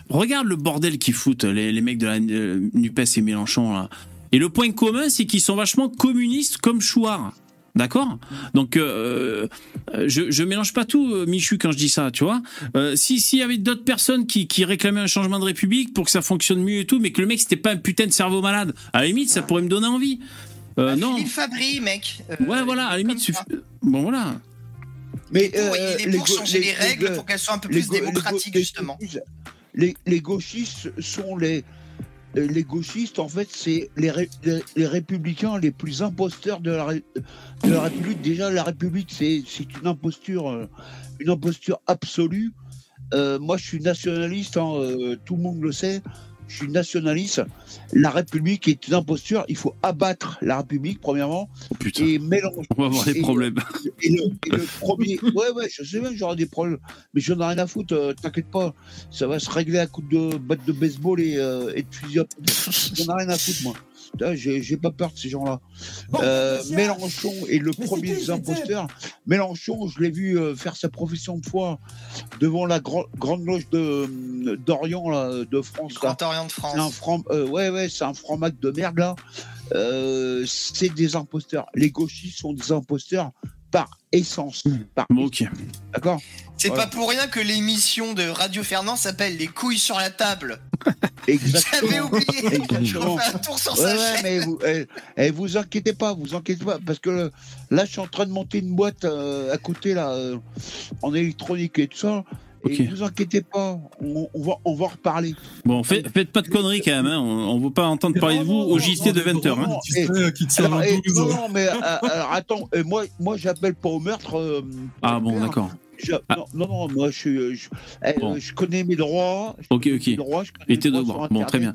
regarde le bordel qu'ils foutent les, les mecs de la Nupes et Mélenchon. Et le point commun, c'est qu'ils sont vachement communistes comme Chouard. D'accord? Donc, euh, euh, je, je mélange pas tout, euh, Michu, quand je dis ça, tu vois. Euh, si s'il y avait d'autres personnes qui, qui réclamaient un changement de république pour que ça fonctionne mieux et tout, mais que le mec c'était pas un putain de cerveau malade, à la limite, ça pourrait me donner envie. Euh, non. Philippe Fabry, mec. euh, Ouais, voilà, à la limite, ça. Bon, voilà. Mais Pour- il est pour changer les, règles go- pour qu'elles soient un peu les plus les démocratiques, les justement. Les, les gauchistes sont les. Les gauchistes, en fait, c'est les, ré- les, les républicains les plus imposteurs de la, République. Déjà, la République, c'est une imposture, euh, une imposture absolue. Euh, moi, je suis nationaliste, hein, euh, tout le monde le sait. Je suis nationaliste. La République est une imposture. Il faut abattre la République, premièrement, et mélanger. On va avoir des et- problèmes. et le, et le premier, ouais, ouais, je sais bien que j'aurai des problèmes, mais j'en ai rien à foutre, euh, t'inquiète pas, ça va se régler à coup de batte de baseball et, euh, et de fusil. J'en ai rien à foutre, moi. J'ai pas peur de ces gens-là. Euh, Mélenchon est le premier des imposteurs. Mélenchon, je l'ai vu euh, faire sa profession de foi devant la grande loge de d'Orient là, de France. là. Grand Orient de France. C'est un franc, euh, ouais, ouais, c'est un franc-mac de merde là. Euh, c'est des imposteurs. Les gauchistes sont des imposteurs par essence. Par Bon, ok. D'accord C'est Voilà. pas pour rien que l'émission de Radio Fernand s'appelle Les couilles sur la table. Exactement. J'avais oublié. Exactement. On fait un tour sur Ouais, sa ouais, chaîne. mais vous, eh, eh, vous inquiétez pas, vous inquiétez pas, parce que là, je suis en train de monter une boîte euh, à côté là, euh, en électronique et tout ça. Et vous inquiétez pas, on, on va, on va en reparler. Bon, fait- faites pas de conneries quand même, hein. on, on veut pas entendre parler de vous au JT de 20h. Hein. Non, eh, eh, non, non, mais euh, alors, attends, euh, moi, moi, j'appelle pas au meurtre. euh, Ah bon, d'accord. je- non, non, non, moi, je, suis- je, eh, Bon. euh, je connais mes droits. je Ok, connais ok. mes droits, je Et tes droits Bon, très bien.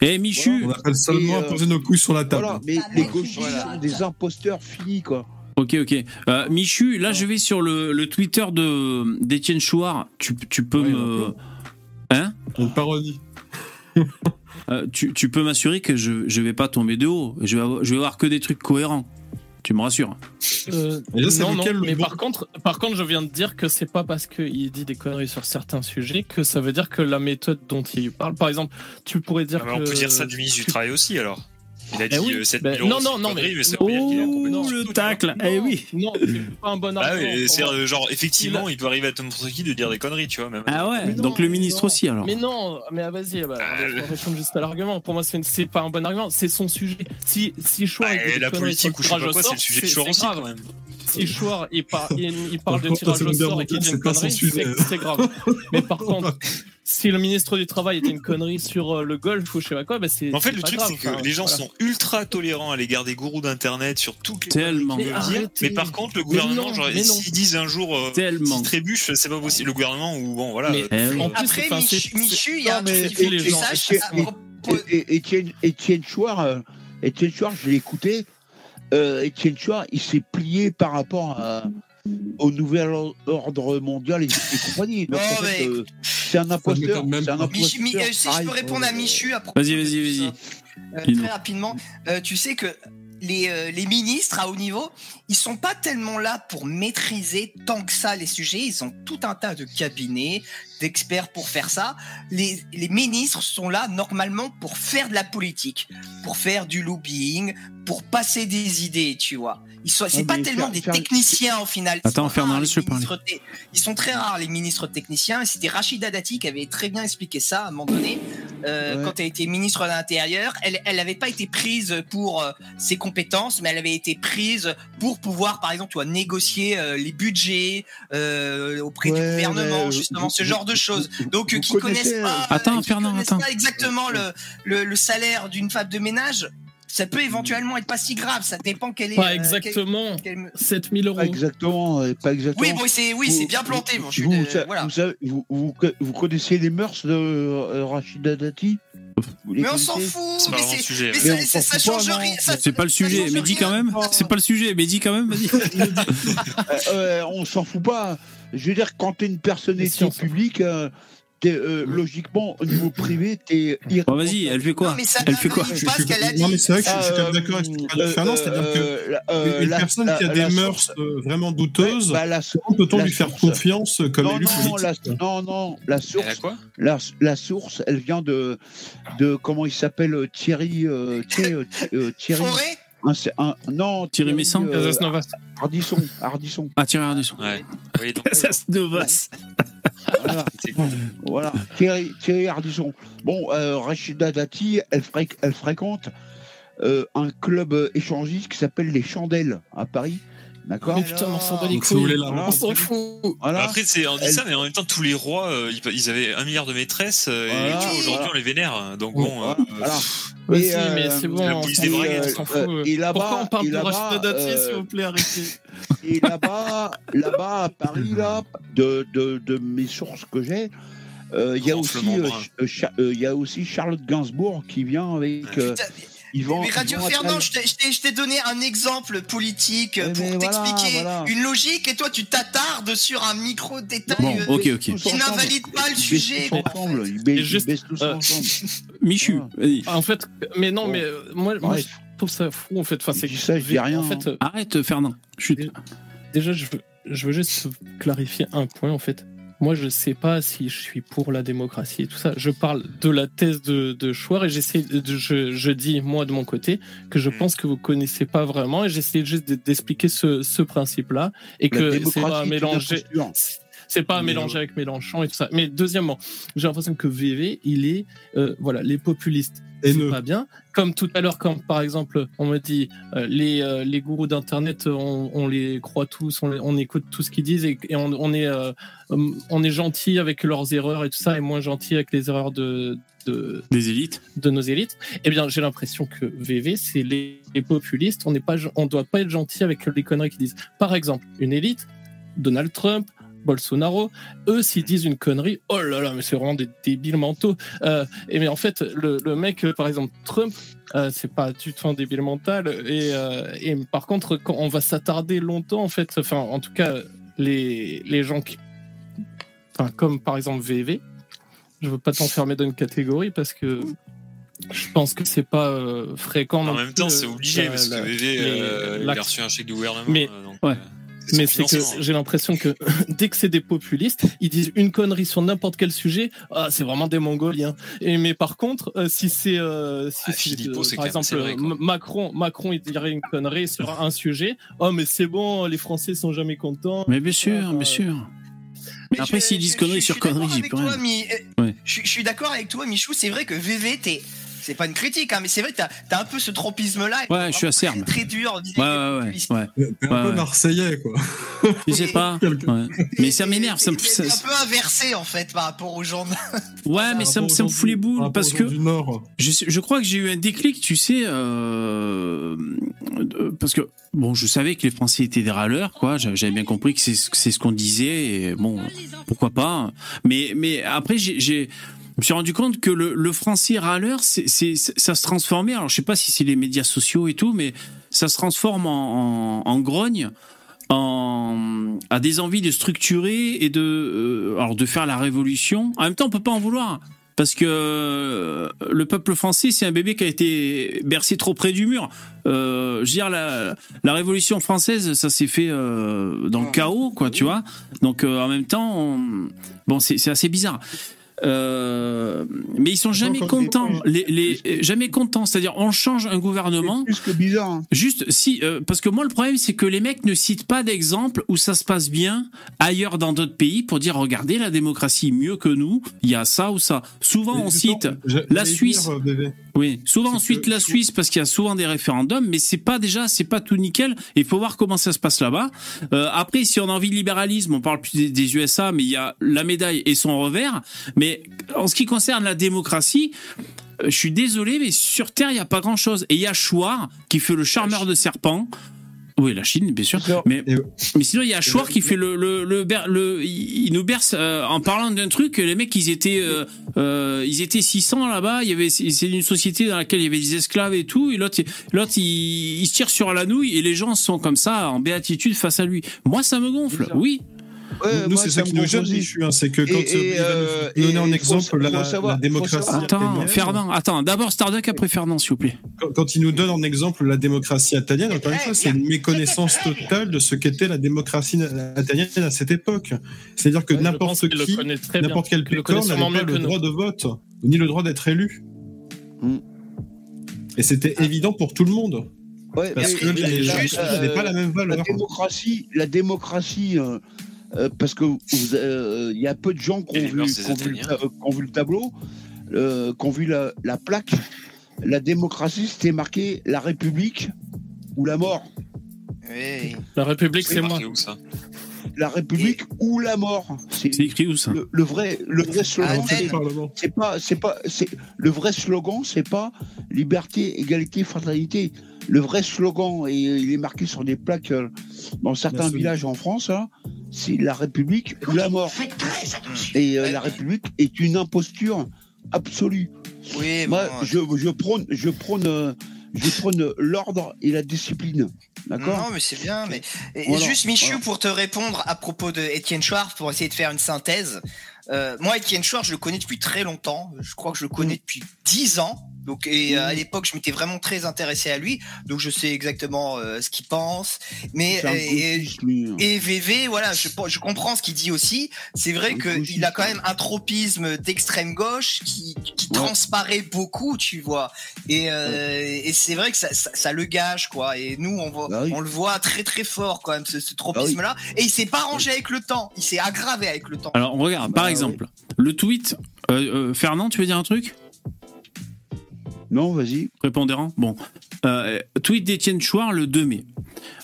Eh, Michu On appelle seulement à euh, poser nos couilles sur la table. Voilà, mais les gauchistes sont des imposteurs finis, quoi. Ok, ok. Euh, Michu, là, je vais sur le, le Twitter de d'Étienne Chouard. Tu, tu peux me. Hein Une parodie. Euh, tu, tu peux m'assurer que je, je vais pas tomber de haut. Je vais, avoir, je vais avoir que des trucs cohérents. Tu me rassures. Euh, là, non, non, mais bon par contre, par contre, je viens de dire que c'est pas parce qu'il dit des conneries sur certains sujets que ça veut dire que la méthode dont il parle, par exemple, tu pourrais dire Ah, que on peut dire ça du ministre du Travail aussi alors. Il a Eh dit oui, euh, 7 ben, 000 euros. non, non, non, mais- Oh, le tacle Eh oui Non, c'est pas un bon Ah argument. c'est genre effectivement, il peut arriver à n'importe qui de dire des conneries, tu vois. Même. Ah ouais, donc le ministre non. aussi alors. Mais non, mais ah, vas-y, bah, on répondre juste à l'argument. Pour moi, c'est pas un bon argument, c'est son sujet. Si, si Ah, la politique ou je sais pas tirage au quoi, c'est le sujet de Chouard aussi quand même. Si Chouard il, par- il, il parle de tirage au sort et qu'il dit une mondiale, connerie, c'est pas son c'est sujet. c'est grave. Mais par contre, si le ministre du Travail dit une connerie sur euh, le golf ou je sais pas quoi, bah c'est. En fait, le truc, c'est que Enfin, les gens voilà. sont ultra tolérants à l'égard des gourous d'internet sur toutes les Tellement. Mais par contre, le gouvernement, non, genre, s'ils disent un jour, euh, Tellement. s'ils trébuchent, c'est pas possible. Le gouvernement, ou bon, voilà. Mais euh, en plus, Après, Michu, il y a un mais truc qu'il faut que tu les gens- saches. Étienne, Chouard, euh, Étienne Chouard, je l'ai écouté. Euh, Étienne Chouard, il s'est plié par rapport à- au nouvel ordre mondial et, et compagnie. Donc, Non, en fait, mais- euh, c'est un imposteur. même un euh, si je peux répondre à Michu à propos Vas-y, de vas-y, vas-y. euh, très rapidement, euh, tu sais que les, euh, les ministres à haut niveau, ils sont pas tellement là pour maîtriser tant que ça les sujets. Ils ont tout un tas de cabinets, d'experts pour faire ça. Les, les ministres sont là normalement pour faire de la politique, pour faire du lobbying, pour passer des idées, tu vois. Ils sont, c'est pas tellement faire- des faire- techniciens au final. Ils Attends, sont Fernand, Ils sont très rares les ministres techniciens. Et c'était Rachida Dati qui avait très bien expliqué ça à un moment donné. Euh, Ouais. Quand elle était ministre de l'Intérieur, elle elle n'avait pas été prise pour euh, ses compétences, mais elle avait été prise pour pouvoir, par exemple, tu vois, négocier euh, les budgets euh, auprès du gouvernement, justement, vous- ce genre de vous- choses. Donc, euh, vous qui connaissent pas, euh, Attends, qui Fernand, connaissent attends. pas exactement le, le, le salaire d'une femme de ménage, ça peut éventuellement être pas si grave. Ça dépend quelle est. Pas euh, exactement. quelle- quelle- 7000 euros. Pas exactement, euh, pas exactement. Oui, bon, c'est oui, bien planté. Bon, je suis vous, de- voilà. vous, savez- vous, connaissez les mœurs de euh, Rachida Dati? Mais on s'en fout. C'est pas Mais c'est sujet. mais ouais. Mais ça, pas, change rien. C'est pas le sujet, mais dis quand même. C'est pas le sujet, mais dis quand même, vas-y. Euh, euh, on s'en fout pas. Je veux dire, quand t'es une personnalité publique, euh, t'es, euh, logiquement, au niveau privé, t'es Bon, vas-y, elle fait quoi Non, mais ça Elle fait quoi pas ce qu'elle a Non, mais c'est vrai que je suis- je suis quand même d'accord avec ce que tu euh, Fernand, c'est-à-dire que euh, la- euh, une la- personne qui a la- des la mœurs source- euh, vraiment douteuses, Bah, la, comment peut-on la lui faire source. confiance comme non, élu non, la, politique non, non, la Elle a source, quoi? la, la source, elle vient de, de comment il s'appelle, Thierry, euh, tu euh, euh, Thierry, Forêt? Un, c'est un, non, Thierry Messin euh, Casas Novas. Ardisson, Ardisson, Ah, Thierry Ardisson. Ouais. Oui, donc, Novas. voilà. Thierry, Thierry Ardisson. Bon, euh, Rachida Dati, elle, fréq- elle fréquente euh, un club échangiste qui s'appelle les Chandelles à Paris. D'accord Mais putain, on s'en bat les Donc, couilles. On s'en fout. Voilà. Après, c'est, on dit Elle- ça, mais en même temps, tous les rois, euh, ils, avaient un milliard de maîtresses, euh, Voilà, et tu vois, aujourd'hui, voilà. on les vénère. Donc Oui, bon, voilà, euh, voilà. Et, euh, mais c'est bon, la on police s'en des fout, braguettes, on s'en fout. et là-bas- Pourquoi on parle de Rachida Dati, euh, s'il vous plaît, arrêtez. Et là-bas, là-bas à Paris, là, de, de, de mes sources que j'ai, euh, il y a aussi, euh, euh, euh, Charlotte Gainsbourg qui vient avec. euh, Putain, ils vont, mais Radio ils vont à Fernand, je t'ai- je t'ai je t'ai donné un exemple politique Ouais, pour voilà, t'expliquer voilà. une logique et toi tu t'attardes sur un micro détail Bon, euh, ok, ok. qui n'invalide pas le Ils baissent sujet. tous quoi. ensemble, ils baissent, Et juste, ils baissent tous euh, ensemble. Michu. En fait, mais non, Bon. mais euh, moi, je trouve ça fou, en fait. Enfin, Je c'est dis ça, je dis rien, En fait, Arrête, Fernand. Chut. déjà, je veux, je veux juste clarifier un point, en fait. Moi, je sais pas si je suis pour la démocratie et tout ça. Je parle de la thèse de, de Schwartz et j'essaie de, je, je dis, moi, de mon côté, que je Mm. pense que vous connaissez pas vraiment et j'essaie juste de- d'expliquer ce, ce principe-là et La que c'est pas à c'est pas à Mais, mélanger avec Mélenchon et tout ça. Mais deuxièmement, j'ai l'impression que VV, il est, euh, voilà, les populistes, c'est pas bien. Comme tout à l'heure, quand par exemple, on me dit euh, les, euh, les gourous d'internet, on, on les croit tous, on, les- on écoute tout ce qu'ils disent et, et on, on est, euh, hum, on est gentil avec leurs erreurs et tout ça, et moins gentil avec les erreurs de, de, Des élites. de nos élites. Eh bien, j'ai l'impression que VV, c'est les, les populistes. On n'est pas, on doit pas être gentil avec les conneries qu'ils disent. Par exemple, une élite, Donald Trump. Bolsonaro, eux, s'ils disent une connerie, oh là là, mais c'est vraiment des débiles mentaux. Euh, et mais en fait, le, le mec, euh, par exemple, Trump, euh, c'est pas du tout un débile mental. Et, euh, et par contre, quand on va s'attarder longtemps, en fait, enfin, en tout cas, les, les gens qui. Enfin, comme par exemple VV, je veux pas t'enfermer dans une catégorie parce que je pense que c'est pas euh, fréquent. en même temps, c'est obligé, la- parce que VV, les- il a reçu un chèque du gouvernement. Mais- donc, ouais. Euh, Mais c'est que j'ai l'impression que dès que c'est des populistes, ils disent une connerie sur n'importe quel sujet. Ah, c'est vraiment des Mongoliens. Et mais par contre, euh, si c'est euh, si Ah, Philippot, euh, par exemple vrai, Macron, Macron, il dirait une connerie sur un sujet. Oh mais c'est bon, les Français sont jamais contents. Mais bien sûr, Euh, bien sûr. Mais Après, s'ils disent conneries sur conneries, j'y peux rien. Euh. Je, je suis d'accord avec toi, Michou. C'est vrai que VV, t'es. C'est pas une critique, hein, mais c'est vrai que t'as as un peu ce tropisme-là. et Ouais, je suis acerbe. Très, très dur. Ouais, ouais, ouais. T'es un Ouais, peu ouais. marseillais, quoi. Je sais pas. ouais. Mais ça m'énerve. C'est ça- un peu inversé en fait par rapport aux gens. Ouais, mais ça, me- ça me fout les boules parce que Du Nord. je, je crois que j'ai eu un déclic, tu sais, euh, parce que bon, je savais que les Français étaient des râleurs, quoi. J'avais bien compris que c'est ce- c'est ce qu'on disait, et bon, pourquoi pas. Mais mais après, j'ai je me suis rendu compte que le, le français râleur, c'est, c'est, ça se transformait. Alors, je sais pas si c'est les médias sociaux et tout, mais ça se transforme en, en, en grogne, en, à des envies de structurer et de, euh, alors de faire la révolution. En même temps, on peut pas en vouloir. Parce que euh, le peuple français, c'est un bébé qui a été bercé trop près du mur. Euh, je veux dire, la, la Révolution française, ça s'est fait euh, dans le chaos, quoi, tu vois. Donc, en même temps, on- bon, c'est c'est assez bizarre. Euh, mais ils sont jamais contents, les- les, les, jamais contents. C'est-à-dire, on change un gouvernement. Plus que bizarre. hein. Juste, si, euh, parce que moi, le problème, c'est que les mecs ne citent pas d'exemple où ça se passe bien ailleurs dans d'autres pays pour dire, regardez, la démocratie mieux que nous, il y a ça ou ça. Souvent, on cite la Suisse. Oui, souvent ensuite la Suisse parce qu'il y a souvent des référendums, mais c'est pas déjà, c'est pas tout nickel. Il faut voir comment ça se passe là-bas. Euh, après, si on a envie de libéralisme, on parle plus des, USA, mais il y a la médaille et son revers. Mais en ce qui concerne la démocratie, euh, je suis désolé, mais sur Terre, il y a pas grand-chose. Et il y a Chouard qui fait le charmeur de serpent. Oui, la Chine, bien sûr. Mais, mais sinon, il y a Chouard qui fait le, le, le, ber- le- il nous berce euh, en parlant d'un truc. Les mecs, ils étaient, euh, euh, ils étaient 600 là-bas. Il y avait, c'est c'est une société dans laquelle il y avait des esclaves et tout. Et l'autre, l'autre, il, il se tire sur la nouille et les gens sont comme ça en béatitude face à lui. Moi, ça me gonfle. Oui. Ouais, nous, c'est ça ça qui nous gêne. Michu, hein, c'est que quand Et- et, euh, euh, il va nous donner et en il exemple la, savoir- la démocratie. Attends, italienne. Ferdinand, attends. D'abord Starduck, après Ferdinand, s'il vous plaît. Quand, quand il nous donne en exemple la démocratie italienne, encore une fois, c'est une méconnaissance totale de ce qu'était la démocratie italienne à cette époque. C'est-à-dire que Ouais, n'importe qui, n'importe quel pécor n'avait pas le droit de vote, ni le droit d'être élu. Mm. Et c'était évident pour tout le monde. Ouais, Parce mais que la- les gens la- n'avaient pas la même La valeur. démocratie, la démocratie, euh, euh, parce que euh, il y a peu de gens qui ont, vu, qui ont vu le Italiens. ta- qui ont vu le tableau, euh, qui ont vu la, la plaque. la démocratie, c'était marqué la République ou la mort. Oui. La République, c'est moi. C'est où ça La République ou la mort. C'est écrit où ça le, le vrai, le vrai slogan. Athènes. c'est- pas, c'est pas, c'est le vrai slogan, c'est pas liberté, égalité, fraternité. Le vrai slogan, et il est marqué sur des plaques dans certains Merci. villages en France, hein, c'est la République ou la mort. Et euh, la République est une imposture absolue. Oui, Moi, bon, je, je prône, je prône, euh, je prône l'ordre et la discipline. D'accord? Non, mais c'est bien. Mais et Voilà, juste Michu voilà. pour te répondre à propos de Étienne Schwartz pour essayer de faire une synthèse. Euh, moi, Étienne Schwartz, je le connais depuis très longtemps. Je crois que je le connais depuis 10 ans. Donc, et euh, à l'époque, je m'étais vraiment très intéressé à lui. Donc, je sais exactement euh, ce qu'il pense. Mais et, lui. hein. et VV, voilà, je, je comprends ce qu'il dit aussi. C'est vrai qu'il a quand même un tropisme d'extrême gauche qui, qui transparaît beaucoup, tu vois. Et, euh, et c'est vrai que ça, ça, ça le gâche, quoi. Et nous, on, voit, Bah on le voit très très fort quand même, ce, ce tropisme-là. Et il s'est pas rangé avec le temps. Il s'est aggravé avec le temps. Alors, regarde, par exemple, le tweet. euh, euh, Fernand, tu veux dire un truc? Non, vas-y. Prépondérant Bon. Euh, tweet d'Étienne Chouard le 2 mai.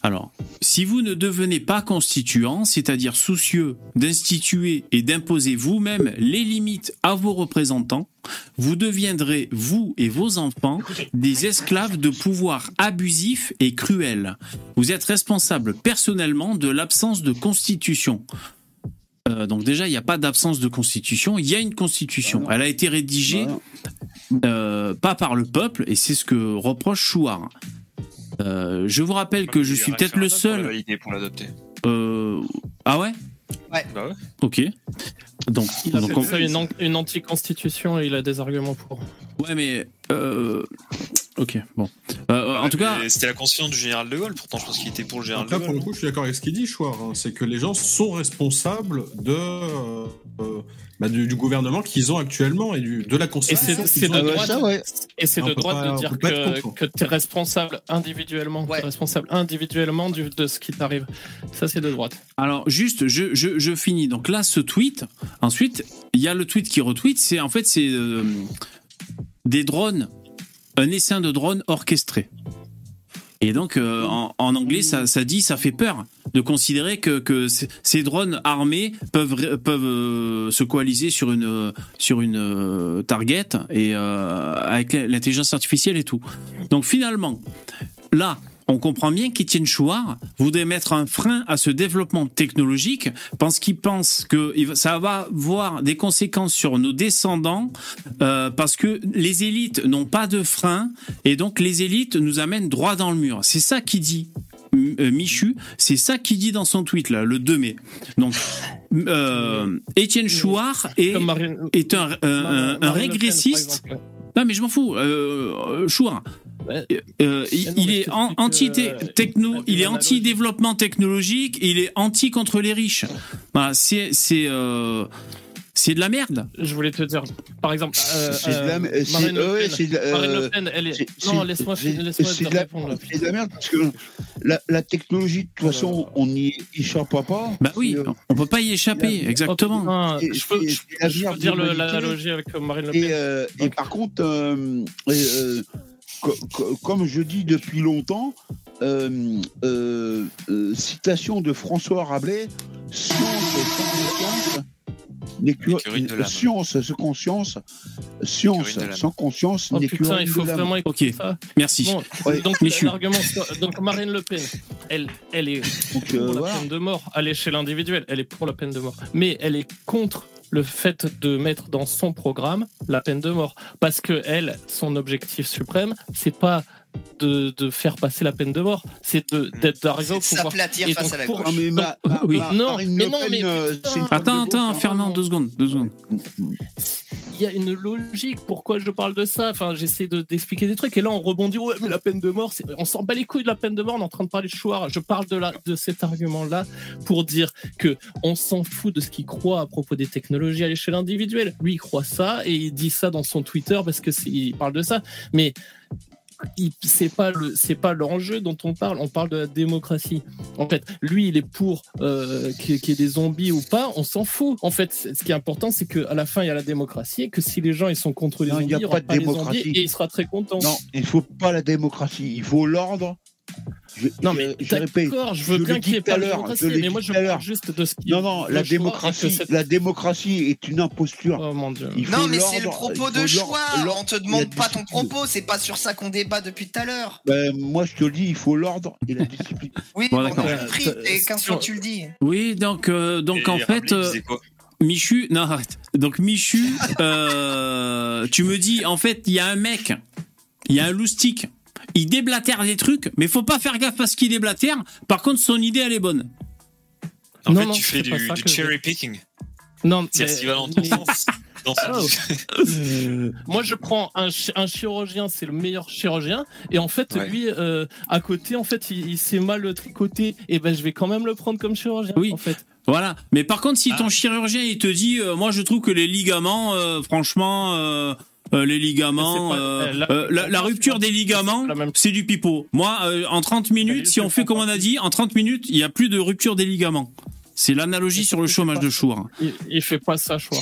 Alors, si vous ne devenez pas constituant, c'est-à-dire soucieux d'instituer et d'imposer vous-même les limites à vos représentants, vous deviendrez, vous et vos enfants, des esclaves de pouvoir abusif et cruel. Vous êtes responsable personnellement de l'absence de constitution. Euh, donc déjà, il n'y a pas d'absence de constitution, il y a une constitution. Elle a été rédigée euh, pas par le peuple, et c'est ce que reproche Chouard. Euh, je vous rappelle que je suis peut-être le seul. pour l'adopter. Euh, Ah ouais? Ouais. Bah ouais. Ok. Donc, Il donc appelle on- ça une, an- une anti-constitution et il a des arguments pour. ouais, mais euh, ok, bon. Euh, en tout cas, C'était la conscience du général de Gaulle, pourtant je pense qu'il était pour le général Après, de pour Gaulle. le coup, je suis d'accord avec ce qu'il dit, Chouard. hein. c'est que les gens sont responsables de, euh, bah, du, du gouvernement qu'ils ont actuellement et du, de la Et constitution. c'est droite, et c'est de droite pas- de dire que, tu es responsable individuellement, responsable individuellement du- de ce qui t'arrive. Ça, c'est de droite. Alors, juste, je, je, je finis. Donc là, ce tweet. Ensuite, il y a le tweet qui retweet. C'est en fait, c'est euh, des drones, un essaim de drones orchestré. Et donc, euh, en, anglais, ça, dit, ça fait peur de considérer que, ces drones armés peuvent, euh, se coaliser sur une, sur une euh, target et euh, avec l'intelligence artificielle et tout. Donc finalement, là, on comprend bien qu'Étienne Chouard voudrait mettre un frein à ce développement technologique parce qu'il pense que ça va avoir des conséquences sur nos descendants euh, parce que les élites n'ont pas de frein et donc les élites nous amènent droit dans le mur. C'est ça qu'il dit. Euh, Michu, c'est ça qu'il dit dans son tweet là, le 2 mai. Donc, euh, Étienne Chouard est, est un, régressiste. Non, mais je m'en fous. Euh, Chouard, euh, il, non, il mais est euh, il anti-développement technologique, il est anti contre les riches. Voilà, c'est c'est euh, c'est de la merde. Je voulais te dire, par exemple, euh, C'est de la- euh, Marine Le ouais, Pen, Marine Le elle est. Non, laisse-moi c'est te de la- répondre. C'est de la merde parce que la, la technologie, de toute façon, on n'y échappera pas. Bah oui, euh, on peut pas y échapper, exactement. Et- je peux, et- je- et dire l'analogie avec Marine Le Et, Pen. et par contre, comme je dis depuis longtemps, euh, euh, euh, citation de François Rabelais, science sans conscience n'est que L'écurie de l'âme. science sans conscience, science sans conscience Oh n'est que putain, il faut vraiment écouter Ok, ça. merci. Bon, Ouais. donc Marine Le Pen, elle, elle est Donc, pour euh, la voilà. peine de mort à l'échelle individuelle. Elle est pour la peine de mort, mais elle est contre le fait de mettre dans son programme la peine de mort, parce que elle, son objectif suprême, c'est pas de, de faire passer la peine de mort, c'est de d'être d'arriver au pouvoir. Et face donc, à la pour- gauche. Ah, mais ma- ma- Oui. ma- Non, mais non, mais euh, putain. Attends, attends, gauche, Fernand, deux secondes, deux secondes. il y a une logique. Pourquoi je parle de ça? Enfin, j'essaie de- d'expliquer des trucs. Et là, on rebondit. Ouais, mais la peine de mort, on s'en bat les couilles de la peine de mort. On est en train de parler de Chouard. Je parle de, la, de cet argument-là pour dire que on s'en fout de ce qu'il croit à propos des technologies à l'échelle individuelle. Lui, il croit ça et il dit ça dans son Twitter parce que il parle de ça. Mais c'est pas le, c'est pas l'enjeu dont on parle. On parle de la démocratie. En fait, lui, il est pour euh, qu'il y ait des zombies ou pas. On s'en fout. En fait, ce qui est important, c'est qu'à la fin, il y a la démocratie et que si les gens ils sont contre les Non, il zombies, y a pas aura de démocratie. zombies et il sera très content. Non, il faut pas la démocratie, il faut l'ordre. Je, Non, je- mais je répète, d'accord, je veux je bien qu'il y ait pas de l'heure, démocratie, je mais moi je parle juste de ce qui Non, non, la démocratie, cette- la démocratie est une imposture. Oh mon dieu. Non, mais c'est le propos de choix. On te demande pas ton propos. C'est pas sur ça qu'on débat depuis tout à l'heure. Ben, moi, je te le dis, il faut l'ordre et la discipline. Oui, Bon, on d'accord. a compris. Et 15 fois tu le dis. Oui, donc, euh, donc Et en fait, euh, Michu, non arrête. Donc Michu, euh, tu me dis, en fait, il y a un mec, il y a un loustic, il déblatère des trucs, mais faut pas faire gaffe à ce qu'il déblatère. Par contre, son idée, elle est bonne. En Non, fait, non, tu fais c'est du, cherry picking. Non, va dans ton mais- sens. Dans son Oh. idée. Moi, je prends un, chi- un chirurgien, c'est le meilleur chirurgien, et en fait, Ouais. lui, euh, à côté, en fait, il, il s'est mal tricoté, et ben, je vais quand même le prendre comme chirurgien. Oui. en fait. Voilà. Mais par contre, si ton chirurgien il te dit, euh, moi je trouve que les ligaments, euh, franchement, euh, les ligaments, pas- euh, euh, la- euh, la, la rupture des ligaments, c'est du pipeau. Moi, euh, en 30 minutes, si on fait comme on a dit, en 30 minutes, il y a plus de rupture des ligaments. C'est l'analogie sur le chômage de Chour. Il, il fait pas ça, choix.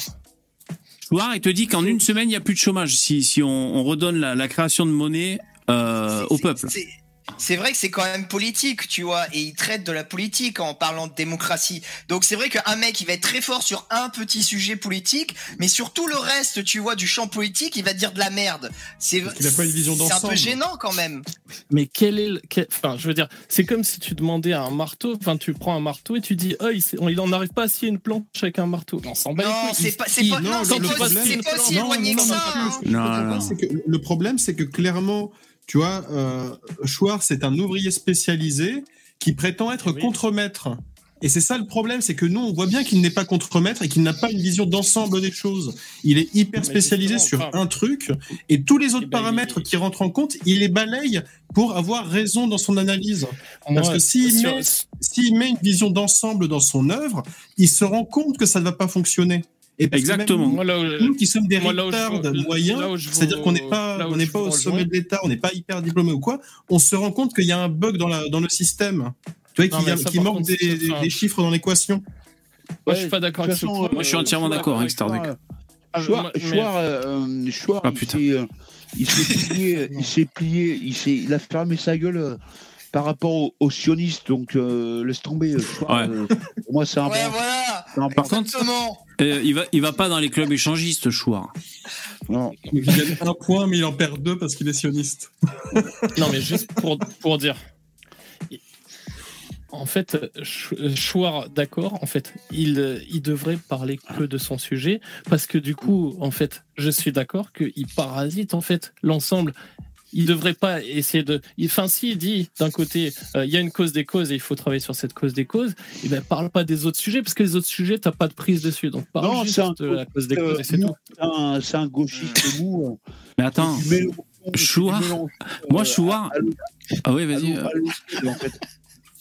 Chouard, il te dit qu'en une semaine, il n'y a plus de chômage si, si on, on redonne la, la création de monnaie euh, au peuple. C'est vrai que c'est quand même politique, tu vois, et il traite de la politique en parlant de démocratie. Donc c'est vrai qu'un mec, il va être très fort sur un petit sujet politique, mais sur tout le reste, tu vois, du champ politique, il va dire de la merde. C'est qu'il a pas une vision c'est un peu gênant quand même. Mais quel est le. quel- Enfin, je veux dire, c'est comme si tu demandais à un marteau, enfin, tu prends un marteau et tu dis, oh, il, sait- il en arrive pas à scier une planche avec un marteau. On s'en bat Non, c'est Il- pas, c'est il- pas, non, non, c'est pas, aussi Non, éloigné non, que non, ça. non, Non, non. le problème, c'est que clairement, tu vois, euh, Chouard, c'est un ouvrier spécialisé qui prétend être Oui. contremaître. Et c'est ça le problème, c'est que nous, on voit bien qu'il n'est pas contremaître et qu'il n'a pas une vision d'ensemble des choses. Il est hyper spécialisé sur enfin- un truc et tous les autres Eh ben, paramètres il- qui rentrent en compte, il les balaye pour avoir raison dans son analyse. Parce que s'il sur- met, s'il met une vision d'ensemble dans son œuvre, il se rend compte que ça ne va pas fonctionner. Et parce que même Exactement. Nous qui sommes des retards moyens, c'est-à-dire qu'on n'est pas, on n'est pas au sommet de l'État, on n'est pas hyper diplômé ou quoi, on se rend compte qu'il y a un bug dans, la, dans le système. Tu vois, qu'il manque contre, des, enfin- des chiffres dans l'équation. Moi, je suis pas d'accord avec ce point. Moi, je suis entièrement d'accord avec Starduck. Chouard, euh, Chouard, Ah, il putain. s'est, euh, il s'est plié, il s'est plié, il s'est, il a fermé sa gueule euh, par rapport aux, aux sionistes, donc euh, laisse tomber. euh, Chouard, Ouais. euh, pour moi, c'est un Ouais, bon. voilà. un Par contre. Euh, il va, il va pas dans les clubs échangistes, Chouard. Non. Il gagne un point, mais il en perd deux parce qu'il est sioniste. Non, mais juste pour, pour dire. En fait, Ch- Chouard, d'accord, en fait, il, il devrait parler que de son sujet, parce que du coup, en fait, je suis d'accord qu'il parasite, en fait, l'ensemble. Il devrait pas essayer de. il- Enfin, s'il dit d'un côté, euh, il y a une cause des causes et il faut travailler sur cette cause des causes, et ben parle pas des autres sujets, parce que les autres sujets, t'as pas de prise dessus. Donc parle Non, juste c'est un de la cause des euh, causes et c'est mou, tout. c'est un- gauchiste mou. euh, Mais attends, Chouard. moi, euh, Chouard. Ah oui, vas-y. euh, en fait.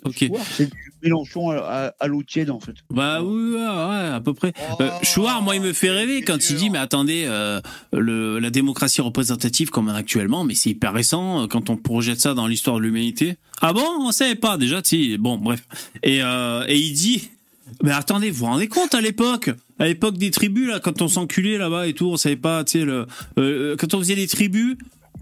Ok. Chouard, C'est du Mélenchon à, à- à l'eau tiède, en fait. Bah oui, ouais, à peu près. Oh, Euh, Chouard, moi, il me fait rêver quand il dit, mais attendez, euh, le, la démocratie représentative comme actuellement, mais c'est hyper récent euh, quand on projette ça dans l'histoire de l'humanité. Ah bon? On savait pas déjà, si. Bon, bref. Et, euh, et il dit, mais attendez, vous vous rendez compte à l'époque à l'époque des tribus, là, quand on s'enculait là-bas et tout, on savait pas, tu sais, le, euh, quand on faisait des tribus,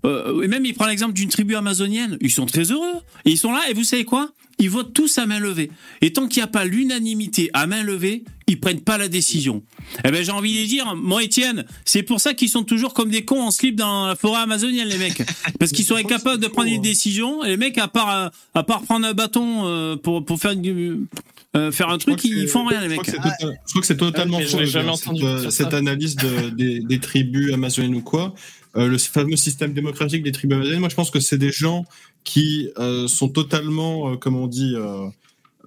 euh, et même il prend l'exemple d'une tribu amazonienne, ils sont très heureux. Et ils sont là, et vous savez quoi? Ils votent tous à main levée. Et tant qu'il n'y a pas l'unanimité à main levée, ils prennent pas la décision. Eh ben j'ai envie de dire, moi Étienne, c'est pour ça qu'ils sont toujours comme des cons en slip dans la forêt amazonienne, les mecs. Parce qu'ils sont incapables de prendre une décision, et les mecs, à part, à part prendre un bâton euh, pour, pour faire, une- euh, faire un truc, ils font rien, les mecs. total- je crois que c'est totalement Ouais, mais je faux. jamais dire, entendu cette, cette analyse de- des, des tribus amazoniennes ou quoi. Euh, le fameux système démocratique des tribus amazoniennes, moi je pense que c'est des gens qui euh, sont totalement, euh, comme on dit, euh,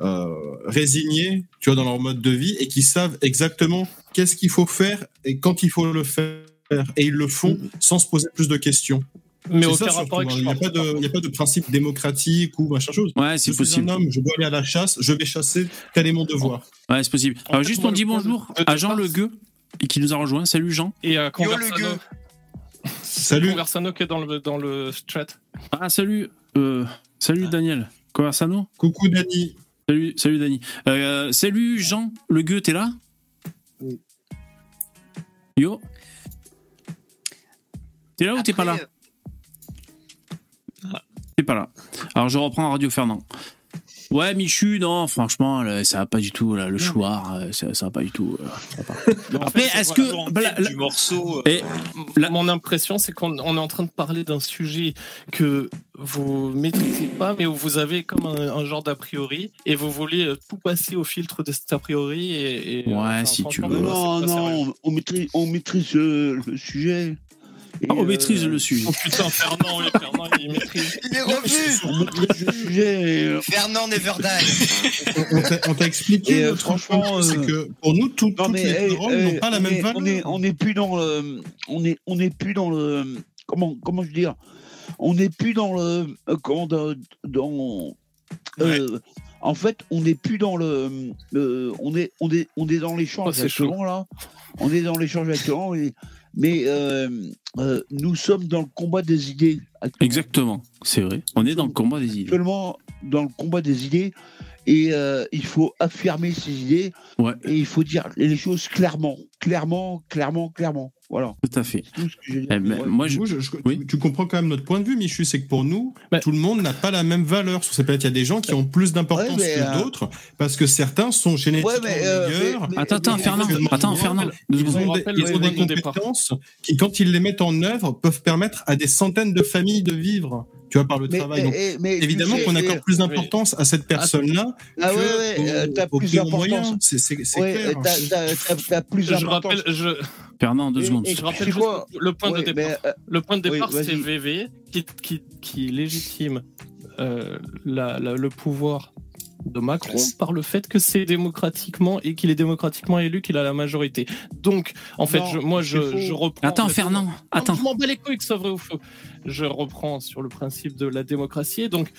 euh, résignés, tu vois, dans leur mode de vie et qui savent exactement qu'est-ce qu'il faut faire et quand il faut le faire. Et ils le font sans se poser plus de questions. Mais aucun ça, rapport avec hein. Il n'y a, pas de- il y a pas de principe démocratique ou machin chose. Ouais, c'est je possible. suis un homme, je dois aller à la chasse, je vais chasser, tel est mon devoir. Ouais, c'est possible. En Alors fait, juste on le dit bonjour de à Jean départ, Le Gueux, et qui nous a rejoint. Salut Jean. Et à Conversano. Salut. Conversano qui est dans le, dans le chat. Ah, salut. euh, salut Daniel. Conversano Coucou Dani. Salut, salut Dani. Euh, salut Jean, le gueux, t'es là Yo T'es là ou t'es pas là T'es pas là. Alors je reprends Radio Fernand. Ouais, Michu, non, franchement, là, ça va pas du tout, là, le choix, euh, ça, ça va pas du tout. euh, pas. Après, est-ce que. bah, la- la- du morceau. Et Mon impression, c'est qu'on on est en train de parler d'un sujet que vous maîtrisez pas, mais où vous avez comme un, un genre d'a priori, et vous voulez euh, tout passer au filtre de cet a priori. Et, et, Ouais, enfin, si tu veux. Non, non, on maîtrise, on maîtrise euh, le sujet. Et, Ah, on euh, maîtrise le sujet. Oh putain, Fernand, oui, Fernand, il maîtrise. Il est revenu. et, euh, Fernand Never Die On t'a- expliqué, Et, euh, franchement, c'est euh, que pour nous, tout- Non toutes mais les drogues eh, n'ont pas la même est- valeur. On est, on est plus dans le, on est, on est plus dans le, comment, comment je veux dire, on n'est plus dans le, euh, comment, dans, dans- euh, en fait, on n'est plus dans le, euh, on est, on est, on est dans l'échange Oh, actuellement là, on est dans l'échange actuellement, mais, mais euh, euh, nous sommes dans le combat des idées. Exactement, c'est vrai. On est dans le combat des idées. Actuellement dans le combat des idées. Et euh, il faut affirmer ses idées Ouais. et il faut dire les choses clairement, clairement, clairement, clairement. Voilà. Tout à fait. Tout ce que j'ai dit. Eh ben, Ouais. moi, Du je. coup, je- je- Oui. tu, tu comprends quand même notre point de vue, Michu, c'est que pour nous, Bah- tout le monde n'a pas la même valeur sur ces planètes. Il y a des gens qui ont plus d'importance Ouais, que euh, d'autres, parce que certains sont génétiquement Ouais, mais, euh, meilleurs. mais- Attends, attends, Fernand. Attends, Fernand. Ils ont, des, ils ont des compétences qui, quand ils les mettent en œuvre, peuvent permettre à des centaines de familles de vivre, tu vois, par le mais- travail. mais- Donc, mais- mais tu évidemment qu'on et- accorde plus d'importance à cette personne-là Ah que ouais, ouais, euh, t'as plus d'importance. C'est t'as plus Je d'importance. rappelle, je, Fernand, deux Et- secondes. et- je rappelle c'est juste quoi le point Ouais, de départ. mais, euh, Le point de Oui, départ, c'est. VV qui, qui, qui légitime euh, la- la- le pouvoir de Macron par le fait que c'est démocratiquement et qu'il est démocratiquement élu, qu'il a la majorité. Donc, en fait, Non, je- moi, je, je reprends. Attends, en fait, Fernand. non, Attends. Je m'en bats les couilles que ça vrai ou faux. Je reprends sur le principe de la démocratie. Donc,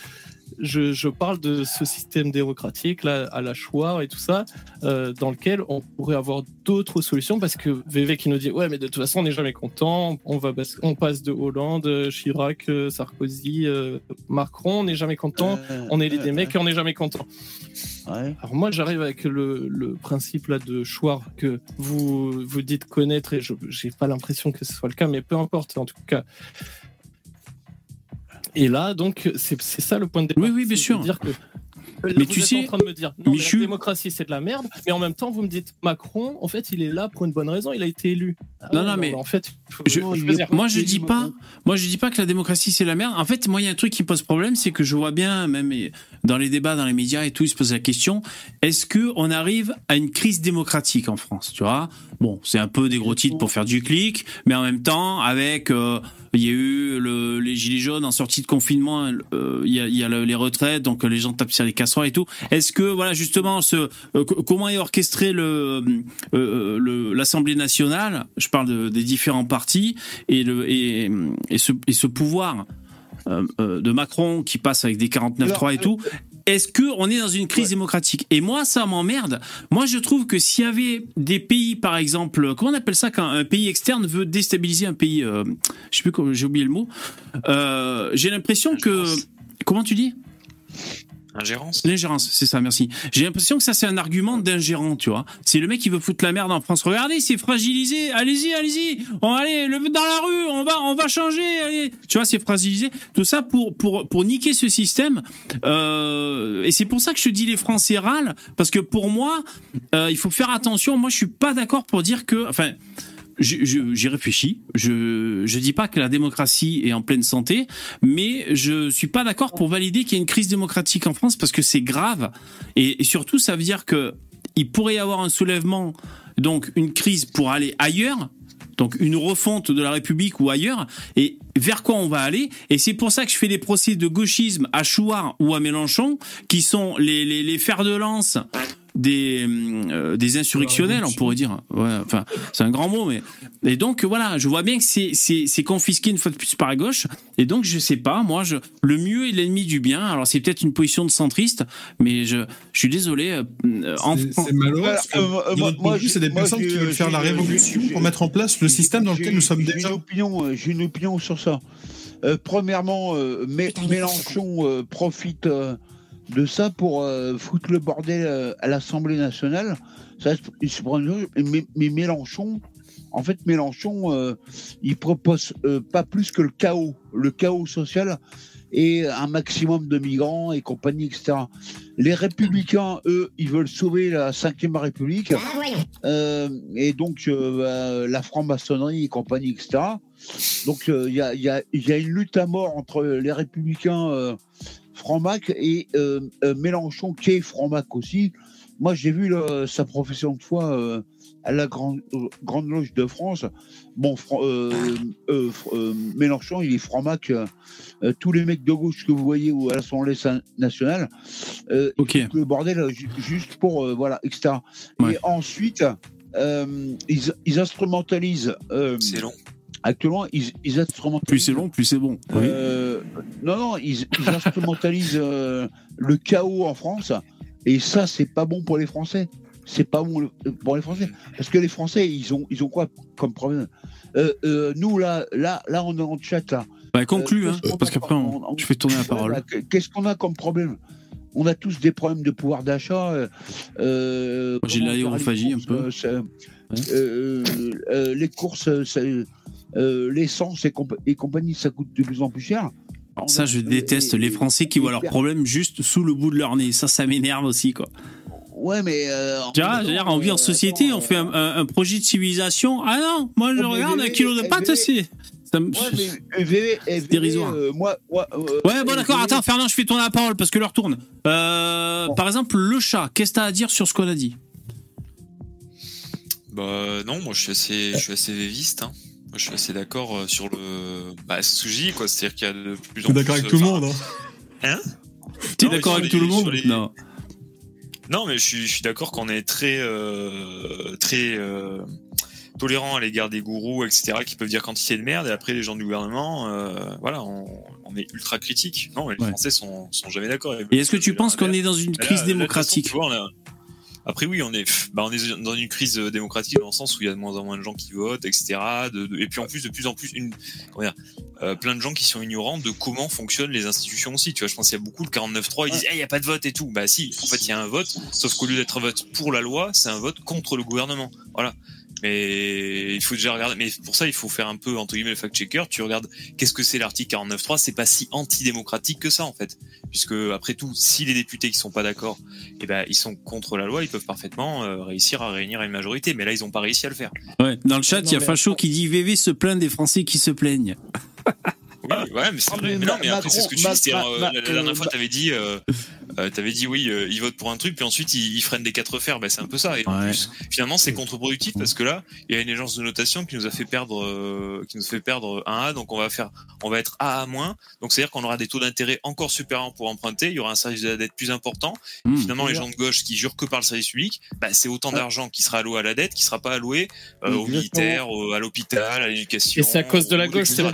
je, je parle de ce système démocratique là, à la choix et tout ça, euh, dans lequel on pourrait avoir d'autres solutions parce que VV qui nous dit ouais mais de toute façon on n'est jamais content, on va bas- on passe de Hollande, Chirac, euh, Sarkozy, euh, Macron, on n'est jamais content, euh, on est les des mecs et on n'est jamais content. ouais. Alors moi j'arrive avec le, le principe là de choix que vous vous dites connaître et je j'ai pas l'impression que ce soit le cas mais peu importe en tout cas. Et là donc c'est ça le point de départ. Oui, oui, bien sûr. Dire que Là, Mais vous tu êtes sais, en train de me dire non, Michu- la démocratie c'est de la merde, mais en même temps vous me dites Macron en fait il est là pour une bonne raison, il a été élu. Ah Non, non, mais en fait faut- Je- moi je dis pas moi je dis pas que la démocratie c'est la merde en fait moi il y a un truc qui me pose problème c'est que je vois bien même dans les débats dans les médias et tout ils se posent la question est-ce que on arrive à une crise démocratique en France tu vois? Bon c'est un peu des gros titres pour faire du clic mais en même temps avec euh, il y a eu le, les gilets jaunes en sortie de confinement euh, il y a, il y a le- les retraites donc les gens tapent sur les casseroles et tout est-ce que voilà justement ce euh, co- comment est orchestré le euh, l'Assemblée nationale, je parle de- des différents partis et, le, et, et, ce, et ce pouvoir de Macron qui passe avec des 49.3 et tout. Est-ce que on est dans une crise démocratique? Et moi, ça m'emmerde. Moi, je trouve que s'il y avait des pays, par exemple, comment on appelle ça quand un pays externe veut déstabiliser un pays, euh, je sais plus, comment- j'ai oublié le mot. Euh, j'ai l'impression que, comment tu dis? Ingérence L'ingérence, c'est ça, merci. J'ai l'impression que ça, c'est un argument d'ingérant, tu vois. C'est le mec qui veut foutre la merde en France. Regardez, c'est fragilisé. Allez-y, allez-y. On va aller le, dans la rue. On va, on va changer. Allez. Tu vois, c'est fragilisé. Tout ça pour, pour, pour niquer ce système. Euh, et c'est pour ça que je dis les Français râlent. Parce que pour moi, euh, il faut faire attention. Moi, je suis pas d'accord pour dire que, enfin, j'y réfléchis. Je je dis pas que la démocratie est en pleine santé, mais je suis pas d'accord pour valider qu'il y a une crise démocratique en France parce que c'est grave et, et surtout ça veut dire que il pourrait y avoir un soulèvement, donc une crise pour aller ailleurs. Donc une refonte de la République ou ailleurs, et vers quoi on va aller? Et c'est pour ça que je fais des procès de gauchisme à Chouard ou à Mélenchon, qui sont les, les, les fers de lance des, euh, des insurrectionnels, on pourrait dire. Ouais, enfin, c'est un grand mot, mais et donc voilà, je vois bien que c'est c'est c'est confisqué une fois de plus par la gauche, et donc je sais pas, moi, je le mieux est l'ennemi du bien. Alors c'est peut-être une position de centriste, mais je je suis désolé. euh, en- C'est malheureux. parce que, Euh, moi- notre moi, c'est des moi, personnes qui veulent faire la révolution pour mettre en place le système dans lequel nous sommes J'ai déjà. une opinion, euh, j'ai une opinion sur ça. Euh, premièrement, euh, Mé- Mélenchon euh, profite euh, de ça pour euh, foutre le bordel euh, à l'Assemblée nationale. Ça, il se prend mais, mais Mélenchon, en fait, Mélenchon, euh, il propose euh, pas plus que le chaos, le chaos social et un maximum de migrants et compagnie, etc. Les républicains, eux, ils veulent sauver la Ve République. Euh, et donc, bah, la franc-maçonnerie et compagnie, etc. Donc, il y, a, il y a- il y a une lutte à mort entre les républicains franc-mac et euh, euh, Mélenchon, qui est franc-mac aussi. Moi, j'ai vu là, sa profession de foi euh, à la Grande, euh, Grande Loge de France. Bon, Fran- euh, euh, euh, Mélenchon, il est franc-mac. euh, euh, tous les mecs de gauche que vous voyez ou à l'Assemblée nationale, euh, ils foutent le bordel euh, ju- juste pour euh, voilà, etc. Et ensuite, euh, ils, ils instrumentalisent. c'est long. Actuellement, ils, ils instrumentalisent. Plus c'est long, plus c'est bon. Oui. Euh, non, non, ils, ils instrumentalisent euh, le chaos en France, et ça, c'est pas bon pour les Français. C'est pas bon le- pour les Français, parce que les Français, ils ont, ils ont quoi comme problème? Euh, euh, Nous là, là, là, on est en chat là. Bah, conclue, Euh, hein, parce qu'après, on- je fais tourner la parole. bah, Qu'est-ce qu'on a comme problème? On a tous des problèmes de pouvoir d'achat. euh, euh, J'ai l'aérophagie un peu. euh, euh, euh, les courses, euh, euh, l'essence et, et compagnie, ça coûte de plus en plus cher. Alors ça, je Euh, déteste et- les Français qui et voient leurs problèmes juste sous le bout de leur nez. Ça, ça m'énerve aussi, quoi. Ouais, mais. euh, Tu vois, dire, on vit en euh, société, on fait un, un- un projet de civilisation. Ah non, moi je Oh, regarde un kilo de pâtes, c'est. ça me- Ouais, mais VV, dérisoire. euh, moi, moi, euh, Ouais, bon, euh, d'accord. Attends, Fernand, je fais tourner la parole parce que l'heure tourne. Euh, Par exemple, le chat, qu'est-ce que t'as à dire sur ce qu'on a dit? Bah non, moi je suis assez, je suis assez véviste. Hein. Moi, je suis assez d'accord euh, sur le. Bah, dis, quoi. C'est-à-dire qu'il y a de plus en T'es plus. d'accord avec tout le monde, hein Hein T'es d'accord avec les- tout le monde les- Non. Non, mais je suis, je suis d'accord qu'on est très, euh, très euh, tolérant à l'égard des gourous, etc., qui peuvent dire quantité de merde, et après les gens du gouvernement, euh, voilà, on, on est ultra critique. Non, mais les Ouais. Français sont, sont jamais d'accord. Et est-ce que tu penses qu'on est dans une Là, crise là, démocratique façon, tu vois, on a- Après oui, on est, bah, on est dans une crise euh, démocratique dans le sens où il y a de moins en moins de gens qui votent, etc. de- de- et puis en plus de plus en plus une, dire, euh, plein de gens qui sont ignorants de comment fonctionnent les institutions aussi. Tu vois, je pense qu'il y a beaucoup de 49.3, ils disent il n'y a pas de vote et tout. Bah si, en fait il y a un vote, sauf qu'au lieu d'être un vote pour la loi, c'est un vote contre le gouvernement. Voilà. Mais il faut déjà regarder. Mais pour ça, il faut faire un peu entre guillemets le fact-checker. Tu regardes qu'est-ce que c'est l'article 49.3. C'est pas si antidémocratique que ça en fait, puisque après tout, si les députés qui sont pas d'accord, eh ben ils sont contre la loi, ils peuvent parfaitement euh, réussir à réunir une majorité. Mais là, ils ont pas réussi à le faire. Ouais, dans le chat, il y a mais- Facho qui dit VV se plaint des Français qui se plaignent. Oui, ouais, mais c'est vrai. Mais non, mais après, c'est ce que tu dis. euh, la, la dernière fois, t'avais dit, euh, t'avais dit, oui, euh, ils votent pour un truc, puis ensuite, ils, ils freinent des quatre fers. Bah, c'est un peu ça. Et en Ouais. plus, finalement, c'est contre-productif parce que là, il y a une agence de notation qui nous a fait perdre, euh, qui nous fait perdre un A, donc on va faire, on va être A à moins. Donc, c'est-à-dire qu'on aura des taux d'intérêt encore supérieurs pour emprunter. Il y aura un service de la dette plus important. Mmh. Finalement, les gens de gauche qui jurent que par le service public, bah, c'est autant d'argent qui sera alloué à la dette, qui sera pas alloué euh, aux militaires, au- à l'hôpital, à l'éducation. Et c'est à cause de la gauche, c'est à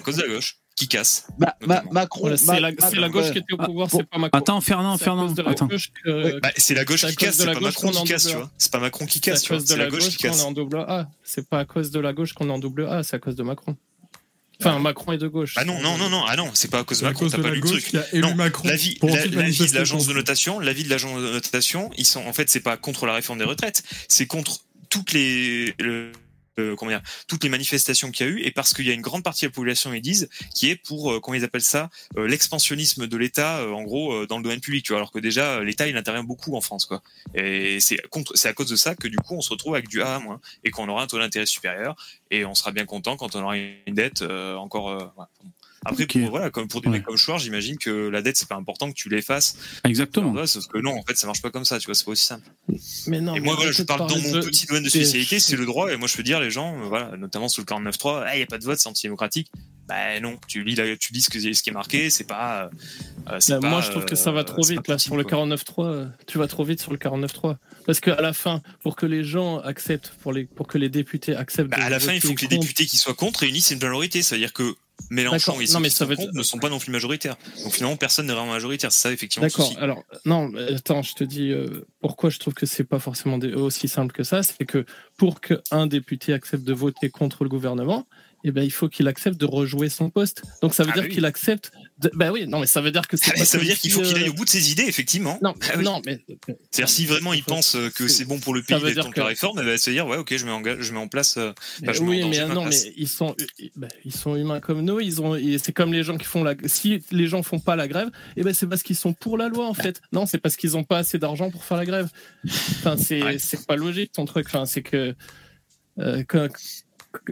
cause de la gauche qui casse. Ma- Ma- Macron, Voilà, c'est Ma- la, la gauche qui était au pouvoir, c'est pas Macron. Attends, Fernand, Fernand, la Bah, c'est la gauche qui casse, c'est la pas Macron qui casse, tu vois. C'est pas Macron qui casse, à tu vois. cause de C'est la la gauche qui qu'on est casse. en double A. C'est pas à cause de la gauche qu'on est en double A, c'est à cause de Macron. Enfin, Macron est de gauche. Ah non, non, non, non, ah non, c'est pas à cause de Macron, t'as pas la lu le truc. Non, Macron l'avis, la- l'avis de l'agence de notation, l'avis de l'agence de notation, ils sont, en fait, c'est pas contre la réforme des retraites, c'est contre toutes les, le- euh, comment dire, toutes les manifestations qu'il y a eu et parce qu'il y a une grande partie de la population, ils disent, qui est pour, euh, comment ils appellent ça, euh, l'expansionnisme de l'État, euh, en gros, euh, dans le domaine public, tu vois, alors que déjà, l'État, il intervient beaucoup en France, quoi. Et c'est contre, c'est à cause de ça que du coup, on se retrouve avec du A moins et qu'on aura un taux d'intérêt supérieur et on sera bien content quand on aura une dette euh, encore. Après, pour, voilà, comme pour des Ouais. mecs comme Chouard, j'imagine que la dette, c'est pas important que tu l'effaces. Exactement. Sauf que non, en fait, ça marche pas comme ça, tu vois, c'est pas aussi simple. Mais non, et mais moi, voilà, je parle dans mon de- petit domaine de spécialité, c'est le droit, et moi, je peux dire, les gens, euh, voilà, notamment sous le 49.3, ah, il y a pas de vote, c'est antidémocratique. Bah non, tu lis, la- tu lis ce, que- ce qui est marqué, c'est pas. euh, Bah, pas, moi, je trouve que ça va euh, trop vite là sur le possible, quoi. 49.3. euh, Tu vas trop vite sur le 49.3 parce qu'à la fin, pour que les gens acceptent, pour les pour que les députés acceptent. Bah, à la fin, il faut que les contre- députés qui soient contre réunissent une majorité. Ça veut dire que Mélenchon et ceux Non, mais qui ça sont veut contre dire- ne sont pas non plus majoritaires. Donc finalement, personne n'est vraiment majoritaire. C'est ça, effectivement. D'accord. Alors non, attends, je te dis euh, pourquoi je trouve que c'est pas forcément aussi simple que ça? C'est que pour qu'un député accepte de voter contre le gouvernement, eh ben il faut qu'il accepte de rejouer son poste. Donc ça veut Ah, dire bah oui. qu'il accepte. De... Ben oui, non, mais ça veut dire que c'est. Ah, pas ça veut dire qu'il faut qu'il euh, aille au bout de ses idées, effectivement. Non, Ah oui. non, mais C'est-à-dire si vraiment il pense euh, que c'est bon pour le pays d'être dire que- la réforme, eh ben, c'est-à-dire ouais ok je mets en, je mets en place. euh, bah, mets oui, en mais ma non, place. mais ils sont, ben, ils sont humains comme nous. Ils ont, c'est comme les gens qui font la. Si les gens font pas la grève, et ben c'est parce qu'ils sont pour la loi en fait. Non, c'est parce qu'ils ont pas assez d'argent pour faire la grève. Enfin, c'est, c'est pas logique ton truc. Enfin, c'est que, euh, que-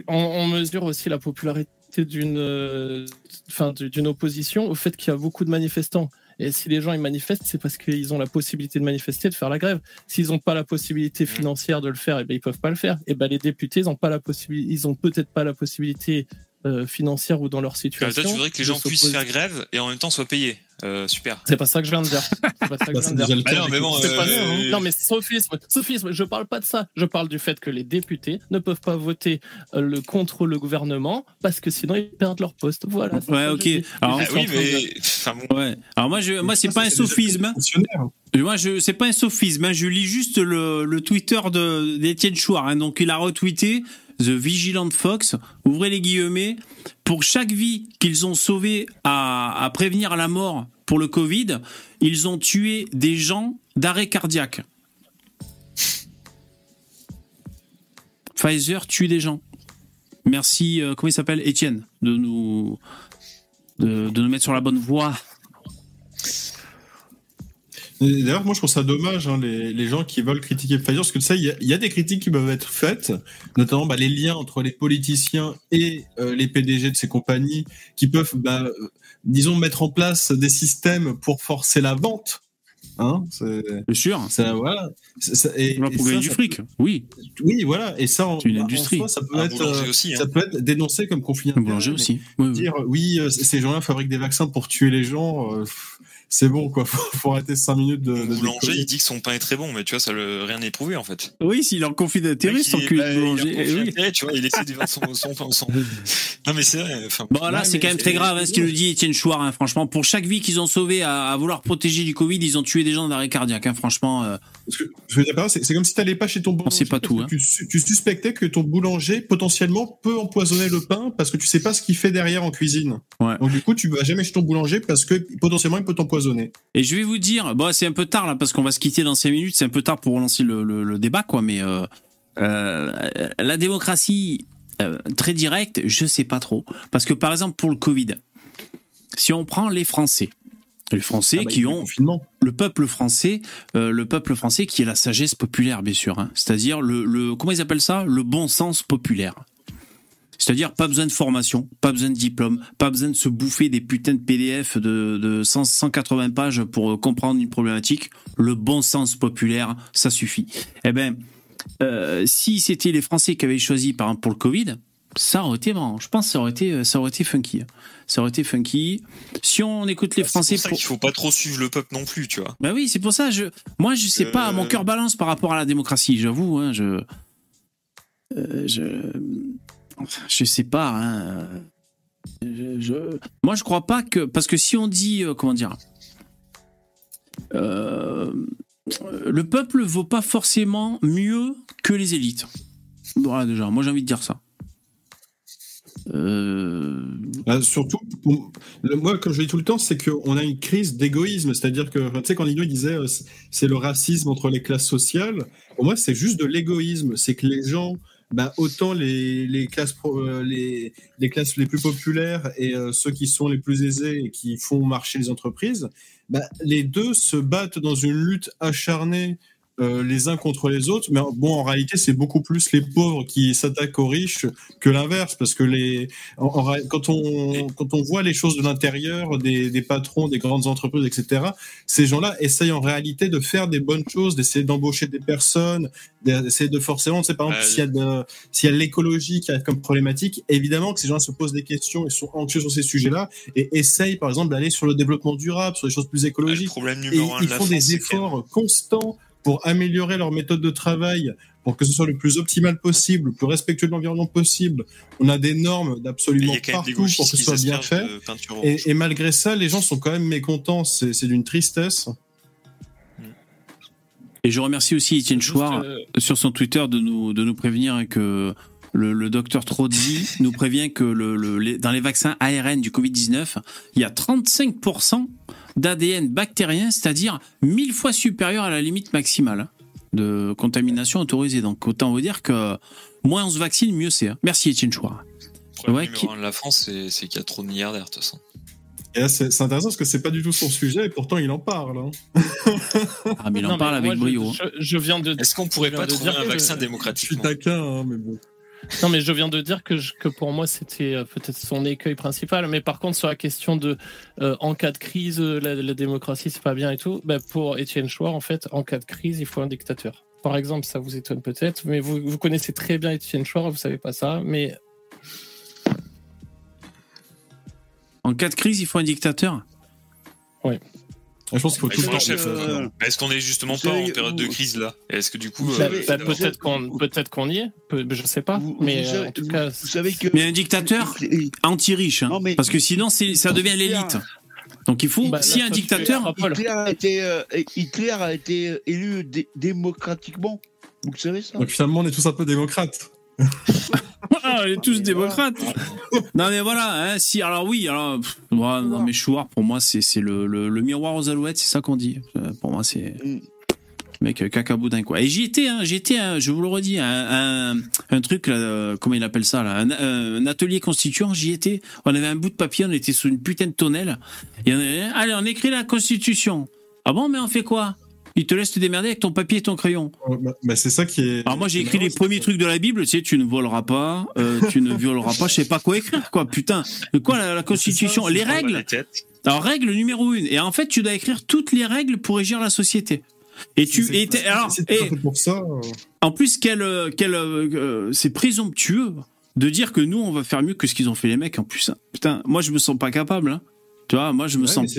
on, on mesure aussi la popularité d'une, euh, enfin, d'une opposition au fait qu'il y a beaucoup de manifestants. Et si les gens ils manifestent, c'est parce qu'ils ont la possibilité de manifester, de faire la grève. S'ils n'ont pas la possibilité Mmh. financière de le faire, et ben ils peuvent pas le faire. Et ben les députés, ils ont pas la possibilité, ils ont peut-être pas la possibilité euh, financière ou dans leur situation. toi, tu voudrais que les gens puissent faire grève et en même temps soient payés. Euh, super. C'est pas ça que je viens de dire. C'est pas ça que Bah, je c'est viens de dire. Bah non, mais bon, pas- euh, Non, mais sophisme, sophisme, je parle pas de ça. Je parle du fait que les députés ne peuvent pas voter euh, le, contre le gouvernement parce que sinon ils perdent leur poste. Voilà. Ouais, ok. Alors, Ah sont oui, en train de- mais enfin bon. Ouais. Alors moi, je, moi, c'est pas un sophisme. hein. Moi, je, c'est pas un sophisme. hein. Je lis juste le, le Twitter de d'Étienne Chouard. hein. Donc, il a retweeté The Vigilant Fox. Ouvrez les guillemets. Pour chaque vie qu'ils ont sauvée à, à prévenir la mort pour le Covid, ils ont tué des gens d'arrêt cardiaque. Pfizer tue des gens. Merci, euh, comment il s'appelle Étienne, de nous, de, de nous mettre sur la bonne voie. D'ailleurs, moi, je trouve ça dommage, hein, les, les gens qui veulent critiquer Pfizer, parce que tu sais, il y, a- il y a des critiques qui peuvent être faites, notamment bah, les liens entre les politiciens et euh, les PDG de ces compagnies, qui peuvent, bah, euh, disons, mettre en place des systèmes pour forcer la vente. Hein, c'est Bien sûr. ça, voilà. C'est- ça- et, Pour gagner ça, du ça fric. peut- Oui. oui, voilà. Et ça, en, une en industrie. soi, ça peut Un être, boulanger aussi, hein. ça peut être dénoncé comme conflit Le boulanger aussi. Oui, oui. dire oui, euh, ces gens-là fabriquent des vaccins pour tuer les gens, euh, pff, c'est bon quoi, faut, faut arrêter 5 minutes de. Le de boulanger, déconner. il dit que son pain est très bon, mais tu vois, ça le, rien n'est prouvé en fait. Oui, s'il en conflit d'intérêt, son il est- cul de boulanger. Eh tu vois, il essaie de vendre son, son pain. son- Non, mais c'est vrai. Enfin, Bon, là, Ouais, c'est quand même très grave hein, ce qu'il nous dit Étienne Chouard. hein, franchement, pour chaque vie qu'ils ont sauvée à, à vouloir protéger du Covid, ils ont tué des gens d'arrêt cardiaque. hein, franchement, euh, Parce que, je veux dire par là, c'est comme si t'allais pas chez ton boulanger. sait pas tout, hein. Tu, tu suspectais que ton boulanger potentiellement peut empoisonner le pain parce que tu sais pas ce qu'il fait derrière en cuisine. Ouais. Donc du coup, tu vas jamais chez ton boulanger parce que potentiellement il peut t'empoisonner. Et je vais vous dire, bon, c'est un peu tard là parce qu'on va se quitter dans 5 minutes. C'est un peu tard pour relancer le, le- le débat, quoi. Mais euh, euh, la démocratie euh, très directe, je sais pas trop. Parce que par exemple pour le Covid, si on prend les Français, les Français Ah bah, qui ont confinement. le peuple français, euh, le peuple français qui est la sagesse populaire, bien sûr. hein. C'est-à-dire le, le comment ils appellent ça, le bon sens populaire. C'est-à-dire pas besoin de formation, pas besoin de diplôme, pas besoin de se bouffer des putains de PDF de, de 100, 180 pages pour euh, comprendre une problématique. Le bon sens populaire, ça suffit. Eh ben, euh, si c'était les Français qui avaient choisi, par exemple, pour le Covid, ça aurait été marrant. Je pense que ça aurait été, ça aurait été funky. Ça aurait été funky. Si on écoute les c'est Français pour ça qu'il faut pas trop suivre le peuple non plus, tu vois. bah oui, c'est pour ça. Je, moi, je sais Euh, pas. Mon cœur balance par rapport à la démocratie. J'avoue. Hein, je, euh, je, je sais pas. Hein, je, je- moi, je crois pas que parce que si on dit euh, comment dire, euh, le peuple vaut pas forcément mieux que les élites. Voilà déjà. Moi, j'ai envie de dire ça. Euh, surtout, moi, comme je dis tout le temps, c'est qu'on a une crise d'égoïsme. C'est-à-dire que, tu sais, quand Lino il disait euh, c'est le racisme entre les classes sociales, pour moi, c'est juste de l'égoïsme. C'est que les gens, bah, autant les, les, classes, pro- euh, les, les classes les plus populaires et euh, ceux qui sont les plus aisés et qui font marcher les entreprises, bah, les deux se battent dans une lutte acharnée euh, les uns contre les autres. Mais bon, en réalité, c'est beaucoup plus les pauvres qui s'attaquent aux riches que l'inverse, parce que les, en- en quand on quand on voit les choses de l'intérieur, des, des patrons, des grandes entreprises, etc. Ces gens-là essayent en réalité de faire des bonnes choses, d'essayer d'embaucher des personnes, d'essayer de forcément, tu sais, par exemple, s'il y a de, s'il y a l'écologie qui arrive comme problématique, évidemment que ces gens se posent des questions et sont anxieux sur ces sujets-là et essayent, par exemple, d'aller sur le développement durable, sur des choses plus écologiques. Le problème Et numéro un ils de la font France, des efforts constants pour améliorer leur méthode de travail, pour que ce soit le plus optimal possible, le plus respectueux de l'environnement possible. On a des normes d'absolument partout pour que ce soit bien fait. Et, malgré ça, les gens sont quand même mécontents. C'est c'est d'une tristesse. Et je remercie aussi Étienne Chouard euh, sur son Twitter de nous, de nous prévenir que le, le docteur Trozzi nous prévient que le, le- les- dans les vaccins ARN du Covid-19, il y a 35% d'ADN bactérien, c'est-à-dire 1000 fois supérieur à la limite maximale de contamination autorisée. Donc autant vous dire que moins on se vaccine, mieux c'est. hein. Merci Étienne Chouard. Le problème Ouais, de la France, c'est qu'il y a trop de milliardaires, de toute façon. C'est intéressant parce que c'est pas du tout son sujet et pourtant il en parle. hein. Ah mais il en non, parle avec moi, brio. Je, je viens de. Est-ce qu'on pourrait pas trouver un vaccin Je suis taquin, hein, mais bon. Non, mais je viens de dire que, je- que pour moi, c'était euh, peut-être son écueil principal. Mais par contre, sur la question de euh, en cas de crise, euh, la, la démocratie, c'est pas bien et tout, bah, pour Étienne Chouard, en fait, en cas de crise, il faut un dictateur. Par exemple, ça vous étonne peut-être, mais vous, vous connaissez très bien Étienne Chouard, vous savez pas ça, mais En cas de crise, il faut un dictateur? Je pense qu'il faut Bah, tout le temps. euh, Est-ce qu'on est justement pas en période de crise là Est-ce que du coup, euh, bah, peut-être qu'on peut-être qu'on y est, je sais pas, vous- mais vous euh, savez- en tout vous- cas, vous savez que Mais un dictateur anti-riche, hein, parce que sinon ça devient l'élite. Donc il faut, Bah, si là, un dictateur, Hitler a été, euh, Hitler a été élu dé- démocratiquement. Vous le savez ça? Donc finalement, on est tous un peu démocrates. Ah, on est tous démocrates. non mais voilà, hein, si alors oui, alors pff, non mais Chouard pour moi c'est c'est le, le, le miroir aux alouettes, c'est ça qu'on dit. Euh, Pour moi c'est Mm. mec euh, caca boudin quoi. Et j'y étais, hein, j'y étais, hein, je vous le redis, un, un, un truc là, euh, comment il appelle ça là, un, un atelier constituant, j'y étais. On avait un bout de papier, on était sous une putain de tonnelle. Et on avait, allez, on écrit la constitution. Ah bon, mais on fait quoi? Il te laisse te démerder avec ton papier et ton crayon. Euh, bah, bah, c'est ça qui est. Alors moi j'ai écrit les premiers trucs de la Bible, tu sais, tu ne voleras pas, euh, tu ne violeras pas, je sais pas quoi écrire, quoi, putain. De quoi la, la Constitution, les règles. Alors règle numéro une, et en fait tu dois écrire toutes les règles pour régir la société. Et tu, et alors, et pour ça. euh, en plus quel, euh, quel, euh, c'est présomptueux de dire que nous on va faire mieux que ce qu'ils ont fait les mecs en plus. hein. Putain, moi je me sens pas capable. hein. Tu vois, moi je me Ouais, sens.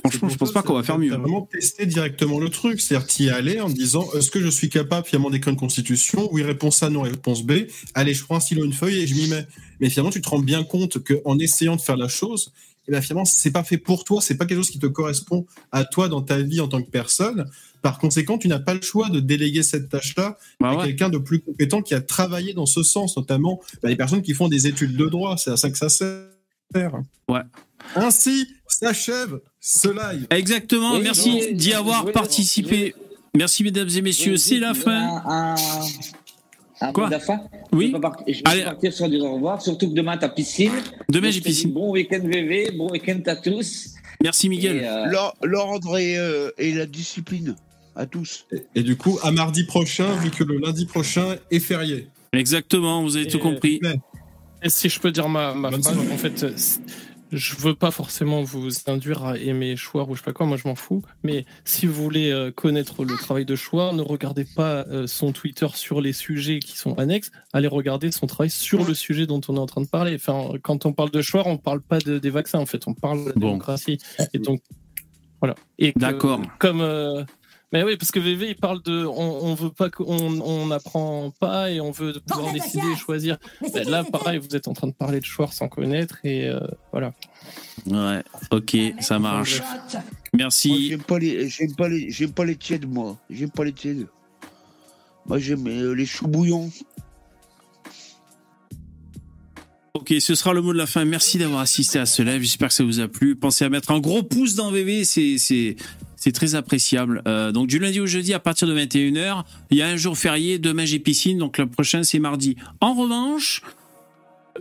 Franchement, je pense ça, pas qu'on va faire mieux. Vraiment testé directement le truc. C'est-à-dire, t'y allé en disant est-ce que je suis capable finalement d'écrire une constitution? Oui, réponse A, non, réponse B. Allez, je prends un stylo, une feuille et je m'y mets. Mais finalement, tu te rends bien compte qu'en essayant de faire la chose, et ben finalement, c'est pas fait pour toi, c'est pas quelque chose qui te correspond à toi dans ta vie en tant que personne. Par conséquent, tu n'as pas le choix de déléguer cette tâche-là Bah à ouais. quelqu'un de plus compétent qui a travaillé dans ce sens, notamment bah, les personnes qui font des études de droit. C'est à ça que ça sert. Ouais. Ainsi s'achève ce live. Exactement, Oui, merci d'y avoir participé. Merci mesdames et messieurs, c'est la fin. Un, un Quoi Oui. Je vais partir, je vais Allez. partir sur du au revoir, surtout que demain, t'as piscine. Demain, j'ai piscine. Bon week-end VV, bon week-end à tous. Merci Miguel. Euh, L'or- L'ordre et, euh, et la discipline à tous. Et, et du coup, à mardi prochain, vu que le lundi prochain est férié. Exactement, vous avez tout compris. Et si je peux dire ma, ma phrase, en fait, euh, je veux pas forcément vous induire à aimer Chouard ou je sais pas quoi, moi je m'en fous. Mais si vous voulez euh, connaître le travail de Chouard, ne regardez pas euh, son Twitter sur les sujets qui sont annexes, allez regarder son travail sur le sujet dont on est en train de parler. Enfin, quand on parle de Chouard, on parle pas de- des vaccins, en fait, on parle de la Bon. démocratie. Et donc, voilà. D'accord. Comme. euh, mais oui, parce que VV, il parle de. On, on veut pas qu'on on n'apprend pas et on veut pouvoir décider et choisir. Ben là, pareil, vous êtes en train de parler de Chouard sans connaître et euh, voilà. Ouais, ok, ça marche. Merci. j'aime pas les, j'aime pas les, j'aime pas les tièdes, moi. J'aime pas les tièdes. Moi, j'aime euh, les choux bouillants. Ok, ce sera le mot de la fin. Merci d'avoir assisté à ce live. J'espère que ça vous a plu. Pensez à mettre un gros pouce dans VV, c'est c'est c'est très appréciable. Euh, donc du lundi au jeudi à partir de 21h, il y a un jour férié. Demain j'ai piscine, donc le prochain c'est mardi. En revanche,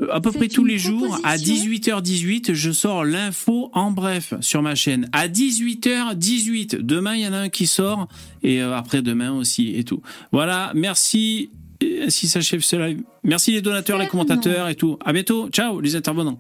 Euh, À peu près tous les jours, à 18h18, je sors l'info en bref sur ma chaîne. À 18h18. Demain, il y en a un qui sort. Et euh, après demain aussi et tout. Voilà, merci. Et Ainsi s'achève ce live. Merci les donateurs, les commentateurs et tout. À bientôt. Ciao, les intervenants.